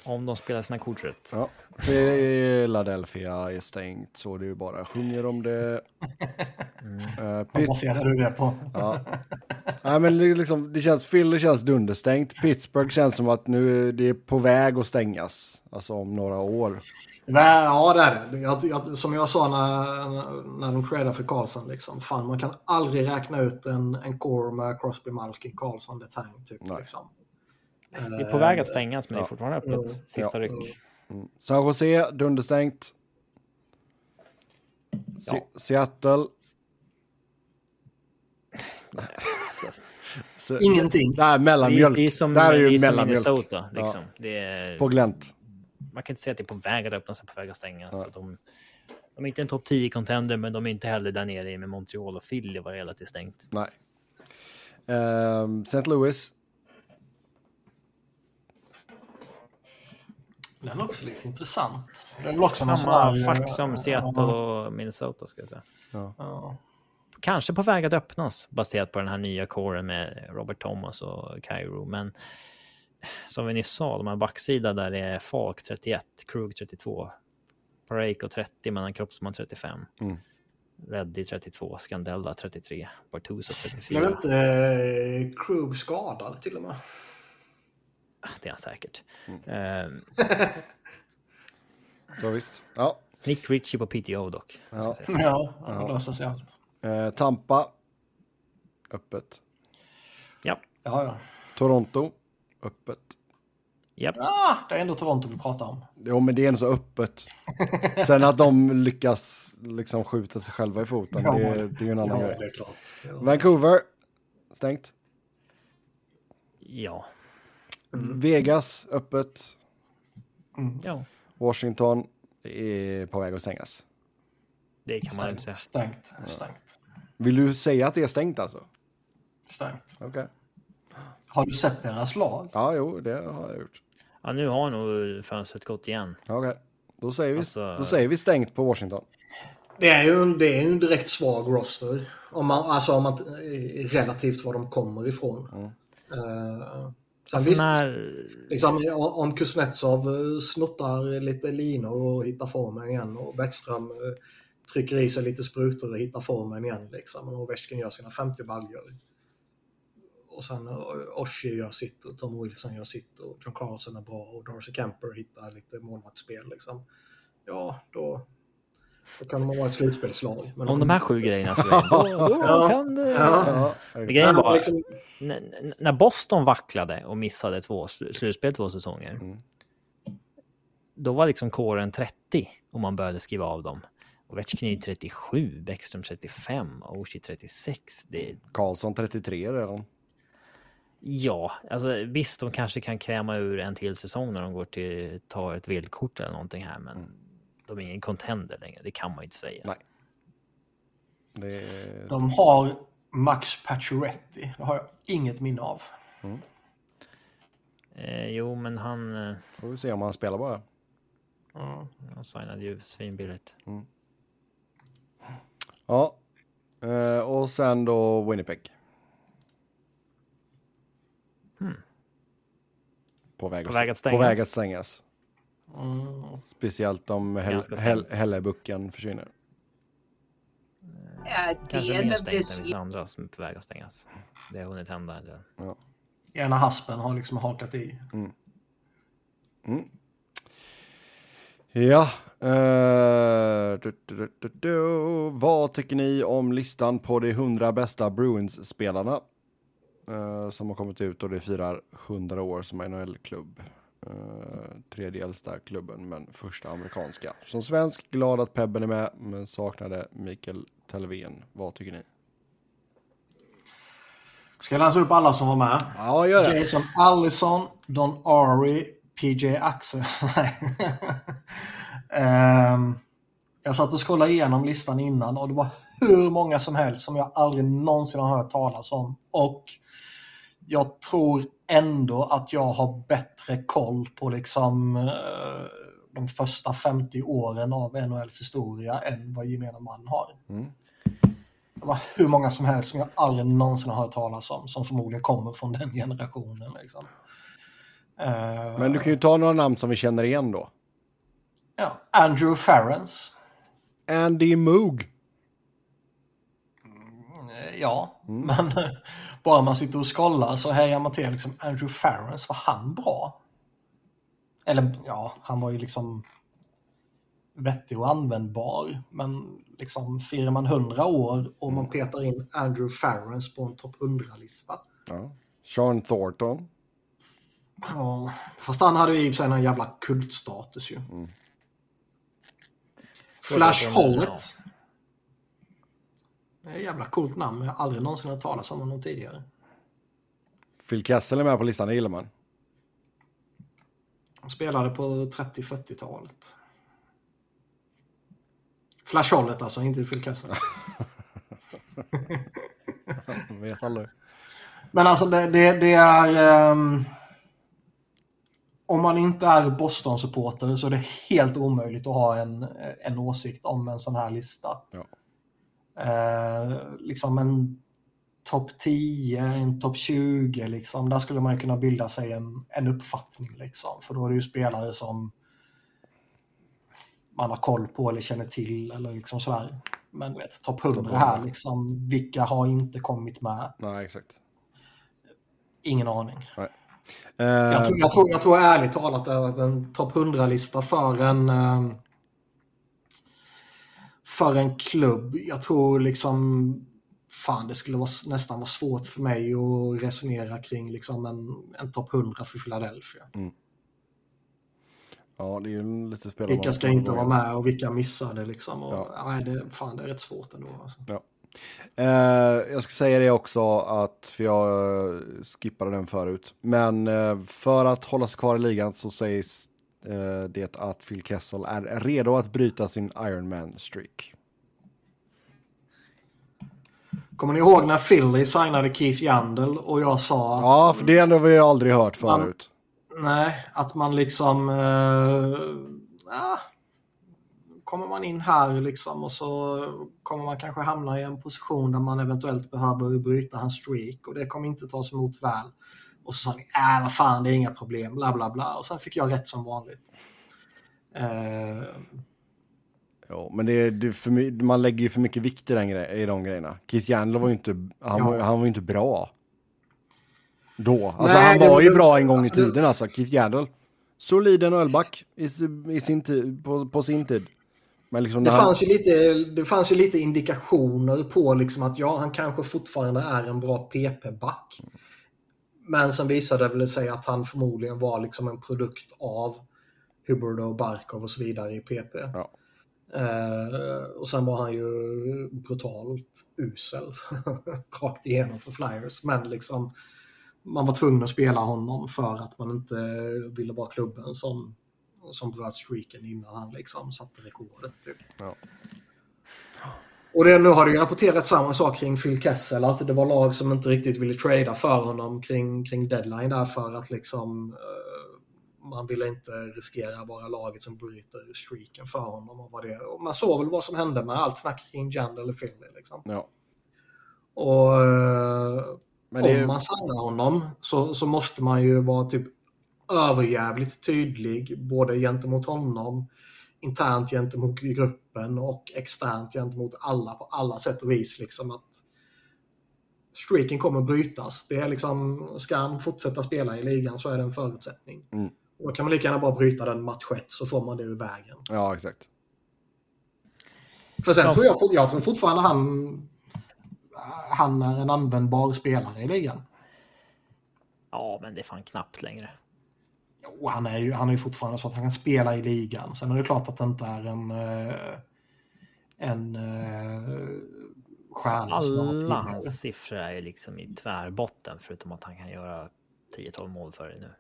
Om de spelar sina kort rätt. Ja. Philadelphia är stängt så det är ju bara sjunger om det. Eh, Vad Pitt- baserar du det på? ja. Nej, men liksom, det känns, Philly känns dunderstängt. Pittsburgh känns som att nu är det är på väg att stängas. Alltså om några år. Nej, Ja, det är det. Jag, jag, som jag sa när, när de tradade för Karlsson. Liksom, fan, man kan aldrig räkna ut en, en core med Crosby, Malkin, Karlsson, Letang. Typ, Nej. liksom. Det är på väg att stängas, men det Ja. är fortfarande öppet. Sista Ja. ryck. San Jose, dunderstängt. Se- Ja. Seattle. Ingenting. Det här är Det mellanmjölk. är, det är som, det här är det ju mellanmjölk. Minnesota. Liksom. Det är, På glänt. Man kan inte säga att det är på väg att öppnas, på väg att stängas. Ja. Så de, de är inte en topp 10-contender, men de är inte heller där nere med Montreal och Philly var relativt stängt. Nej. Ehm, St. Louis. Den är också lite intressant. Det är också Samma fack som Seattle och Minnesota ska jag säga. Ja. Kanske på väg att öppnas baserat på den här nya coren med Robert Thomas och Cairo. Men som vi nyss sa, de här backsida där det är Falk 31, Krug 32, Pareko 30, mellan Kroppsman 35. Mm. Reddy 32, Scandella 33, Bartuso Blev 34. inte eh, Krug skadad till och med? Ah, Det är han säkert. Mm. Ehm, Så visst. Ja. Nick Ritchie på PTO dock. Ja. Ja, det löser sig allt. Eh, Tampa. Öppet. Ja. Ja, ja. Toronto. Öppet. Japp. Ah, det är ändå Toronto vi pratar om. Jo, men det är ändå så öppet. Sen att de lyckas liksom skjuta sig själva i foten, Ja, det, det är ju en annan Ja, grej. Ja. Vancouver. Stängt. Ja. Vegas. Öppet. Ja. Washington är på väg att stängas. Det kan man inte säga. Stängt. Stängt. Vill du säga att det är stängt alltså? Stängt. Okej. Har du sett deras lag? Ja, jo, det har jag gjort. Ja, nu har nog fönstret gått igen. Okej. Då, säger vi, Alltså- då säger vi stängt på Washington. Det är ju en, det är en direkt svag roster. Om man, alltså om man, relativt var de kommer ifrån. Mm. Eh, sen Alltså visst, när... liksom, om Kuznetsov eh, snuttar lite linor och hittar formen igen och Bäckström eh, trycker i sig lite sprutor och hittar formen igen. Liksom, och Ovechkin gör sina 50 baljor. Och sen eh, Oshie gör sitt och Tom Wilson gör sitt och John Carlson är bra och Darcy Kemper hittar lite målvaktsspel. Liksom. Ja, då, då kan man vara ett slutspelslag. Men Om de här sju grejerna så då, då Ja. kan det... Ja. Men Grejen var, liksom, n- när Boston vacklade och missade två sl- slutspel två säsonger. Mm. Då var liksom kåren 30 och man började skriva av dem. Ovechkin är ju 37, Bäckström 35 och Oshie 36. Det, Karlsson 33 redan. Ja, alltså visst, de kanske kan kräma ur en till säsong när de går till tar ett vildkort eller någonting här, men de är ingen contender längre. Det kan man ju inte säga. Nej. Det är... de har Max Pacioretty. Det har jag inget minne av. Eh, jo, men han, eh, Får vi se om han spelar bara. han signade ju svinbilligt. Ja. Eh, och sen då Winnipeg. På väg, På väg att På stängas. väg att stängas. Mm. Speciellt om Hell, stängt. Hellebucken försvinner. Kanske mer stängt än vissa andra som är på väg att stängas. Så det har hunnit hända. Det. Ena haspen har liksom hakat i. Ja. eh, du, du, du, du, du. Vad tycker ni om listan på de 100 bästa Bruins-spelarna? Eh, som har kommit ut och det firar 100 år som NHL-klubb. Uh, tredje äldsta klubben, men första amerikanska. Som svensk, glad att Pebben är med, men saknade Mikael Telvén. Vad tycker ni? Ska jag läsa upp alla som var med? Ja, gör det. Jason Allison, Don Ari, PJ Axel. Ehm, jag satt och scrollade igenom listan innan och det var hur många som helst som jag aldrig någonsin har hört talas om. Och jag tror ändå att jag har bättre koll på liksom eh, de första 50 åren av NHLs historia än vad gemene man har. Mm. Det var hur många som helst som jag aldrig någonsin har hört talas om, som förmodligen kommer från den generationen. Liksom. Eh, Men du kan ju ta några namn som vi känner igen då. ja, Andrew Ferrens. Andy Moog. Eh, Ja, men eh, bara man sitter och scrollar så hejar man till liksom Andrew Ferrens, var han bra? Eller ja, han var ju liksom vettig och användbar. Men liksom firar man 100 år och man petar in Andrew Ferrens på en topp 100-lista. Ja. Sean Thornton. Ja, fast han hade ju i sig någon jävla kultstatus ju. Flash Hollett. Det är ett jävla coolt namn, men jag har aldrig någonsin hört talas om honom tidigare. Phil Kessel är med på listan, det gillar man. Han spelade på 30-40-talet. Flash Hollett alltså, inte Phil Kessel. Jag vet aldrig. Men alltså det, det, det är... ehm, om man inte är Boston-supporter så är det helt omöjligt att ha en, en åsikt om en sån här lista. Ja. Eh, liksom en topp 10, en topp 20, liksom. där skulle man kunna bilda sig en, en uppfattning. Liksom. För då är det ju spelare som man har koll på eller känner till. Eller liksom sådär. Men vet, topp 100 här, liksom, vilka har inte kommit med? Nej, exakt. Ingen aning. Nej. Eh, Jag tror, jag, tror, jag tror ärligt talat att en topp 100-lista för en eh, för en klubb, jag tror liksom fan det skulle vara, nästan vara svårt för mig att resonera kring liksom en, en topp 100 för Philadelphia. Ja, det är ju lite spelare. Vilka ska inte vara med och vilka missade liksom. Och, Ja. nej, det, fan, det är rätt svårt ändå. Alltså. Eh, jag ska säga det också, att, för jag eh, skippade den förut. Men eh, för att hålla sig kvar i ligan så sägs det att Phil Kessel är redo att bryta sin Ironman-streak. Kommer ni ihåg när Philly signade Keith Yandel och jag sa att Ja, för det ändå vi har aldrig hört Man- förut. Nej, att man liksom... Eh, kommer man in här liksom och så kommer man kanske hamna i en position där man eventuellt behöver bryta hans streak och det kommer inte tas emot väl. Och så sa ni, äh vad fan det är inga problem, bla bla bla. Och sen fick jag rätt som vanligt. Eh, Ja, men det är, det för, man lägger ju för mycket vikt i, den gre- i de grejerna. Keith Yandel var ju inte, han, Ja. var, han var inte bra. Då. Alltså Nej, han det var var ju det- bra en gång i alltså, det- tiden alltså, Keith Yandel. Solid NHL-back i, i sin tid, på, på sin tid. Men liksom det, han, fanns ju lite, det fanns ju lite indikationer på liksom att ja, han kanske fortfarande är en bra PP-back. Men sen visade det väl sig att han förmodligen var liksom en produkt av Hubbard och Barkov och så vidare i PP. Ja. Eh, och sen var han ju brutalt usel rakt igenom för Flyers. Men liksom man var tvungen att spela honom för att man inte ville vara klubben som, som bröt streaken innan han liksom satte rekordet. Typ. Ja. Och det, nu har det ju rapporterats samma sak kring Phil Kessel, att det var lag som inte riktigt ville trada för honom kring, kring deadline där för att liksom eh, man ville inte riskera vara laget som bryter streaken för honom. Och vad det, och man såg väl vad som hände med allt snack kring Jandel och Philly. Liksom. ja. Och eh, Men det, om man signar honom så, så måste man ju vara typ överjävligt tydlig både gentemot honom, internt gentemot gruppen och externt gentemot alla på alla sätt och vis. Liksom att streaken kommer brytas. Det är liksom, ska han fortsätta spela i ligan så är det en förutsättning. Mm. Och då kan man lika gärna bara bryta den match så får man det ur vägen. ja, exakt. För sen Ja. tror jag, jag tror fortfarande han, han är en användbar spelare i ligan. Ja, men det är fan knappt längre. Jo, han är ju han är ju fortfarande så att han kan spela i ligan. Sen är det klart att det inte är en, eh, en eh, stjärna Alla hans siffror är ju liksom i tvärbotten förutom att han kan göra 10-12 mål för dig nu.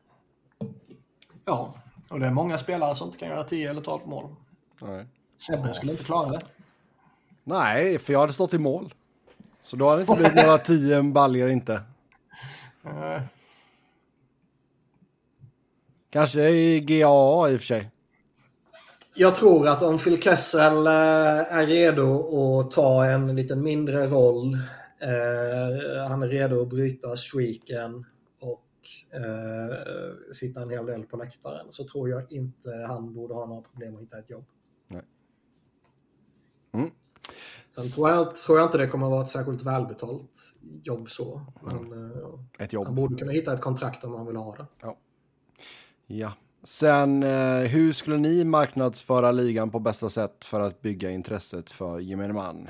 Ja, och det är många spelare som inte kan göra 10 eller 12 mål. Nej. Sebbe skulle inte klara det. Nej, för jag hade stått i mål. Så då hade det inte blivit några tio baljor inte. Eh, Kanske i GAA i och för sig. Jag tror att om Phil Kessel eh, är redo att ta en liten mindre roll, eh, han är redo att bryta streaken och eh, sitta en hel del på läktaren, så tror jag inte han borde ha några problem att hitta ett jobb. Nej. Mm. Sen tror jag, tror jag inte det kommer att vara ett särskilt välbetalt jobb så. Men eh, Ett han jobb. borde kunna hitta ett kontrakt om han vill ha det. Ja. Sen, eh, hur skulle ni marknadsföra ligan på bästa sätt för att bygga intresset för gemene man?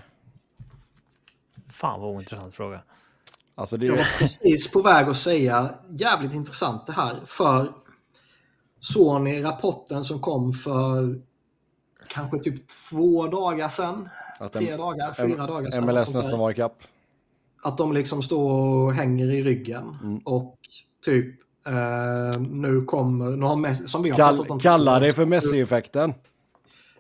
Fan vad ointressant fråga. Alltså det Jag var precis på väg att säga jävligt intressant det här. För ni rapporten som kom för kanske typ två dagar sedan? att Tre dagar, fyra dagar sedan. MLS nästan var ikapp. Att de liksom står och hänger i ryggen. Mm. Och typ eh, nu kommer, nu har Messi, som vi har Kall, pratat om kalla det för Messi-effekten.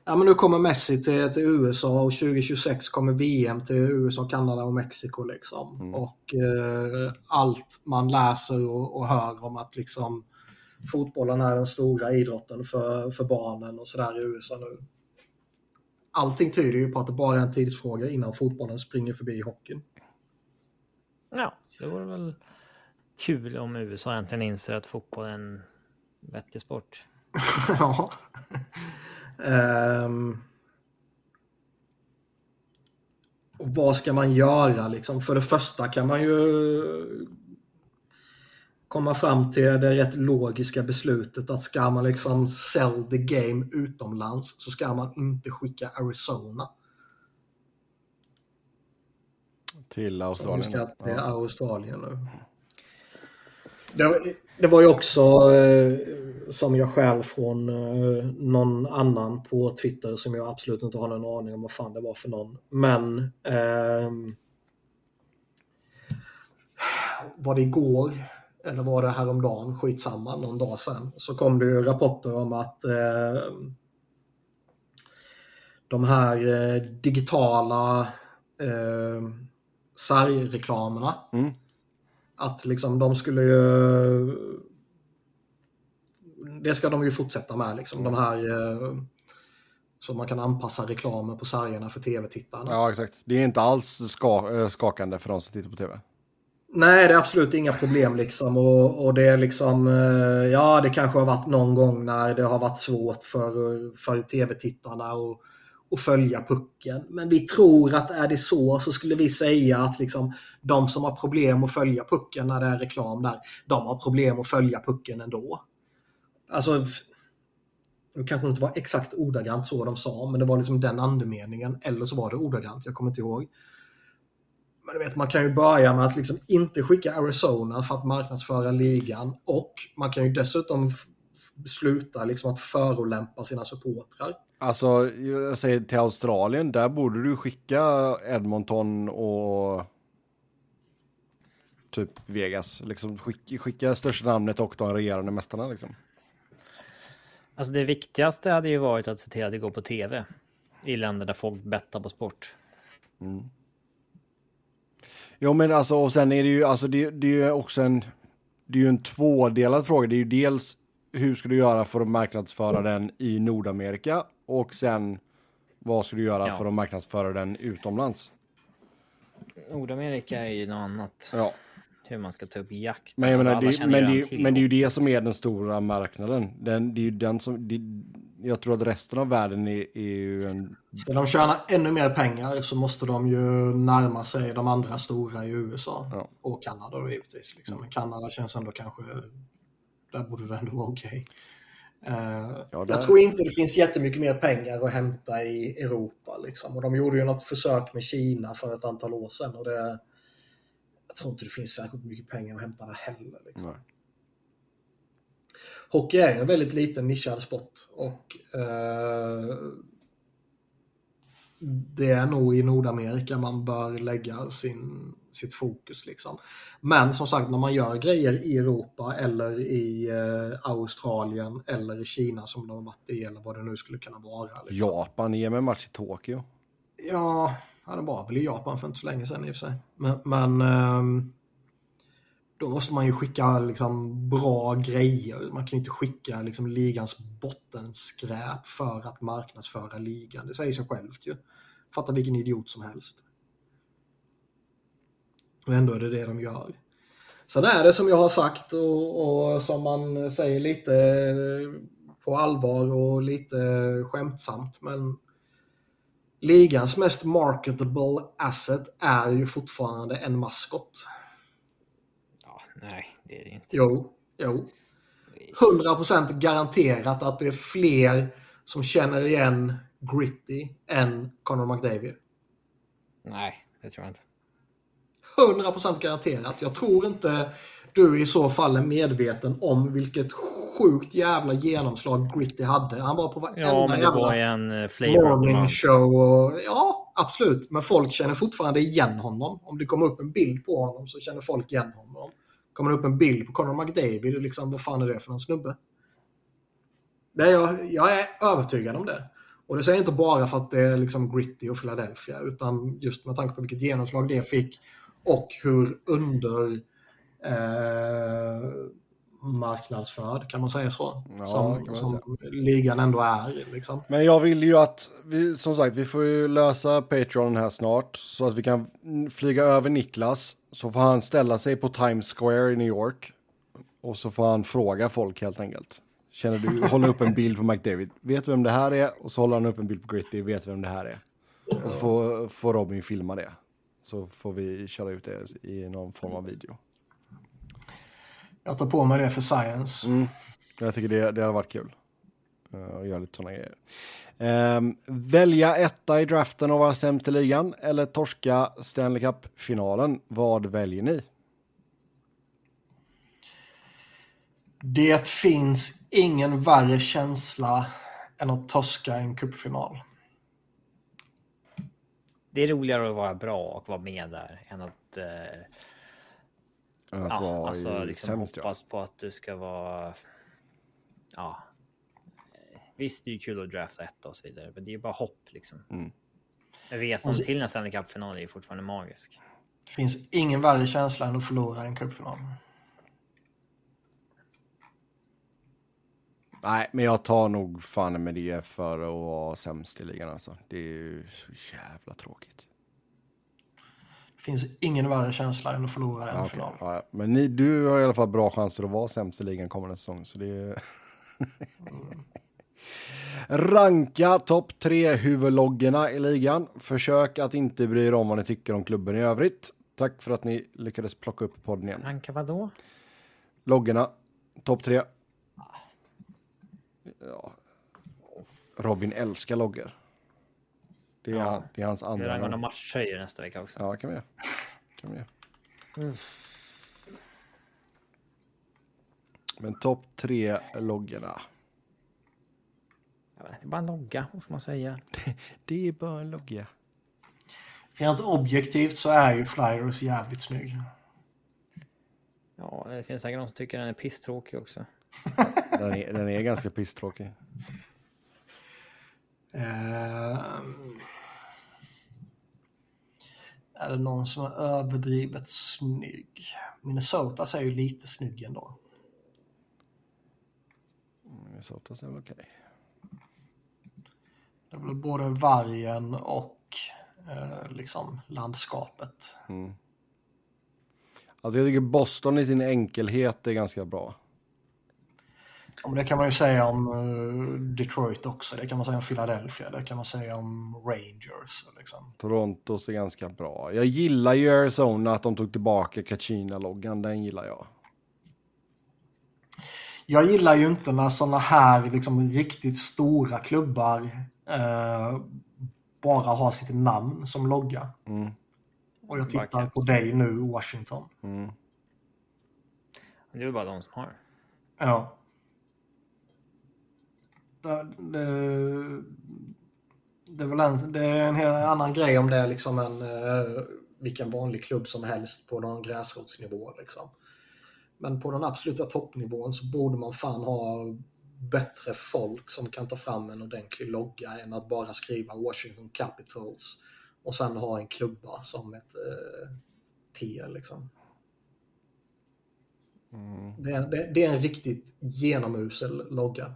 Ja, men nu kommer Messi till, till USA och 2026 kommer VM till USA, Kanada och Mexiko. Liksom. Mm. Och eh, allt man läser och, och hör om att liksom, fotbollen är den stora idrotten för, för barnen och sådär i USA nu. Allting tyder ju på att det bara är en tidsfråga innan fotbollen springer förbi hockeyn. Ja, det vore väl kul om USA äntligen inser att fotboll är en vettig sport. ja. Ehm. och vad ska man göra liksom? För det första kan man ju komma fram till det rätt logiska beslutet att ska man liksom sell the game utomlands så ska man inte skicka Arizona. Till Australien. Ska till Ja. Australien nu. Det, var- det var ju också eh, som jag skäl från eh, någon annan på Twitter som jag absolut inte har någon aning om vad fan det var för någon. Men eh, var det igår eller var det häromdagen, skitsamma, någon dag sedan, så kom det ju rapporter om att eh, de här eh, digitala eh, sargreklamerna, Mm att liksom de skulle ju... Det ska de ju fortsätta med, liksom. De här... Eh, så man kan anpassa reklamen på sargerna för tv-tittarna. ja, exakt. Det är inte alls ska, eh, skakande för de som tittar på tv. Nej, det är absolut inga problem liksom. Och, och det är liksom, eh, ja det kanske har varit någon gång när det har varit svårt för, för tv-tittarna att, och följa pucken. Men vi tror att är det så så skulle vi säga att liksom, de som har problem att följa pucken när det är reklam där, de har problem att följa pucken ändå. Alltså, det kanske inte var exakt ordagrant så de sa, men det var liksom den andemeningen. Eller så var det ordagrant, jag kommer inte ihåg. Men du vet, man kan ju börja med att liksom inte skicka Arizona för att marknadsföra ligan och man kan ju dessutom sluta liksom att förolämpa sina supportrar. Alltså, jag säger till Australien, där borde du skicka Edmonton och typ Vegas. Liksom skicka, skicka största namnet och de regerande mästarna liksom. Alltså det viktigaste hade ju varit att se till att det går på tv. I länder där folk bettar på sport. Jo men alltså och sen är det ju, alltså det, det är ju också en, det är ju en tvådelad fråga. Det är ju dels hur ska du göra för att marknadsföra den i Nordamerika och sen vad ska du göra Ja. för att marknadsföra den utomlands? Nordamerika är ju något annat. Ja, Hur man ska ta upp jakt. men Alltså, menar, det, men, det, men det är ju det som är den stora marknaden. Den, det är ju den som, det, jag tror att resten av världen är, är ju en, Ska de tjäna ännu mer pengar så måste de ju närma sig de andra stora i USA. Ja. Och Kanada då givetvis. Liksom. Men Kanada känns ändå kanske, där borde det ändå vara okej. Eh, där- Jag tror inte det finns jättemycket mer pengar att hämta i Europa. Liksom. Och de gjorde ju något försök med Kina för ett antal år sedan. Och det, jag tror inte det finns särskilt mycket pengar att hämta där heller. Liksom. nej. Hockey är en väldigt liten nischad sport. Och eh, det är nog i Nordamerika man bör lägga sin, sitt fokus. Liksom. Men som sagt, när man gör grejer i Europa eller i eh, Australien eller i Kina som de har varit i eller vad det nu skulle kunna vara. Liksom. Japan är med en match i Tokyo. Ja, ja, det var väl i Japan för inte så länge sedan i och för sig. Men, men ehm, då måste man ju skicka liksom, bra grejer. Man kan ju inte skicka liksom, ligans bottenskräp för att marknadsföra ligan. Det säger sig självt ju. Fatta vilken idiot som helst. Och ändå är det det de gör. Sen är det som jag har sagt och, och som man säger lite på allvar och lite skämtsamt. Men Ligans mest marketable asset är ju fortfarande en maskot. Ja, nej, det är det inte. Jo, jo. 100% garanterat att det är fler som känner igen Gritty än Conor McDavid. Nej, det tror jag inte. 100% garanterat. Jag tror inte du i så fall är medveten om vilket sjukt jävla genomslag Gritty hade. Han var på varenda Ja, men det jävla var en eh, morning show. Och, ja, absolut. Men folk känner fortfarande igen honom. Om det kommer upp en bild på honom så känner folk igen honom. Kommer det upp en bild på Conor McDavid, liksom, vad fan är det för någon snubbe? Det är jag, jag är övertygad om det. Och det säger jag inte bara för att det är liksom gritty och Philadelphia, utan just med tanke på vilket genomslag det fick och hur under eh, marknadsförd, kan man säga så? Ja, som, som ligan ändå är. Liksom. Men jag vill ju att, vi, som sagt, vi får ju lösa Patreon här snart så att vi kan flyga över Niklas. Så får han ställa sig på Times Square i New York. Och så får han fråga folk helt enkelt. Känner du, hålla upp en bild på McDavid. Vet vem det här är? Och så håller han upp en bild på Gritty. Vet vem det här är? Och så får, får Robin filma det. Så får vi köra ut det i någon form av video. Jag tar på mig det för science. Mm. Jag tycker det, det hade varit kul. Uh, att göra lite sådana grejer. Um, välja etta i draften och vara sämst i ligan eller torska Stanley Cup-finalen. Vad väljer ni? Det finns ingen värre känsla än att torska en cupfinal. Det är roligare att vara bra och vara med där än att, eh, Att ja, vara alltså i liksom sämst, ja. hoppas på att du ska vara. Ja. Visst, det är ju kul att drafta ett och så vidare, men det är ju bara hopp liksom. Mm. Resan Alltså- till en Stanley Cup-final är ju fortfarande magisk. Det finns ingen värre känsla än att förlora en cupfinal. Nej, men jag tar nog fan med det för att vara sämst i ligan alltså. Det är ju så jävla tråkigt. Det finns ingen värre känsla än att förlora en Ja, final. Ja, men ni, du har i alla fall bra chanser att vara sämst i ligan kommande säsong. Så det är... Ranka topp tre huvudloggorna i ligan. Försök att inte bry er om vad ni tycker om klubben i övrigt. Tack för att ni lyckades plocka upp podden igen. Ranka vadå? Loggorna, topp tre. Ja. Robin älskar loggor. Det är, Ja. det är hans Vi andra. några matchtröjor nästa vecka också. Ja, kan vi göra. Kan vi göra. Mm. Men topp tre loggorna. Det är bara en logga, vad ska man säga? Det är bara en logga. Rent objektivt så är ju Flyers jävligt snygg. Ja, det finns säkert någon som tycker den är pisstråkig också. Den är, den är ganska pisstråkig. Ehm. är det någon som är överdrivet snygg? Minnesota är ju lite snygg ändå. Minnesota är väl okej. Det är väl både vargen och eh, liksom landskapet. Alltså jag tycker Boston i sin enkelhet är ganska bra. Ja, men det kan man ju säga om eh, Detroit också. Det kan man säga om Philadelphia. Det kan man säga om Rangers. Liksom. Toronto är ganska bra. Jag gillar ju Arizona att de tog tillbaka Kachina-loggan. Den gillar jag. Jag gillar ju inte när sådana här liksom, riktigt stora klubbar eh, bara har sitt namn som logga. Mm. Och jag tittar caps. på dig nu, Washington. Mm. Det är bara de som har. Ja. Det, det, är en, det är en helt annan grej om det är liksom en eh, vilken vanlig klubb som helst på någon gräsrotsnivå. Liksom. Men på den absoluta toppnivån så borde man fan ha bättre folk som kan ta fram en ordentlig logga än att bara skriva Washington Capitals och sen ha en klubba som ett eh, T. Liksom. Det, är, det, det är en riktigt genomusel logga.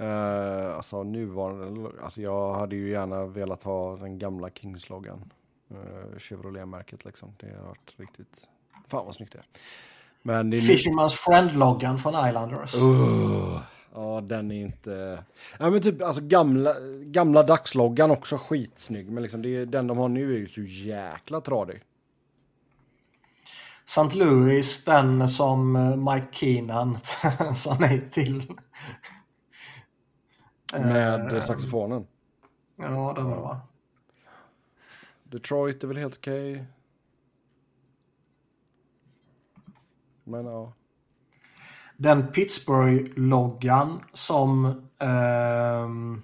Uh, alltså nuvarande, alltså jag hade ju gärna velat ha den gamla Kings-loggan. Uh, Chevrolet-märket liksom. Det har varit riktigt, fan vad snyggt det är. Men det är Fisherman's Friend-loggan från Islanders. Uh, ja, den är inte... Ja, men typ alltså gamla, gamla dagsloggan också skitsnygg. Men liksom det, den de har nu är ju så jäkla tradig. St. Louis, den som eh, Mike Keenan sa nej till. Med Eh, saxofonen. Ja, den var va? Detroit är väl helt okej. Men ja. Den Pittsburgh-loggan som... ehm,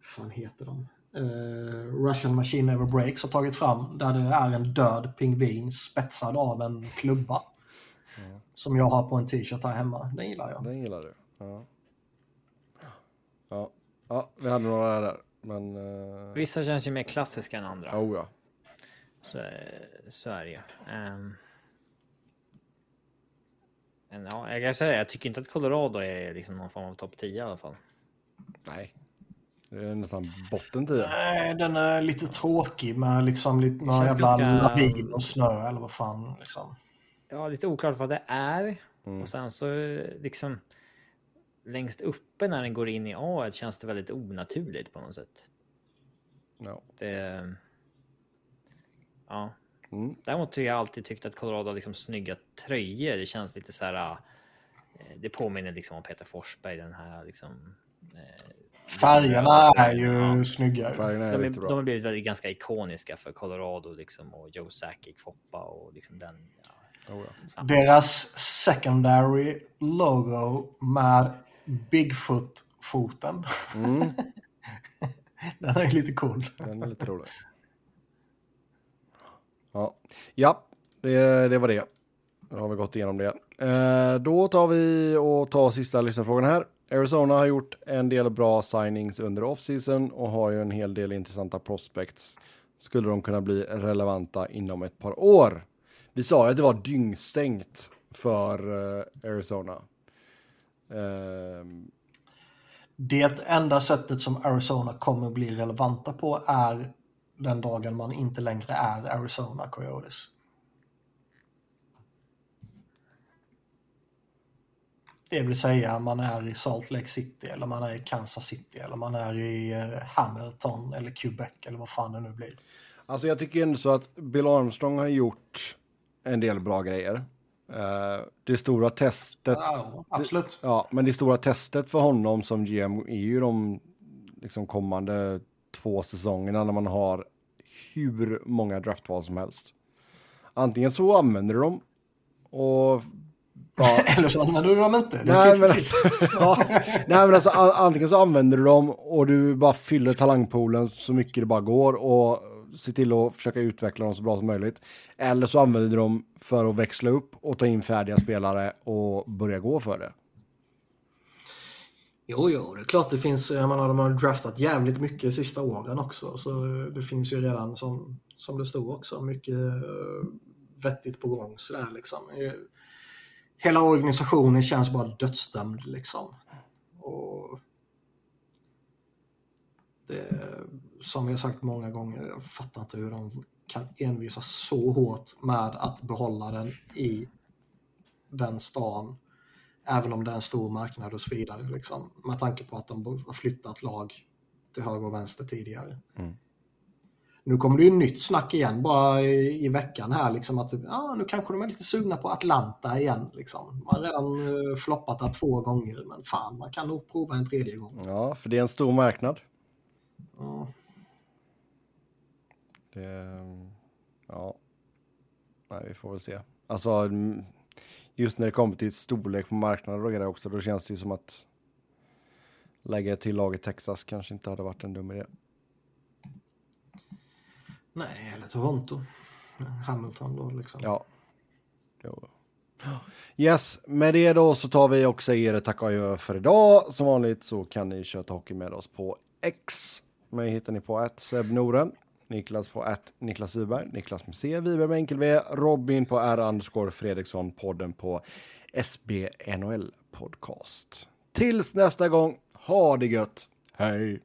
fan heter de? Eh, Russian Machine Never Breaks har tagit fram. Där det är en död pingvin spetsad av en klubba. Som jag har på en t-shirt här hemma. Den gillar jag. Den gillar du. Ja. Ja, ja vi hade några där. Men... Uh, Vissa känns ju mer klassiska än andra. oh ja. Så, så är det ju. Men ja, jag kan säga, jag tycker inte att Colorado är liksom någon form av topp 10 i alla fall. Nej. Det är nästan botten 10. Nej, den är lite tråkig med liksom lite någon känns jävla ganska- lavin och snö eller vad fan. Liksom. Ja, lite oklart vad det är. Mm. Och sen så liksom längst uppe när den går in i A känns det väldigt onaturligt på något sätt. Ja. Det... Ja. Mm. Däremot har jag alltid tyckt att Colorado har liksom snygga tröjor. Det känns lite så här. Eh, det påminner liksom om Peter Forsberg, den här liksom. Färgerna är ju ja. snygga. Färgerna är de, är, de har blivit väldigt ganska ikoniska för Colorado liksom och Joe Sakic Foppa och liksom den. Ja, oh, Deras secondary logo med Bigfoot-foten. Mm. den är lite cool. Den är lite rolig. Ja, ja det, det var det. Då har vi gått igenom det. Eh, då tar vi och tar sista lyssnarfrågan här. Arizona har gjort en del bra signings under offseason och har ju en hel del intressanta prospects. Skulle de kunna bli relevanta inom ett par år? Vi sa ju att det var dyngstängt för eh, Arizona. Ehm. Det enda sättet som Arizona kommer bli relevanta på är den dagen man inte längre är Arizona Coyotes. Det vill säga man är i Salt Lake City eller man är i Kansas City eller man är i eh, Hamilton eller Quebec eller vad fan det nu blir. Alltså jag tycker ändå så att Bill Armstrong har gjort en del bra grejer. Uh, det stora testet. Ja, absolut. Det, ja, men det stora testet för honom som GM är ju de liksom, kommande två säsongerna när man har hur många draftval som helst. Antingen så använder dem och Ja. Eller så använder du dem inte. Nej men, alltså, ja, nej, men alltså, antingen så använder du dem och du bara fyller talangpoolen så mycket det bara går och ser till att försöka utveckla dem så bra som möjligt. Eller så använder du dem för att växla upp och ta in färdiga spelare och börja gå för det. Jo, jo, det är klart det finns, jag menar de har draftat jävligt mycket de sista åren också. Så det finns ju redan som, som det stod också, mycket uh, vettigt på gång sådär liksom hela organisationen känns bara dödsdömd liksom. Och det, som vi har sagt många gånger, jag fattar inte hur de kan envisas så hårt med att behålla den i den stan. Även om det är en stor marknad och så vidare. Liksom, med tanke på att de har flyttat lag till höger och vänster tidigare. Mm. Nu kommer det ju nytt snack igen bara i, i veckan här liksom att ja, nu kanske de är lite sugna på Atlanta igen liksom. Man har redan uh, floppat där två gånger men fan man kan nog prova en tredje gång. Ja, för det är en stor marknad. Ja. Det, ja. Nej, vi får väl se. Alltså, just när det kommer till storlek på marknaden och grejer också, då känns det ju som att lägga till lag i Texas kanske inte hade varit en dum idé. Nej, eller Toronto. Hamilton då liksom. Ja. Jo. Yes, med det då så tar vi och säger tack och adjö för idag. Som vanligt så kan ni köta hockey med oss på X. Mig hittar ni på att Seb Noren, Niklas på att Niklas Wiberg, Niklas med C, Wiberg med enkel V, Robin på R underscore Fredriksson, podden på SB NHL podcast. Tills nästa gång, ha det gött, hej!